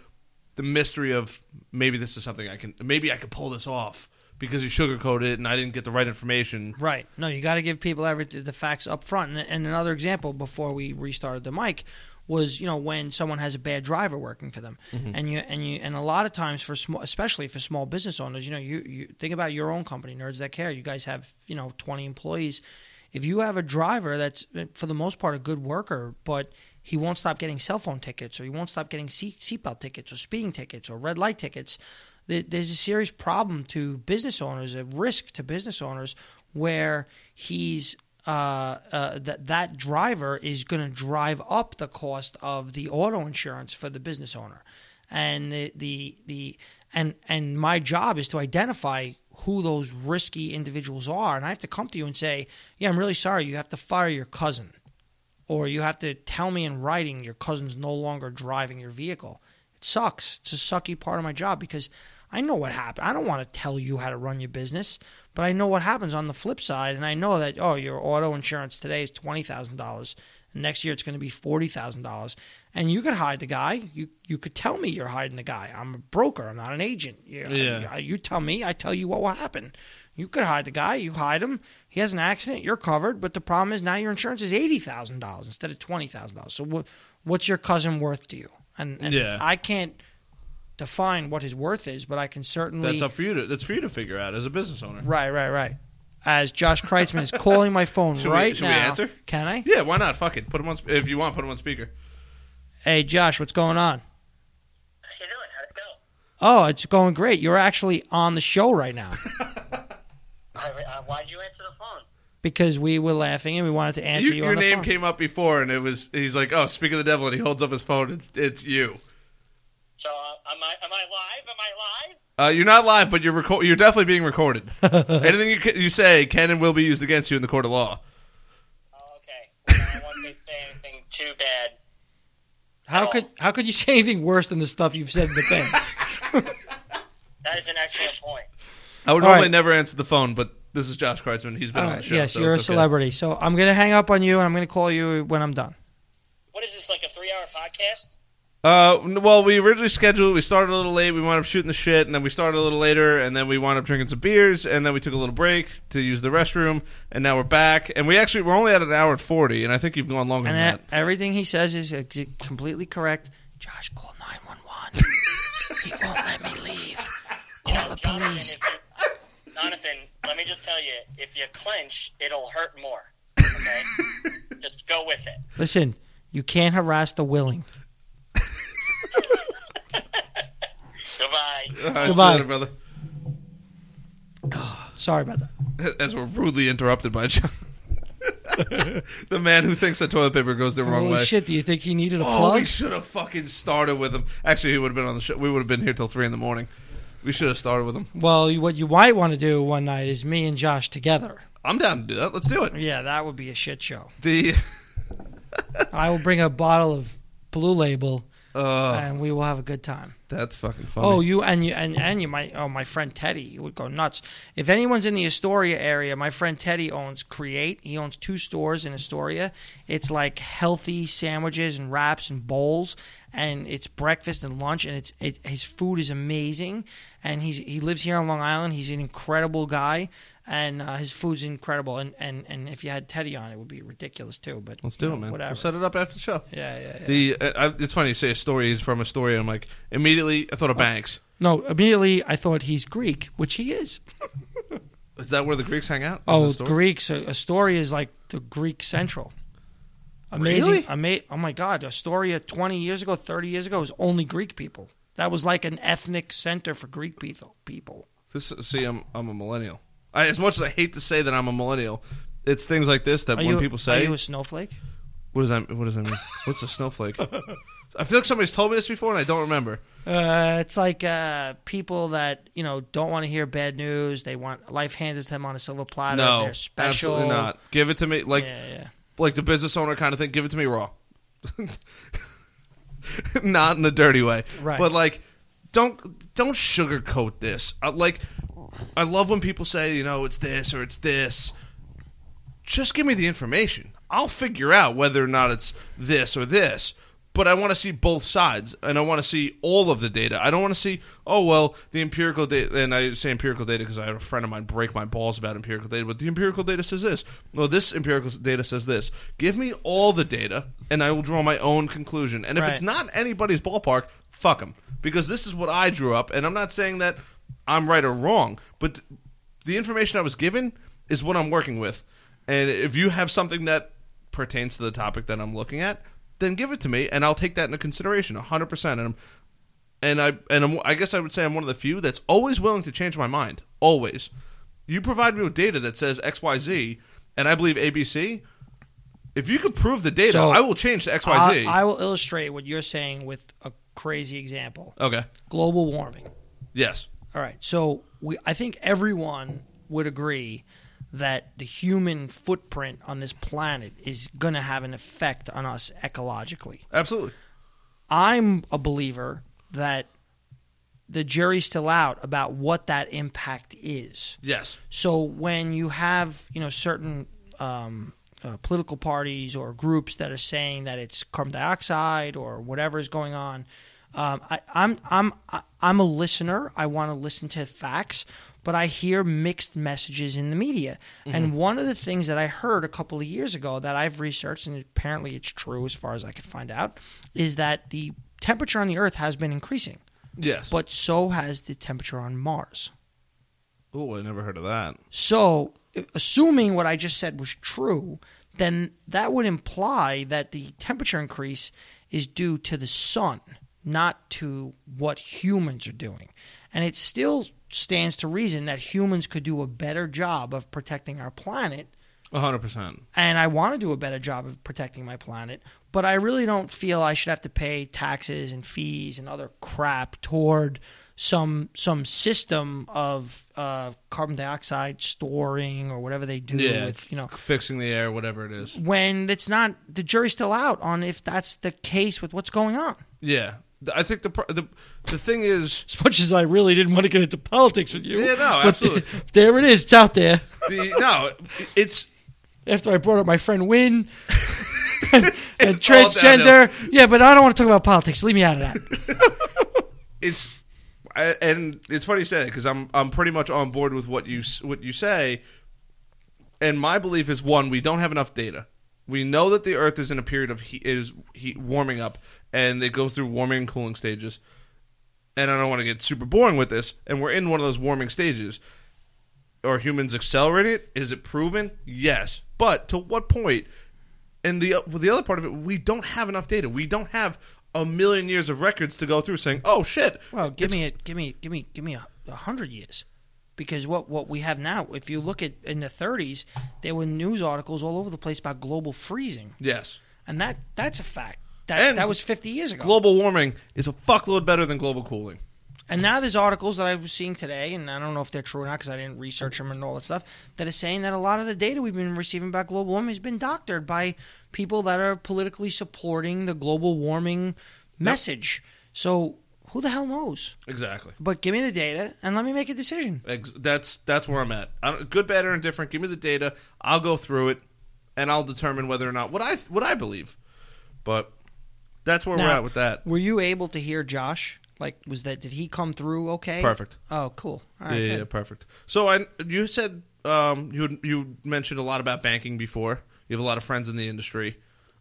the mystery of maybe this is something I can, maybe I could pull this off because he sugarcoated it and I didn't get the right information. Right. No, you got to give people every the facts up front. And, and another example before we restarted the mic was you know when someone has a bad driver working for them, mm-hmm. and you and you and a lot of times for small, especially for small business owners, you know, you you think about your own company, Nerds That Care. You guys have you know twenty employees. If you have a driver that's for the most part a good worker, but he won't stop getting cell phone tickets, or he won't stop getting seat seatbelt tickets, or speeding tickets, or red light tickets. There's a serious problem to business owners, a risk to business owners, where he's uh, uh, that that driver is going to drive up the cost of the auto insurance for the business owner, and the the the and and my job is to identify who those risky individuals are, and I have to come to you and say, yeah, I'm really sorry, you have to fire your cousin, or you have to tell me in writing your cousin's no longer driving your vehicle. It sucks. It's a sucky part of my job because I know what happened. I don't want to tell you how to run your business, but I know what happens on the flip side, and I know that oh, your auto insurance today is twenty thousand dollars, and next year it's going to be forty thousand dollars, and you could hide the guy. You you could tell me you're hiding the guy. I'm a broker. I'm not an agent. You, Yeah. You tell me. I tell you what will happen. You could hide the guy. You hide him. He has an accident. You're covered. But the problem is now your insurance is eighty thousand dollars instead of twenty thousand dollars. So what what's your cousin worth to you? And, and Yeah. I can't define what his worth is, but I can certainly That's up for you to. That's for you to figure out as a business owner. Right, right, right. As Josh Kreitzman is calling my phone Should we- right should we answer? Can I? Yeah, why not? Fuck it. Put him on. If you want, put him on speaker. Hey, Josh, what's going on? How you doing? How'd it go? Oh, it's going great. You're actually on the show right now (laughs) I, uh, why'd you answer the phone? because we were laughing and we wanted to answer you, your on the name phone. came up before, and it was. He's like, "Oh, speak of the devil," and he holds up his phone. It's, it's you. So, uh, am I am I live? Am I live? Uh, you're not live, but you're reco- You're definitely being recorded. (laughs) Anything you ca- you say can and will be used against you in the court of law. Oh, okay. Well, I won't say anything too bad. How could how could you say anything worse than the stuff you've said in the (laughs) thing? That is an excellent point. I would All normally right. never answer the phone, but this is Josh Kreitzman. He's been All on the show. yes, so you're a it's okay. celebrity. So I'm going to hang up on you and I'm going to call you when I'm done. What is this like a three-hour podcast? Uh, well, we originally scheduled. We started a little late. We wound up shooting the shit, and then we started a little later, and then we wound up drinking some beers, and then we took a little break to use the restroom, and now we're back. And we actually we're only at an hour and forty, and I think you've gone longer And than that, that. everything he says is ex- completely correct. Josh, call 911. (laughs) he won't let me leave. Call the police. If you, Jonathan, let me just tell you, if you clench, it'll hurt more. Okay? (laughs) just go with it. Listen, you can't harass the willing. (laughs) Goodbye. All right, Goodbye. later, brother. Ah, sorry about that. As we're rudely interrupted by John. (laughs) the man who thinks that toilet paper goes the wrong Holy way. shit, do you think he needed a Oh, plug? we should have fucking started with him. Actually, he would have been on the show. We would have been here till three in the morning. We should have started with him. Well, you- what you might want to do one night is me and Josh together. I'm down to do that. Let's do it. Yeah, that would be a shit show. The (laughs) I will bring a bottle of Blue Label uh, and we will have a good time. that's fucking funny. Oh, you and you and, and you might. Oh, my friend Teddy you would go nuts if anyone's in the Astoria area. My friend Teddy owns Create. He owns two stores in Astoria. It's like healthy sandwiches and wraps and bowls, and it's breakfast and lunch, and it's it, his food is amazing. And he's he lives here on Long Island. He's an incredible guy, and uh, his food's incredible. And, and and if you had Teddy on, it would be ridiculous too. But Let's you do know, it, man. Whatever. We'll set it up after the show. yeah, yeah, yeah. The uh, I, it's funny you say Astoria. is from Astoria. I'm like immediately I thought of Banks. no, immediately I thought he's Greek, which he is. Is that where the Greeks hang out? Is Oh? Greeks. uh, Astoria is like the Greek Central. Amazing. Really? Ama- oh my God. Astoria 20 years ago, 30 years ago was only Greek people. That was like an ethnic center for Greek people. people. This, see, I'm I'm a millennial. I, as much as I hate to say that I'm a millennial, it's things like this that Are when you, people are say, you a snowflake? "What does that? What does that mean? (laughs) What's a snowflake?" I feel like somebody's told me this before and I don't remember. Uh, it's like uh, people that you know don't want to hear bad news. They want life handed to them on a silver platter. no, They're special. absolutely not. Give it to me, like yeah, yeah. like the business owner kind of thing. Give it to me raw, (laughs) not in the dirty way, Right. But like, don't don't sugarcoat this. I, like, I love when people say, you know, it's this or it's this. Just give me the information. I'll figure out whether or not it's this or this. But I want to see both sides, and I want to see all of the data. I don't want to see, oh well, the empirical data. And I say empirical data because I had a friend of mine break my balls about empirical data. But the empirical data says this. Well, this empirical data says this. Give me all the data, and I will draw my own conclusion. And if Right. it's not anybody's ballpark, fuck them, because this is what I drew up. And I'm not saying that I'm right or wrong, but the information I was given is what I'm working with. And if you have something that pertains to the topic that I'm looking at, then give it to me, and I'll take that into consideration 100. percent And I'm, and I and I'm, I guess I would say I'm one of the few that's always willing to change my mind. Always. You provide me with data that says X Y Z, and I believe ABC. If you could prove the data, So, I will change to I, XYZ. I will illustrate what you're saying with a crazy example: okay. global warming. Yes. All right. So we, I think everyone would agree that the human footprint on this planet is going to have an effect on us ecologically. Absolutely. I'm a believer that the jury's still out about what that impact is. Yes. So when you have you know certain um, uh, political parties or groups that are saying that it's carbon dioxide or whatever is going on, um, I, I'm I'm I- I'm a listener. I want to listen to facts, but I hear mixed messages in the media. And mm-hmm. one of the things that I heard a couple of years ago that I've researched, and apparently it's true as far as I could find out, is that the temperature on the Earth has been increasing, Yes. but so has the temperature on Mars. oh, I never heard of that. So, assuming what I just said was true, then that would imply that the temperature increase is due to the sun, not to what humans are doing. And it still stands to reason that humans could do a better job of protecting our planet. hundred percent. And I want to do a better job of protecting my planet, but I really don't feel I should have to pay taxes and fees and other crap toward some some system of uh, carbon dioxide storing or whatever they do Yeah. with you know Fixing the air, whatever it is. when it's not the jury's still out on if that's the case with what's going on. Yeah. I think the the the thing is As much as I really didn't want to get into politics with you, Yeah, no, absolutely. there it is. It's out there. the no. It's After I brought up my friend Wynne (laughs) and, and transgender, yeah, but I don't want to talk about politics. Leave me out of that. (laughs) it's I, and it's funny you say that because I'm I'm pretty much on board with what you what you say. And my belief is one: we don't have enough data. We know that the Earth is in a period of heat, is heat warming up, and it goes through warming and cooling stages. And I don't want to get super boring with this. And we're in one of those warming stages. Are humans accelerating it? Is it proven? Yes, but to what point? And the the other part of it, we don't have enough data. We don't have a million years of records to go through saying, "Oh shit." Well, give me a give me give me give me a, a hundred years, because what what we have now, if you look at in the 30s, there were news articles all over the place about global freezing, Yes. and that that's a fact. That And that was 50 years ago. Global warming is a fuckload better than global cooling. And now there's articles that I was seeing today, and I don't know if they're true or not because I didn't research them and all that stuff, that is saying that a lot of the data we've been receiving about global warming has been doctored by people that are politically supporting the global warming message. So who the hell knows? Exactly. But give me the data and let me make a decision. Ex- that's that's where I'm at. I don't, good, bad, or indifferent. Give me the data. I'll go through it, and I'll determine whether or not what I what I believe. But that's where we're at with that. Were you able to hear Josh? Like, was that did he come through okay? Perfect. Oh, cool. All right, yeah, yeah, perfect. So I, you said um, you you mentioned a lot about banking before. You have a lot of friends in the industry,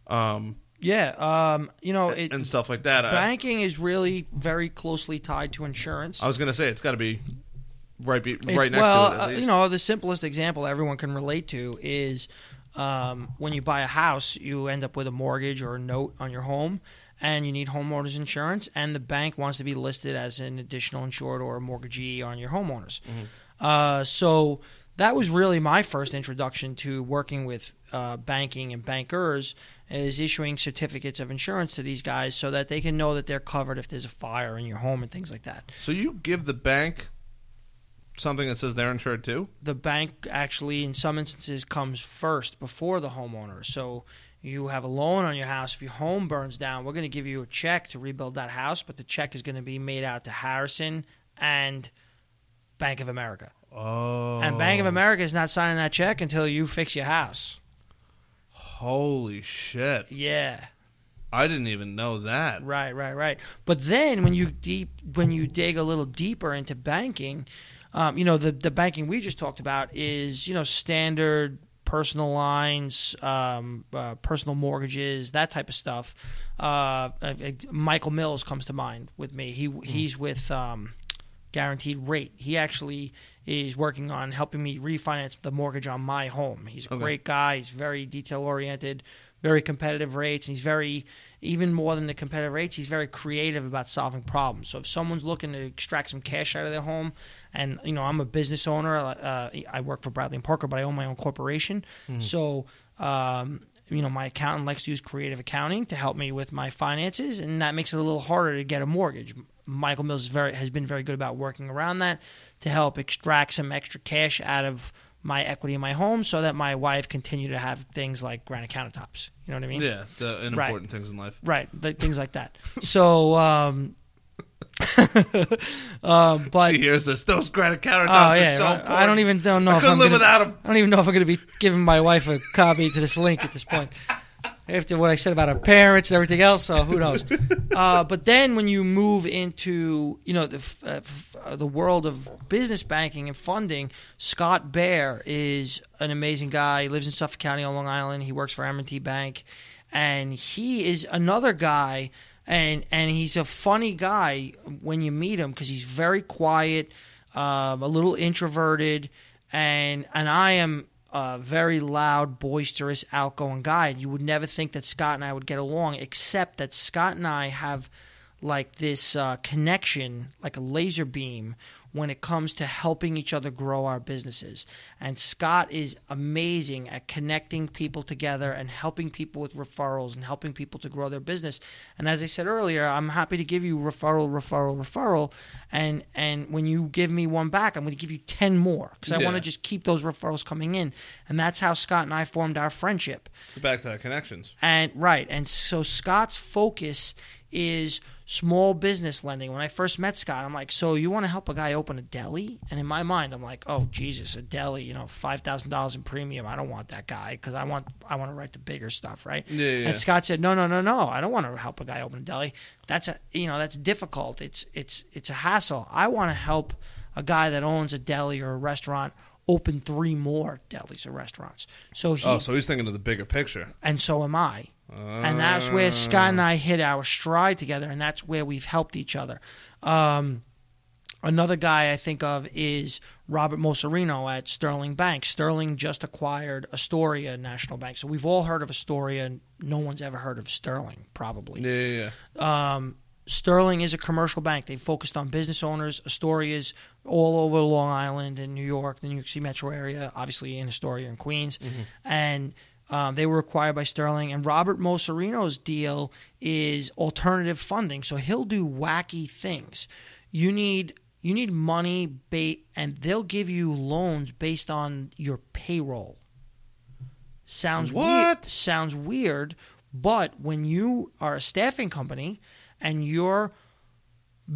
um, Yeah, um, you know, it, and stuff like that. I, banking is really very closely tied to insurance. I was gonna say it's got to be right be, It- right next well, to it. At uh, you know, the simplest example everyone can relate to is um, when you buy a house, you end up with a mortgage or a note on your home, and you need homeowners insurance, and the bank wants to be listed as an additional insured or a mortgagee on your homeowners. Uh, so that was really my first introduction to working with uh, banking and bankers is issuing certificates of insurance to these guys so that they can know that they're covered if there's a fire in your home and things like that. So you give the bank something that says they're insured too? the bank actually in some instances comes first before the homeowner. So you have a loan on your house. If your home burns down we're going to give you a check to rebuild that house but the check is going to be made out to harrison and bank of america. Oh, and bank of america is not signing that check until you fix your house Holy shit! yeah I didn't even know that. Right, right, right. But then when you deep when you dig a little deeper into banking, um, you know the the banking we just talked about is you know standard personal lines, um, uh, personal mortgages, that type of stuff. Uh, uh, Michael Mills comes to mind with me. He he's with um, Guaranteed Rate. He actually is working on helping me refinance the mortgage on my home. He's a Okay. great guy. He's very detail oriented. very competitive rates, and he's very even more than the competitive rates. He's very creative about solving problems. So if someone's looking to extract some cash out of their home, and you know I'm a business owner, uh, I work for Bradley and Parker, but I own my own corporation, so. Um, you know, my accountant likes to use creative accounting to help me with my finances, and that makes it a little harder to get a mortgage. Michael Mills is very, has been very good about working around that to help extract some extra cash out of my equity in my home so that my wife continue to have things like granite countertops. You know what I mean? Yeah, the Right. important things in life. Right, th- things like that. So, um, um, (laughs) but she hears this. Those granite countertops oh are yeah, so right. important. I don't even don't know. I if I'm live gonna- without them. I don't even know if I'm going to be giving my wife a copy to this link at this point. After what I said about our parents and everything else, so who knows? (laughs) uh, but then when you move into you know the f- uh, f- uh, the world of business banking and funding, Scott Bear is an amazing guy. He lives in Suffolk County on Long Island. He works for M&T Bank, and he is another guy. And and he's a funny guy when you meet him because he's very quiet, um, a little introverted, and and I am a very loud, boisterous, outgoing guy. You would never think that Scott and I would get along, except that Scott and I have like this uh, connection, like a laser beam, when it comes to helping each other grow our businesses. And Scott is amazing at connecting people together and helping people with referrals and helping people to grow their business. And as I said earlier, I'm happy to give you referral, referral, referral. And and when you give me one back, I'm going to give you ten more because I Yeah. want to just keep those referrals coming in. And that's how Scott and I formed our friendship. Let's get back to that connections. And right, and so Scott's focus is small business lending. When I first met Scott, I'm like, "So you want to help a guy open a deli?" And in my mind, I'm like, "Oh Jesus, a deli, you know, five thousand dollars in premium. I don't want that guy because I want I want to write the bigger stuff, right?" Yeah, yeah. And Scott said, "No, no, no, no. I don't want to help a guy open a deli. That's a you know that's difficult. It's it's it's a hassle. I want to help a guy that owns a deli or a restaurant." Open three more delis or restaurants. So he Oh, so he's thinking of the bigger picture. and so am I. and that's where Scott and I hit our stride together, and that's where we've helped each other. Um, another guy I think of is Robert Moserino at Sterling Bank. Sterling just acquired Astoria National Bank, so we've all heard of Astoria. and No one's ever heard of Sterling, probably. Yeah, yeah. Um, Sterling is a commercial bank. They focused on business owners. Astoria's all over Long Island and New York, the New York City metro area, obviously in Astoria and Queens. And um, they were acquired by Sterling. And Robert Moserino's deal is alternative funding. So he'll do wacky things. You need you need money, bait, and they'll give you loans based on your payroll. Sounds weird. What? Sounds weird, but when you are a staffing company and you're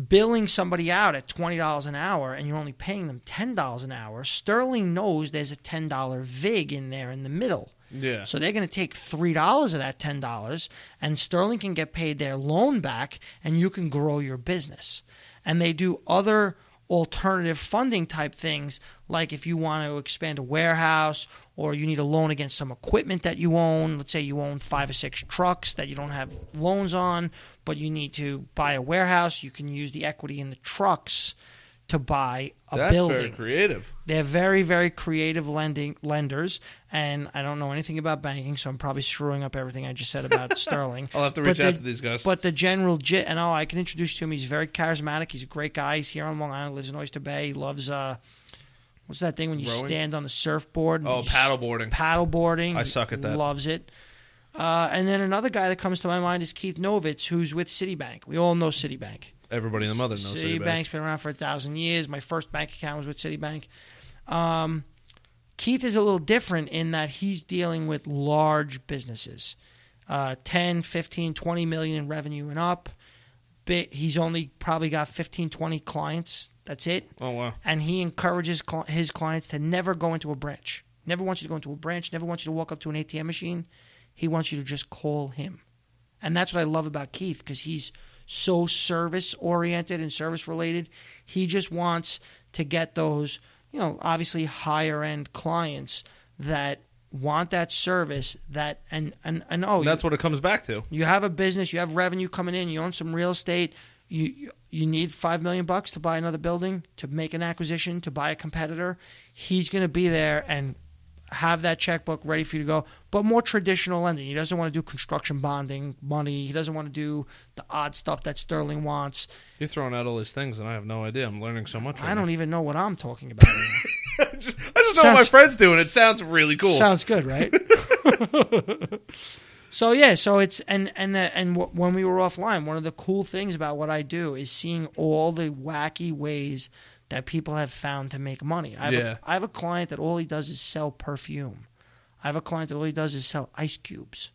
billing somebody out at twenty dollars an hour and you're only paying them ten dollars an hour, Sterling knows there's a ten dollar vig in there in the middle. Yeah. So they're going to take three dollars of that ten dollars, and Sterling can get paid their loan back, and you can grow your business. And they do other alternative funding type things, like if you want to expand a warehouse or you need a loan against some equipment that you own. Let's say you own five or six trucks that you don't have loans on, but you need to buy a warehouse. You can use the equity in the trucks to buy a That's building. very creative. They're very, very creative lending lenders, and I don't know anything about banking, so I'm probably screwing up everything I just said about (laughs) Sterling. I'll have to But reach out the- to these guys. But the general jit, and all I can introduce to him. He's very charismatic. He's a great guy. He's here on Long Island, lives in Oyster Bay. He loves uh, what's that thing when you Rowing? stand on the surfboard? and Oh, paddleboarding. Paddleboarding. I suck at that. Loves it. Uh, and then another guy that comes to my mind is Keith Novitz, who's with Citibank. We all know Citibank. Everybody in the mother knows Citibank. Citibank's been around for a thousand years. My first bank account was with Citibank. Um, Keith is a little different in that he's dealing with large businesses, uh, 10, 15, 20 million in revenue and up. He's only probably got 15, 20 clients. That's it. Oh wow. And he encourages cl- his clients to never go into a branch. Never wants you to go into a branch. Never wants you to walk up to an ATM machine. He wants you to just call him. And that's what I love about Keith because he's so service oriented and service related. He just wants to get those, you know, obviously higher end clients that want that service that and and, and oh That's what it comes back to. you have a business, you have revenue coming in, you own some real estate, you you- you need 5 million bucks to buy another building, to make an acquisition, to buy a competitor. He's going to be there and have that checkbook ready for you to go, but more traditional lending. He doesn't want to do construction bonding money. He doesn't want to do the odd stuff that Sterling wants. You're throwing out all these things, and I have no idea. I'm learning so much. Right I don't now. even know what I'm talking about. I just (laughs) I just know what my friends do, and it sounds really cool. Sounds good, right? (laughs) so yeah, so it's and and the, and w- when we were offline, one of the cool things about what I do is seeing all the wacky ways that people have found to make money. I have, Yeah. a, I have a client that all he does is sell perfume. I have a client that all he does is sell ice cubes.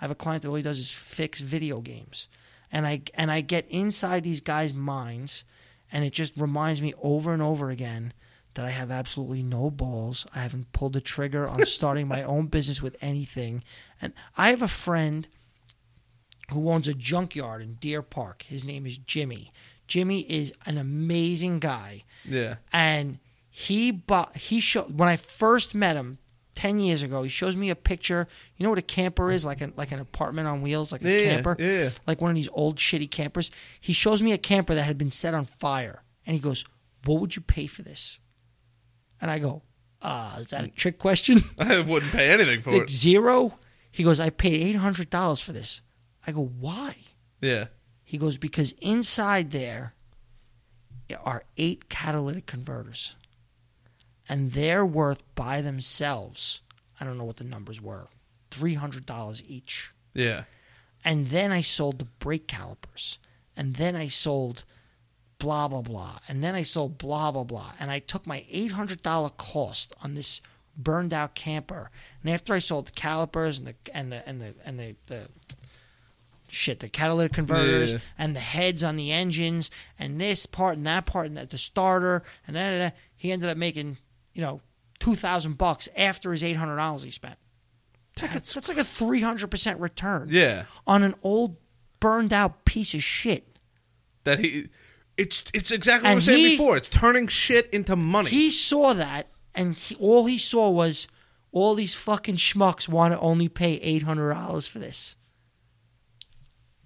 I have a client that all he does is fix video games. And I and I get inside these guys' minds and it just reminds me over and over again that I have absolutely no balls. I haven't pulled the trigger on (laughs) starting my own business with anything. And I have a friend who owns a junkyard in Deer Park. His name is Jimmy. Jimmy is an amazing guy Yeah. and he bought he showed when I first met him ten years ago. He shows me a picture. You know what a camper is? Like an like an apartment on wheels, like a Yeah, camper, yeah, like one of these old shitty campers. He shows me a camper that had been set on fire, and he goes, "What would you pay for this?" And I go, "Ah, is that a trick question?" (laughs) I wouldn't pay anything for like it. zero. He goes, "I paid eight hundred dollars for this." I go, "Why?" Yeah. He goes, because inside there are eight catalytic converters. And they're worth by themselves, I don't know what the numbers were, $300 each. Yeah. And then I sold the brake calipers. And then I sold blah, blah, blah. And then I sold blah, blah, blah. And I took my $800 cost on this burned out camper. And after I sold the calipers and the, and the, and the, and the, the shit, the catalytic converters Yeah. and the heads on the engines and this part and that part and the, the starter and da, da, da, he ended up making, you know, 2000 bucks after his $800 he spent. It's like, a, it's like a 300% return Yeah. on an old burned out piece of shit. That he. It's it's exactly what I was saying he- before. It's turning shit into money. He saw that, and he, all he saw was all these fucking schmucks want to only pay eight hundred dollars for this.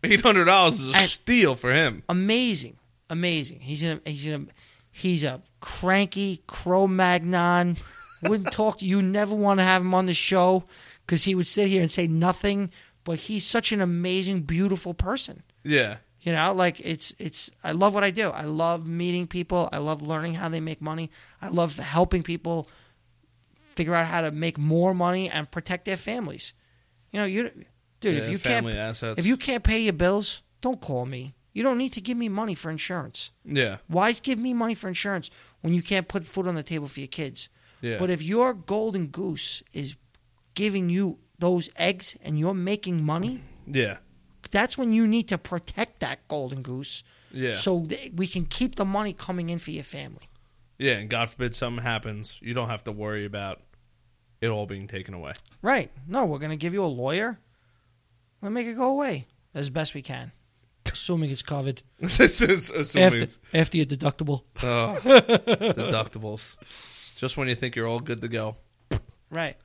Eight hundred dollars is a And- steal for him. Amazing, amazing. He's in a, he's in a, he's a cranky Cro-Magnon. Wouldn't (laughs) talk to you. Never want to have him on the show because he would sit here and say nothing. But he's such an amazing, beautiful person. Yeah. You know, like it's it's I love what I do. I love meeting people. I love learning how they make money. I love helping people figure out how to make more money and protect their families. You know, you dude, Yeah, if you can't assets. if you can't pay your bills, don't call me. You don't need to give me money for insurance. Yeah. Why give me money for insurance when you can't put food on the table for your kids? Yeah. But if your golden goose is giving you those eggs and you're making money, yeah. that's when you need to protect that golden goose Yeah. so that we can keep the money coming in for your family. yeah. And God forbid something happens, you don't have to worry about it all being taken away. Right. No, we're going to give you a lawyer. We'll make it go away as best we can. Assuming it's covered. (laughs) Assuming After, after your deductible. Oh, (laughs) deductibles. Just when you think you're all good to go. Right.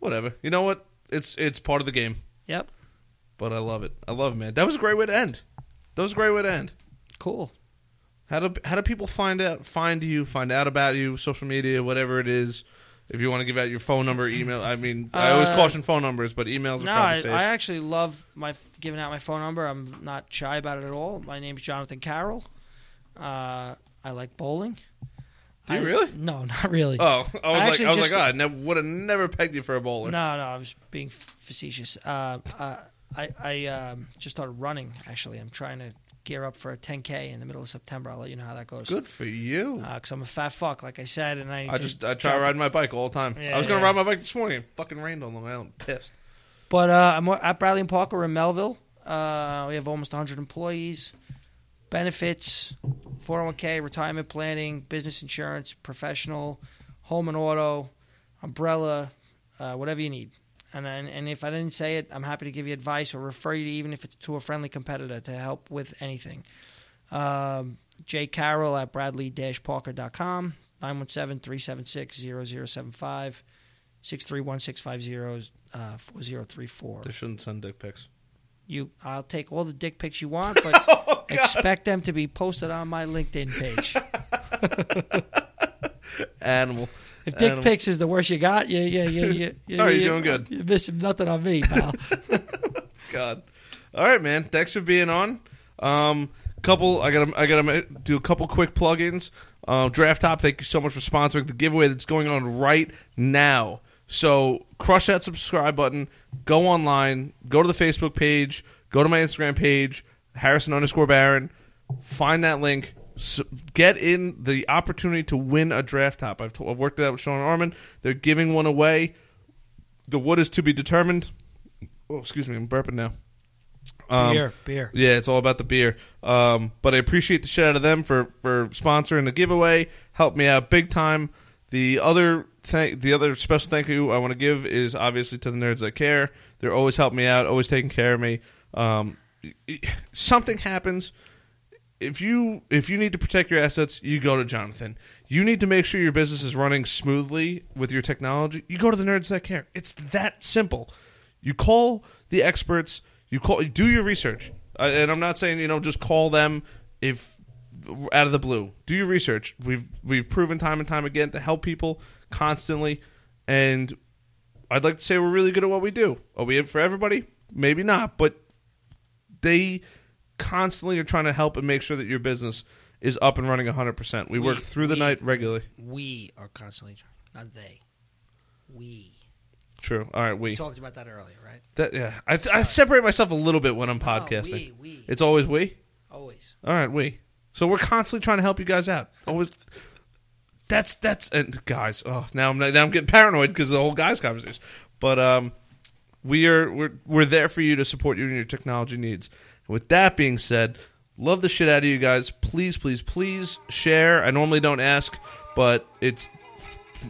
Whatever. You know what? It's it's part of the game. Yep. But I love it. I love it, man. That was a great way to end. That was a great way to end. Cool. How do how do people find out find you, find out about you, social media, whatever it is? If you want to give out your phone number, email. I mean, I always Uh, caution phone numbers, but emails are No, probably I, safe. I actually love my giving out my phone number. I'm not shy about it at all. My name's Jonathan Carroll. Uh, I like bowling. Do you I- really? No, (laughs) not really. oh, I was I like, actually I was just- like, oh, I never, would have never pegged you for a bowler. No, no, I was being f- facetious. Uh, uh, I I um, just started running. Actually, I'm trying to gear up for a 10k in the middle of September. I'll let you know how that goes. Good for you. Because I'm a fat fuck, like I said, and I. I just I try riding my bike all the time. Yeah, I was gonna yeah. ride my bike this morning. It fucking rained on Long Island. Pissed. But uh, I'm at Bradley and Parker in Melville. Uh, we have almost 100 employees. Benefits, 401k, retirement planning, business insurance, professional, home and auto, umbrella, uh, whatever you need. And, then, and if I didn't say it, I'm happy to give you advice or refer you to even if it's to a friendly competitor to help with anything. Um, Jay Carroll at bradley-parker.com, 917-376-0075, 631-650 uh, 4034. They shouldn't send dick pics. You, I'll take all the dick pics you want, (laughs) but Oh, expect them to be posted on my LinkedIn page. (laughs) Animal. If dick pics is the worst you got, yeah, yeah, yeah, yeah. (laughs) yeah you're doing good. You're missing nothing on me, pal. (laughs) God. All right, man. Thanks for being on. Um, couple. I gotta. I gotta do a couple quick plugins. Uh, Draft Top. Thank you so much for sponsoring the giveaway that's going on right now. So crush that subscribe button. Go online. Go to the Facebook page. Go to my Instagram page. Harrison underscore Baron. Find that link. Get in the opportunity to win a draft top. I've, t- I've worked it out with Sean Arman. They're giving one away. The wood is to be determined. Oh, excuse me, I'm burping now. Um, beer, beer. Yeah, it's all about the beer. Um, but I appreciate the shit out of them for for sponsoring the giveaway. Helped me out big time. The other thank the other special thank you I want to give is obviously to the nerds that care. They're always helping me out, always taking care of me. Um, something happens if you if you need to protect your assets, you go to Jonathan. You need to make sure your business is running smoothly with your technology. You go to the nerds that care. It's that simple. You call the experts. You call. Do your research. And I'm not saying you know just call them if out of the blue. Do your research. We've we've proven time and time again to help people constantly, and I'd like to say we're really good at what we do. Are we it for everybody? Maybe not, but they constantly are trying to help and make sure that your business is up and running 100%. We, We- work through the we- night regularly. We are constantly trying, not they. We. True. All right, We we. talked about that earlier, right? That yeah. I, I separate myself a little bit when I'm No, podcasting. we, we. It's always we. Always. All right, we. So we're constantly trying to help you guys out. Always. That's that's and guys. Oh, now I'm now I'm getting paranoid because the whole guys conversation. But um, we are we're we're there for you to support you in your technology needs. With that being said, love the shit out of you guys. Please, please, please share. I normally don't ask, but it's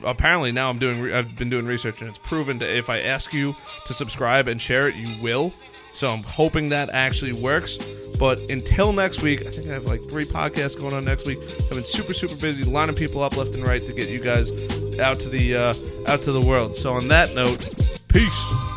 apparently now I'm doing. I've been doing research and it's proven that if I ask you to subscribe and share it, you will. So I'm hoping that actually works. But until next week, I think I have like three podcasts going on next week. I've been super super busy lining people up left and right to get you guys out to the uh, out to the world. So on that note, peace.